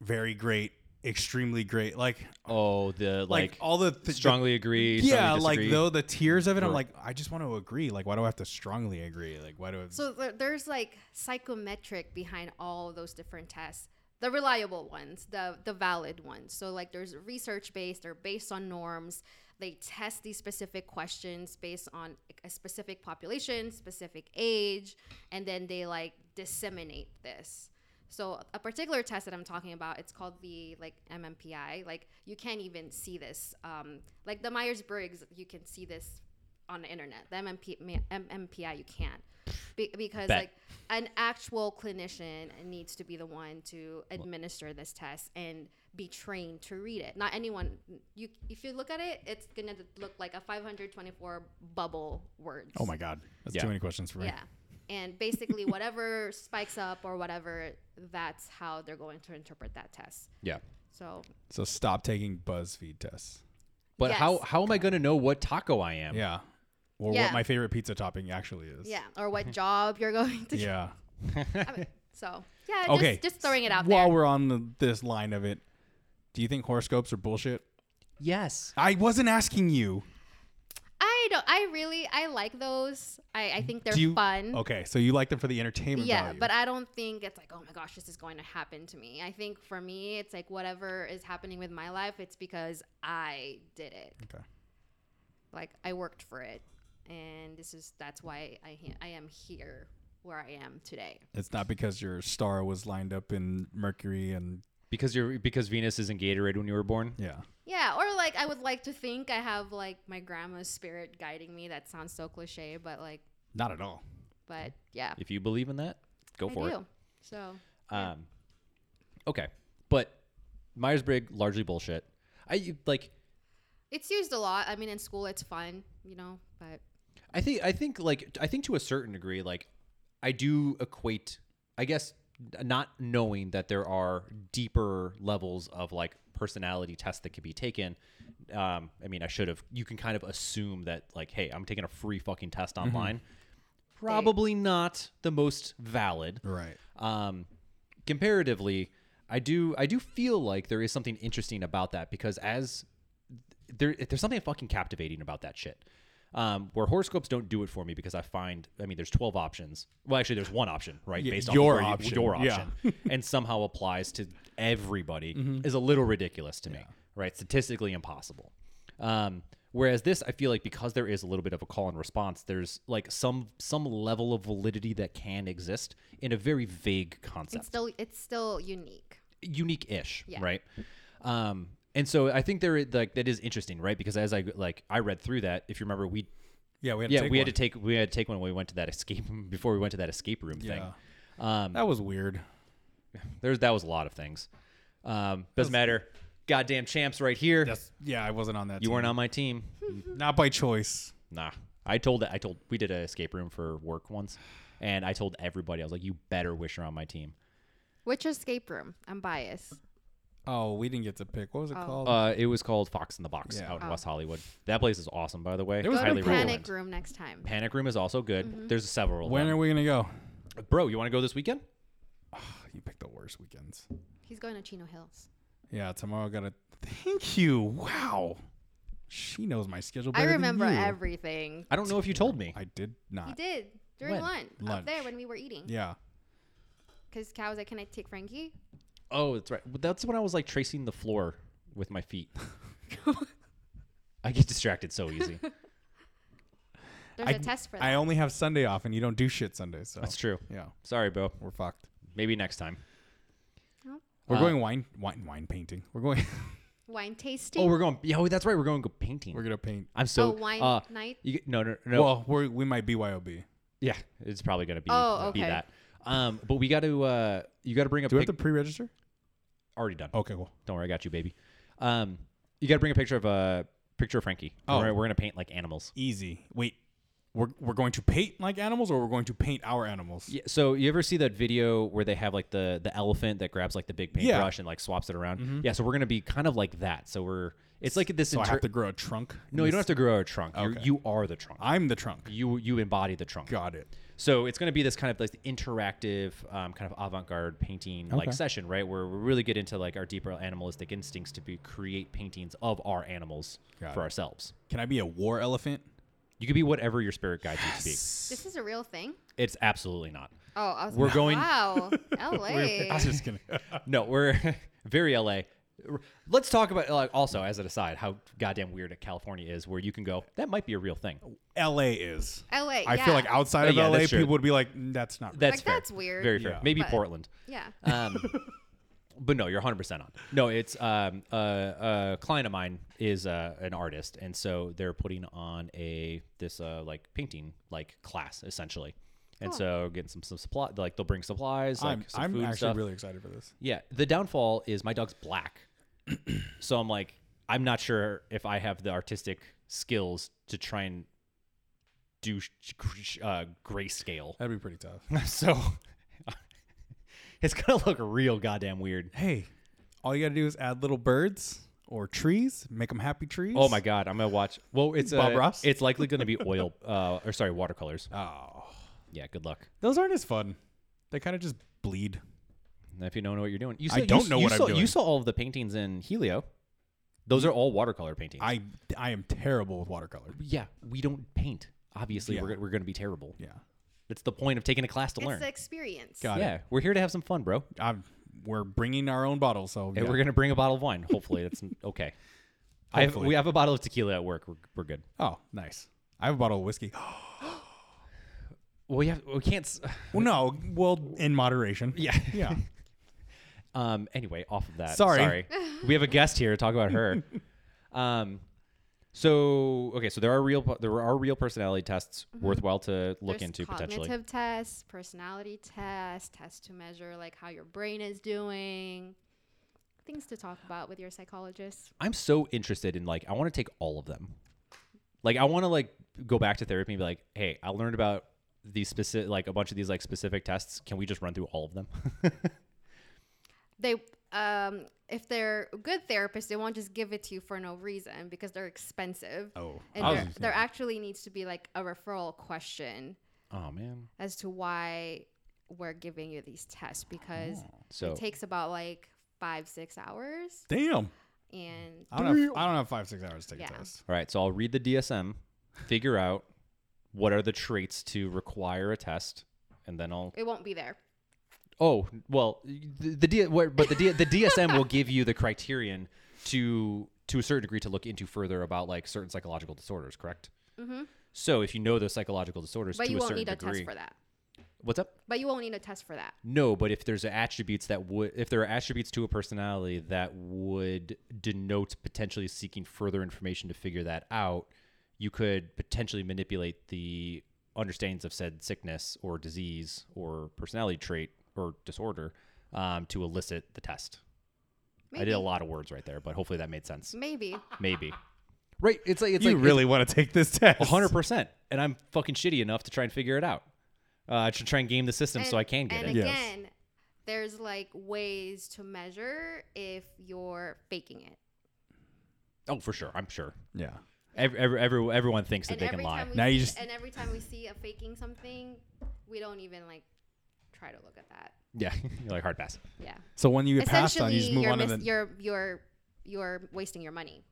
very great, extremely great, like Oh, the like, like, all the th- strongly agree. yeah, strongly like though the tiers of it, I'm like, I just want to agree. Like, why do I have to strongly agree? Like, why do I? So there's like psychometric behind all those different tests. The reliable ones, the the valid ones. So like there's research based, they're based on norms. They test these specific questions based on a specific population, specific age, and then they like disseminate this. So a particular test that I'm talking about, it's called the like MMPI. Like you can't even see this. Um, like the Myers Briggs, you can see this on the internet. The MMP, ma- MMPI, you can't Be- because Bet. like an actual clinician needs to be the one to administer this test and be trained to read it. Not anyone. You, if you look at it, it's gonna look like a 524 bubble words. oh my god, that's Yeah. too many questions for me. Yeah. And basically, [LAUGHS] whatever spikes up or whatever, that's how they're going to interpret that test. yeah. So, So stop taking BuzzFeed tests. But how how am I going to know what taco I am? Yeah. Or Yeah. what my favorite pizza topping actually is. yeah. Or what [LAUGHS] job you're going to. Yeah. I mean, [LAUGHS] so, yeah, Okay. just, just throwing it out While there. we're on the, this line of it, do you think horoscopes are bullshit? Yes. I wasn't asking you. I don't, I really, I like those. I, I think they're you- fun. Okay, so you like them for the entertainment Yeah, value. but I don't think it's like, oh my gosh, this is going to happen to me. I think for me, it's like whatever is happening with my life, it's because I did it. Okay. Like I worked for it, and this is that's why I I am here where I am today. It's not because your star was lined up in Mercury and Because you're because Venus is in Gatorade when you were born. yeah. Yeah, or like I would like to think I have like my grandma's spirit guiding me. That sounds so cliche, but like, Not at all. but yeah, If you believe in that, go I for do. it. So Um, okay, but Myers Briggs largely bullshit. I like. it's used a lot. I mean, in school it's fun, you know, but I think I think like I think to a certain degree, like I do equate. I guess not knowing that there are deeper levels of like personality tests that can be taken. Um, I mean, I should have. You can kind of assume that like, hey, I'm taking a free fucking test online. Probably not the most valid. Right. um, comparatively, I do I do feel like there is something interesting about that because as there there's something fucking captivating about that shit. Um, where horoscopes don't do it for me because I find, I mean, there's 12 options. Well, actually, there's one option, right? Yeah, Based on your where you- option, your yeah. option, [LAUGHS] and somehow applies to everybody Mm-hmm. is a little ridiculous to me, right? Statistically impossible. Um, whereas this, I feel like because there is a little bit of a call and response, there's like some some level of validity that can exist in a very vague concept It's still it's still unique. unique-ish, Yeah. right? Um, and so I think there is, like that is interesting, right? Because as I like I read through that, if you remember, we Yeah, we had to yeah take we one. had to take we had to take one when we went to that escape [LAUGHS] before we went to that escape room thing. Um, That was weird. there's that was a lot of things. Um, doesn't matter. Goddamn champs right here. That's yeah, I wasn't on that. you team. weren't on my team. [LAUGHS] not by choice. Nah. I told I told we did an escape room for work once, and I told everybody I was like, you better wish you're on my team. Which escape room? I'm biased. Oh, we didn't get to pick. What was it Oh. called? Uh, it was called Fox in the Box Yeah. out in Oh. West Hollywood. That place is awesome, by the way. It was Go highly to pretty cool. Panic recommend. Room next time. Panic Room is also good. There's several. Of when them. are we gonna go? Bro, you want to go this weekend? You picked the worst weekends. He's going to Chino Hills. Yeah, tomorrow I gotta. Thank you. Wow. She knows my schedule I better remember than you. everything. I don't know if you told me. I did not. He did during When? lunch, Lunch. up there when we were eating. Yeah. Because Cal was like, "Can I take Frankie?" Oh, that's right. But That's when I was like tracing the floor with my feet. [LAUGHS] I get distracted so easy. There's I, a test for that. I only have Sunday off, and you don't do shit Sunday, so That's true. yeah, Sorry, Bo. we're fucked. Maybe next time. We're Uh, going wine, wine, wine painting. We're going. [LAUGHS] Wine tasting. Oh, we're going. Yeah, oh, that's right. We're going go painting. we're gonna paint. I'm so. oh, wine uh, night. you, no, no, no. Well, we're, we might BYOB. yeah, it's probably gonna be. Oh, be okay. that. Um, but we got to. Uh, you got to bring a Do we have to pre-register? already done. Okay, cool. Don't worry, I got you, baby. Um, you got to bring a picture of a picture of Frankie. Oh. we're, we're gonna paint like animals. Easy. Wait, we're we're going to paint like animals, or we're going to paint our animals? Yeah. So you ever see that video where they have like the the elephant that grabs like the big Yeah. paintbrush and like swaps it around? Yeah. So we're gonna be kind of like that. So we're it's like this. So I have to grow a trunk. no, you don't have to grow a trunk. You're, Okay. you are the trunk. I'm the trunk. you you embody the trunk. Got it. So it's going to be this kind of like interactive, um, kind of avant-garde painting like Okay. session, right? Where we really get into like our deeper animalistic instincts to be create paintings of our animals Got for it. ourselves. Can I be a war elephant? You could be whatever your spirit guides you to be. This is a real thing. It's absolutely not. Oh, I was We're like, going- Wow, L.A. [LAUGHS] I was just gonna. [LAUGHS] No, we're [LAUGHS] very LA. Let's talk about like also as an aside how goddamn weird California is, where you can go. That might be a real thing. L.A. is. L.A. I yeah. feel like outside of yeah, L.A., that's true. people would be like, "Mm, "That's not." Real. That's Like, fair. that's weird. Very fair. Yeah. Maybe But- Portland. Yeah. Um, [LAUGHS] but no, you're 100 percent on. No, it's um, uh, a client of mine is uh, an artist, and so they're putting on a this uh, like painting like class essentially, and Cool. so getting some some supply like they'll bring supplies like I'm, some I'm food and actually stuff. really excited for this. Yeah, the downfall is my dog's black, so I'm like I'm not sure if I have the artistic skills to try and do uh, grayscale. That'd be pretty tough. [LAUGHS] so [LAUGHS] it's gonna look real goddamn weird. hey, all you gotta do is add little birds or trees, make them happy trees. Oh my god, I'm gonna watch. Well, it's Bob uh, Ross? It's likely gonna be [LAUGHS] oil, uh, or sorry, watercolors. Oh, Yeah, good luck. those aren't as fun. They kind of just bleed. If you don't know what you're doing, you I don't you, know you what I'm saw, doing. You saw all of the paintings in Helio. Those are all watercolor paintings. I I am terrible with watercolor. yeah, we don't paint. Obviously, Yeah. we're we're gonna be terrible. Yeah, That's the point of taking a class to It's learn. the experience. Got yeah, it. we're here to have some fun, bro. I'm, we're bringing our own bottles, so And yeah. we're gonna bring a bottle of wine. Hopefully, that's [LAUGHS] okay. I have, Hopefully. we have a bottle of tequila at work. We're, we're good. Oh, nice. I have a bottle of whiskey. [GASPS] Well, we have we can't. s- well, no, well, in moderation. Yeah. Yeah. [LAUGHS] Um. Anyway, off of that. Sorry. [LAUGHS] we have a guest here to talk about her. um. So okay, so there are real there are real personality tests worthwhile to look There's into cognitive potentially. tests, personality tests, tests to measure like how your brain is doing. Things to talk about with your psychologist. I'm so interested in like I want to take all of them. Like I want to like go back to therapy and be like, hey, I learned about these specific like a bunch of these like specific tests. Can we just run through all of them? [LAUGHS] They um if they're good therapists, they won't just give it to you for no reason because they're expensive. Oh, And I was there, just there actually needs to be like a referral question oh man. as to why we're giving you these tests because So it takes about like five, six hours. damn. And I don't have I don't have five six hours to take Yeah. a test. all right, so I'll read the DSM figure out what are the traits to require a test, and then I'll. It won't be there. Oh well, the, the D, but the D, the DSM will give you the criterion to to a certain degree to look into further about like certain psychological disorders. Correct. hmm So if you know those psychological disorders But to you a won't certain need a degree, test for that. what's up? But you won't need a test for that. No, but if there's attributes that would, if there are attributes to a personality that would denote potentially seeking further information to figure that out, you could potentially manipulate the understandings of said sickness or disease or personality trait or disorder um, to elicit the test. I did a lot of words right there, but hopefully that made sense. Maybe. Maybe. [LAUGHS] Right? It's like it's you like really want to take this test? hundred percent, and I'm fucking shitty enough to try and figure it out. Uh, should try and game the system so I can get and it. Yes. again, there's like ways to measure if you're faking it. Oh, for sure. I'm sure. Yeah. Every, every, every, everyone thinks that they can lie. Now see, you just- and every time we see a faking something, we don't even like try to look at that. Yeah, [LAUGHS] you're like hard pass. Yeah. So when you get passed on, you just move you're, on to mis- the. you're you're you're wasting your money.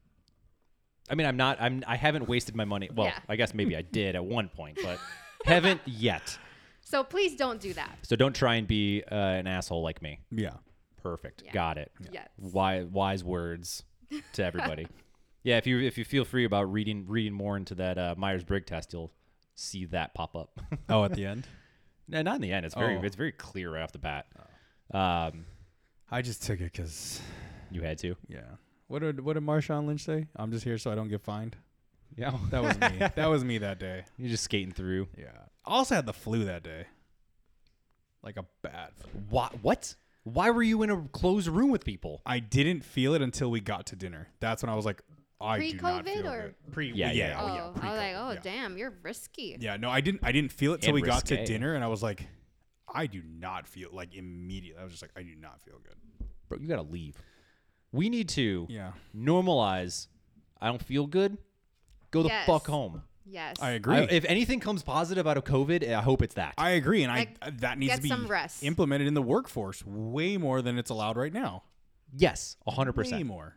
I mean, I'm not. I'm. I haven't wasted my money. Well, Yeah. I guess maybe I did at one point, but [LAUGHS] haven't yet. So please don't do that. So don't try and be uh, an asshole like me. Yeah. Perfect. Yeah. Got it. Yes. Wise, wise words to everybody. [LAUGHS] yeah, if you if you feel free about reading reading more into that uh, Myers Briggs test, you'll see that pop up. Oh, at the end. No, not in the end. It's very Oh. it's very clear right off the bat. Um, I just took it because. you had to. Yeah. What did What did Marshawn Lynch say? I'm just here so I don't get fined. Yeah, [LAUGHS] That was me. that was me that day. [LAUGHS] You're just skating through. Yeah. I also had the flu that day. Like a bad flu. What? What? Why were you in a closed room with people? I didn't feel it until we got to dinner. That's when I was like, I do not Pre-COVID feel or- Pre, Yeah, yeah, yeah, yeah, yeah. Oh, oh, yeah. I was like, oh yeah. damn, you're risky. Yeah, no, I didn't. I didn't feel it till And we got to dinner, and I was like, I do not feel like immediately. I was just like, I do not feel good. Bro, you gotta leave. We need to Yeah, normalize. I don't feel good. Go the Yes. fuck home. Yes. I agree. I- I, if anything comes positive out of COVID, I hope it's that. I agree, and Like, I that needs to be some rest. implemented in the workforce way more than it's allowed right now. yes, hundred percent. Way percent. more.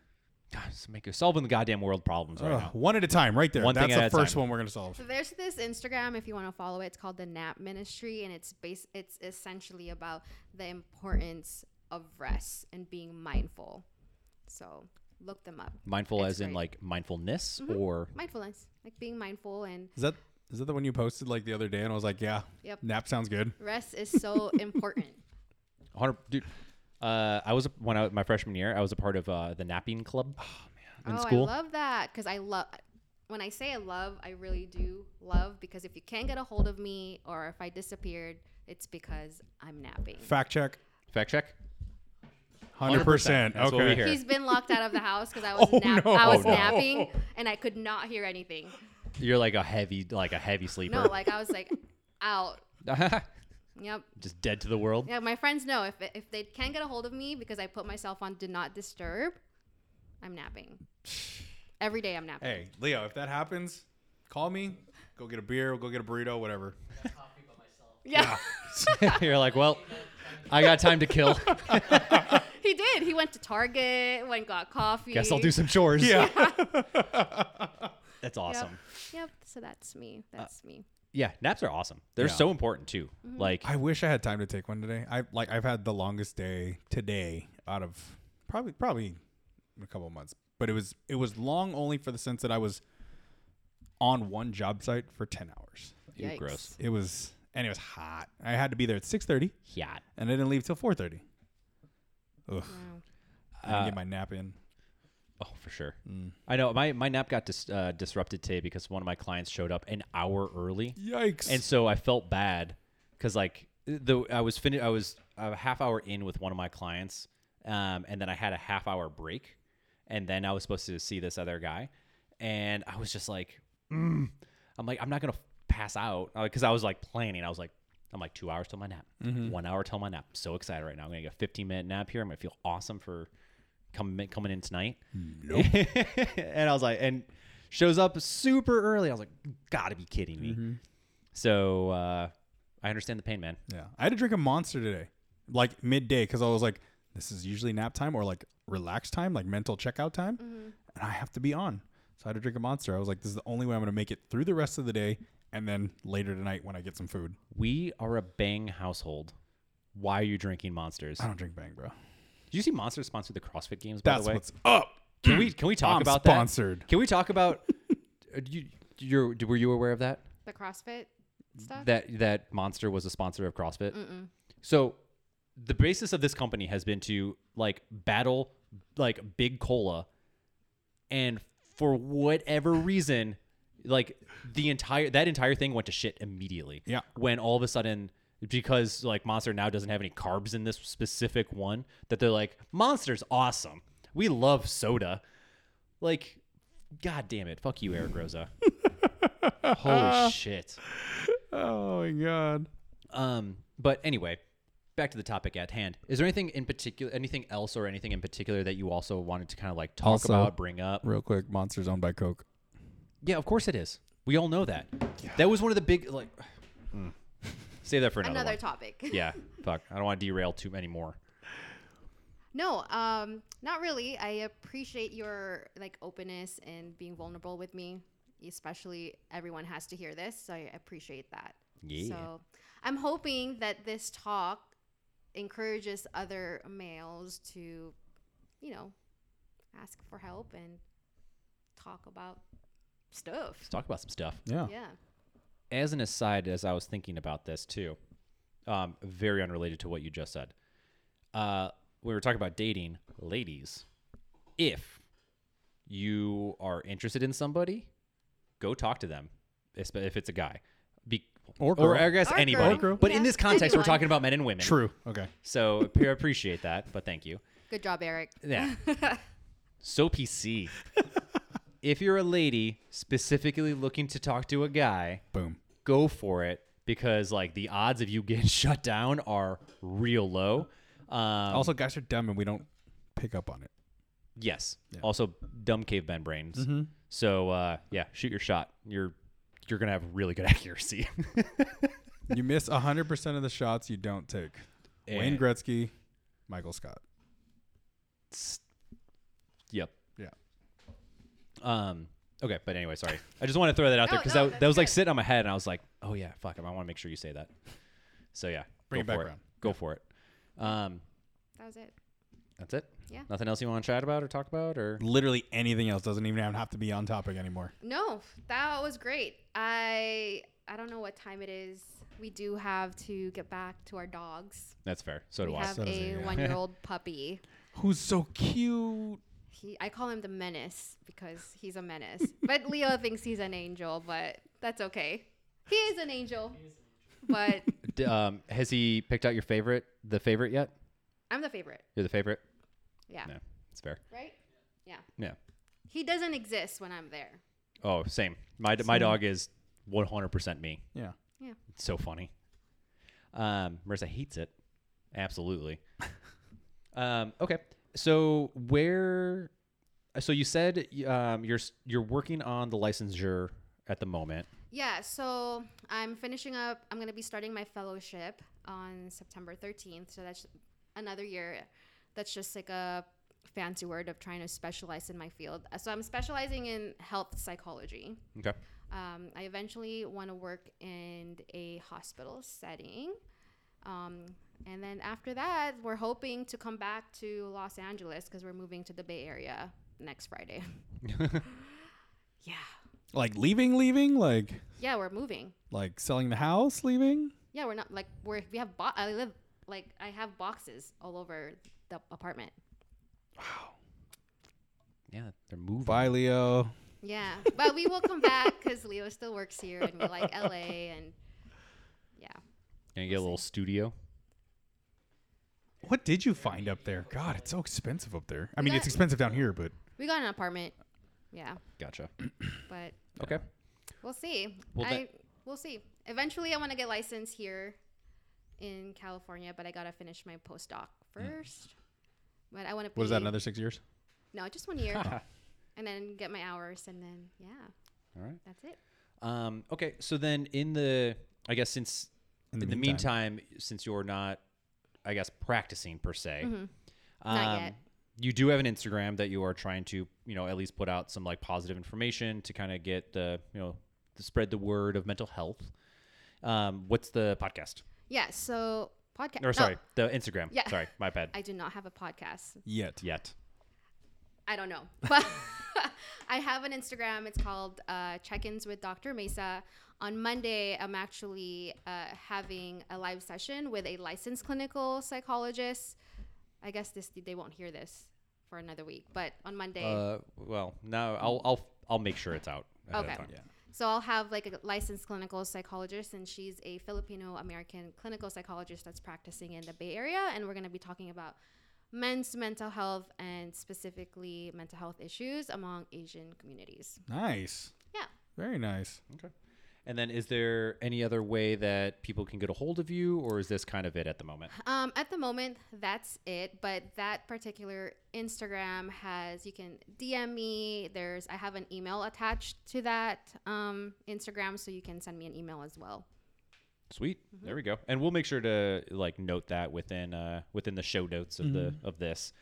Make you're solving the goddamn world problems right Ugh, now. one at a time, right there. One thing That's at the a first time. one we're gonna solve. So there's this Instagram if you want to follow it. It's called the Nap Ministry, and it's base. It's essentially about the importance of rest and being mindful. So look them up. Mindful It's as in great. like mindfulness Mhm. or Mindfulness, like being mindful and Is that is that the one you posted like the other day? And I was like, yeah, Yep. nap sounds good. rest is so [LAUGHS] important. 100 dude. Uh, I was when I was my freshman year. I was a part of uh, the napping club in oh, school. I love that because I love. When I say I love, I really do love because if you can't get a hold of me or if I disappeared, it's because I'm napping. Fact check. Fact check. Hundred percent. That's we Okay. hear. He's been locked out of the house because I was [LAUGHS] Oh, nap- no. I was Oh, no. napping and I could not hear anything. You're like a heavy, like a heavy sleeper. No, like I was like out. [LAUGHS] Yep. Just dead to the world. Yeah, my friends know if if they can't get a hold of me because I put myself on do not disturb, I'm napping. [SIGHS] Every day I'm napping. Hey, Leo, if that happens, call me. Go get a beer. We'll go get a burrito. Whatever. [LAUGHS] Yeah, [LAUGHS] You're like, well, I got time to kill. [LAUGHS] he did. He went to Target, went and got coffee. Guess I'll do some chores. Yeah. That's awesome. Yep. So that's me. That's uh, me. Yeah, naps are awesome. They're Yeah. so important too. Mm-hmm. Like, I wish I had time to take one today. I like I've had the longest day today out of probably probably a couple of months. But it was it was long only for the sense that I was on one job site for ten hours. ew, Yikes. gross. It was and it was hot. I had to be there at six thirty Yeah. and I didn't leave till four thirty. Ugh. Wow. I didn't Uh, get my nap in. Oh, for sure. Mm. I know my my nap got dis, uh, disrupted today because one of my clients showed up an hour early, Yikes. and so I felt bad because like the I was finished. I was a half hour in with one of my clients, um, and then I had a half hour break, and then I was supposed to see this other guy, and I was just like, mm. I'm like, I'm not gonna pass out because I was like planning. I was like. I'm like two hours till my nap, one hour till my nap. I'm so excited right now. I'm gonna get a 15 minute nap here. I'm gonna feel awesome for coming coming in tonight. Nope. [LAUGHS] and I was like, and shows up super early. I was like, gotta be kidding me. Mm-hmm. So uh, I understand the pain, man. Yeah, I had to drink a monster today, like midday, because I was like, "This is usually nap time or like relax time, like mental checkout time," Mm-hmm. and I have to be on. So I had to drink a monster. I was like, this is the only way I'm going to make it through the rest of the day and then later tonight when I get some food. We are a bang household. Why are you drinking monsters? I don't drink bang, bro. Did you see Monster sponsor the CrossFit Games? By That's the way, what's up. can we can we talk I'm about sponsored. that? Can we talk about? [LAUGHS] uh, you, you're, were you aware of that? The CrossFit stuff. That that Monster was a sponsor of CrossFit. Mm-mm. So the basis of this company has been to like battle like big cola and for whatever reason like the entire that entire thing went to shit immediately. Yeah. When all of a sudden because like Monster now doesn't have any carbs in this specific one that they're like Monster's awesome. We love soda. Like god damn it. Fuck you Eric Roza. [LAUGHS] Holy shit. Oh my god. Um, but anyway, back to the topic at hand. Is there anything in particular, anything else, or anything in particular that you also wanted to kind of like talk Also- about, bring up? Real quick, Monster's owned by Coke. Yeah, of course it is. We all know that. That was one of the big like. Mm. Save that for another, Another one. topic. [LAUGHS] Yeah, fuck. I don't want to derail too many more. No, um, not really. I appreciate your like openness and being vulnerable with me. Especially everyone has to hear this, so I appreciate that. Yeah. So I'm hoping that this talk encourages other males to, you know, ask for help and talk about stuff. Let's talk about some stuff. Yeah. Yeah. As an aside, as I was thinking about this too, um, very unrelated to what you just said. Uh, we were talking about dating, ladies. If you are interested in somebody, go talk to them. If it's a guy, Be, Or or. I guess Or anybody. girl. But in Yeah, this context, we're anyone. talking about men and women. True. Okay. So [LAUGHS] I appreciate that, but thank you. Good job, Eric. Yeah. [LAUGHS] so PC. [LAUGHS] if you're a lady specifically looking to talk to a guy, Boom. Go for it because like the odds of you getting [LAUGHS] shut down are real low. Um, also, guys are dumb and we don't pick up on it. yes. Yeah. Also, dumb caveman brains. So uh, yeah, shoot your shot. You're you're gonna have really good [LAUGHS] accuracy. [LAUGHS] you miss 100% of the shots you don't take. Wayne Gretzky, Michael Scott. Yep. Yeah. Um. Okay, but anyway, sorry. I just want to throw that out there No, because no, that, that's that was like good. sitting on my head, and I was like, oh yeah, fuck him. I want to make sure you say that. So yeah, Bring go it for back around. Go for it. Um. That was it. That's it. Yeah. Nothing else you want to chat about or talk about or Literally anything else doesn't even have to be on topic anymore. No, that was great. I I don't know what time it is. We do have to get back to our dogs. that's fair. So do we I. have So does a he, yeah. [LAUGHS] one-year-old puppy. Who's so cute? He, I call him the menace because he's a menace. [LAUGHS] but Leo thinks he's an angel, but that's okay. He is an angel. But [LAUGHS] D- um, has he picked out your favorite, the favorite yet? I'm the favorite. You're the favorite. Yeah. No, it's fair. Right? Yeah. Yeah. He doesn't exist when I'm there. Oh, same. My d- my dog is 100% me. Yeah. Yeah. It's so funny. Um, Marissa hates it. Absolutely. [LAUGHS] um, okay. So where? So you said um, you're you're working on the licensure at the moment. Yeah, so I'm finishing up. I'm going to be starting my fellowship on September 13th. So that's another year. That's just like a fancy word of trying to specialize in my field. So I'm specializing in health psychology. Okay. Um, I eventually want to work in a hospital setting. Um, and then after that, we're hoping to come back to Los Angeles because we're moving to the Bay Area next Friday. [LAUGHS] [LAUGHS] yeah. Like leaving, leaving, like Yeah, we're moving. like selling the house, leaving. Yeah, we're not like we're we have bo- I live like I have boxes all over the apartment. Wow. Yeah, they're moving. Bye, Leo. Yeah, but we will come back because Leo still works here and we like LA and yeah. Gonna get a little studio. What did you find up there? God, it's so expensive up there. I mean, it's got- expensive down here, but We got an apartment. Yeah, Gotcha. [CLEARS THROAT] but Okay. we'll see. Well, I that- we'll see. Eventually, I want to get licensed here in California, but I gotta finish my postdoc first. But I want to. what is that? Another six years? No, just one year, [LAUGHS] and then get my hours, and then yeah, All right. that's it. Um, okay. So then, in the, I guess since in the, meantime. since you're not, I guess practicing per se, Mhm. Not yet. you do have an Instagram that you are trying to, you know, at least put out some like positive information to kind of get the, you know, to spread the word of mental health. Um, what's the podcast? Yeah. So podcast. Or sorry, the Instagram. Yeah. Sorry, my bad. [LAUGHS] I do not have a podcast. Yet. Yet. I don't know, but [LAUGHS] I have an Instagram. It's called uh, Check-ins with Dr. Mesa. On Monday, I'm actually uh, having a live session with a licensed clinical psychologist. I guess this they won't hear this for another week, but on Monday, Uh, well, no, I'll, I'll, I'll make sure it's out. Okay. Yeah. So I'll have like a licensed clinical psychologist, and she's a Filipino American clinical psychologist that's practicing in the Bay Area, and we're going to be talking about men's mental health and specifically mental health issues among Asian communities. Nice. Yeah. Very nice. Okay. And then is there any other way that people can get a hold of you or is this kind of it at the moment? Um, at the moment, that's it. But that particular Instagram has you can DM me. There's I have an email attached to that um, Instagram, so you can send me an email as well. Sweet. There we go. And we'll make sure to like note that within uh within the show notes of the of this.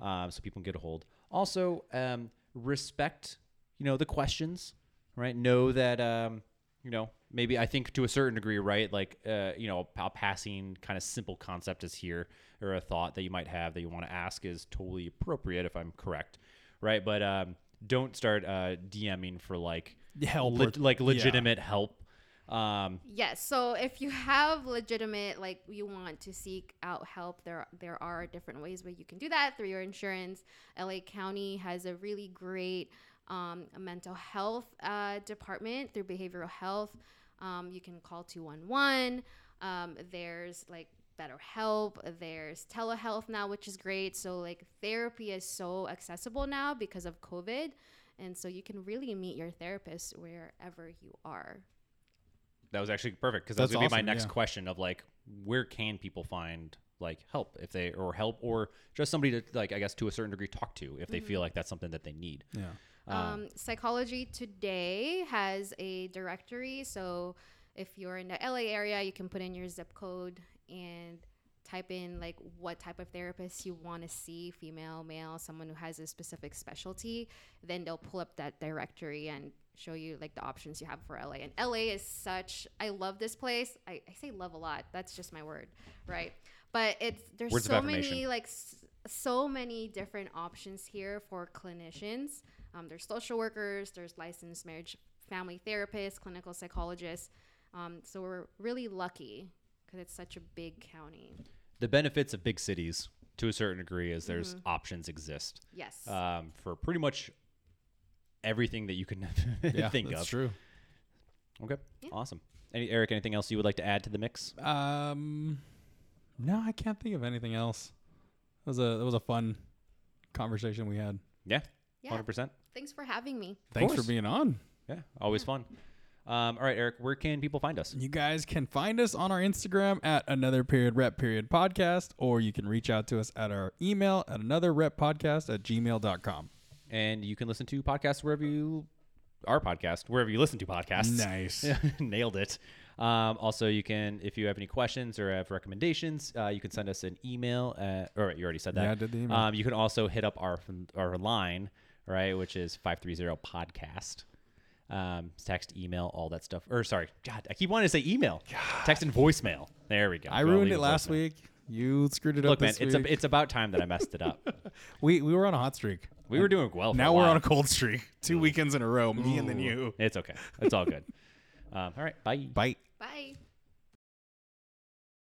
Um, so people can get a hold. Also, um, respect, you know, the questions, right? Know that um, you know, maybe I think to a certain degree, right? Like uh, you know, a passing kind of simple concept is here or a thought that you might have that you want to ask is totally appropriate if I'm correct. Right? But um don't start uh DMing for like Help le- or- like yeah. legitimate help. Um Yes. So if you have legitimate, like you want to seek out help, there there are different ways where you can do that through your insurance. LA County has a really great um, mental health uh, department through behavioral health. Um, you can call two one one. Um, There's like BetterHelp. There's telehealth now, which is great. So like therapy is so accessible now because of COVID. And so you can really meet your therapist wherever you are. That was actually perfect because that was That's gonna be my next yeah. question of like, where can people find like help if they or help or just somebody to like I guess to a certain degree talk to if they feel like that's something that they need. Yeah. Um, Psychology Today has a directory. So if you're in the LA area, you can put in your zip code and type in like what type of therapist you want to see female, male, someone who has a specific specialty. Then they'll pull up that directory and show you like the options you have for LA. And LA is such, I love this place. I, I say love a lot. That's just my word, right? But it's, there's Words so many like s- so many different options here for clinicians. Um, there's social workers, there's licensed marriage family therapists, clinical psychologists. Um, so we're really lucky because it's such a big county. The benefits of big cities to a certain degree is there's Mm-hmm. options exist Yes. um, for pretty much everything that you can [LAUGHS] Yeah. think that's of. true. Okay, Yeah. awesome. Any Eric, anything else you would like to add to the mix? Um, no, I can't think of anything else. That was a that was a fun conversation we had. Yeah, yeah. hundred percent. Thanks for having me. Thanks for being on. Yeah, always fun. Um, all right, Eric, where can people find us? You guys can find us on our Instagram at another period rep period podcast, or you can reach out to us at our email at another rep podcast at gmail.com. And you can listen to podcasts wherever you our podcast, wherever you listen to podcasts. Nice. [LAUGHS] Nailed it. Um, also, you can, if you have any questions or have recommendations, uh, you can send us an email. At, or you already said that. Yeah, I did the email. Um, you can also hit up our our line, right, which is five three zero podcast. Um, text, email, all that stuff. Or sorry, God, I keep wanting to say email. Text and voicemail. There we go. I Well, ruined it last voicemail. week. You screwed it Look, up man, this it's week. a, it's about time that I messed it up. [LAUGHS] we we were on a hot streak. We were doing well. For now a we're on a cold streak. Two weekends in a row, me and then you. It's okay. It's all good. [LAUGHS] Um, all right. Bye. Bye. Bye.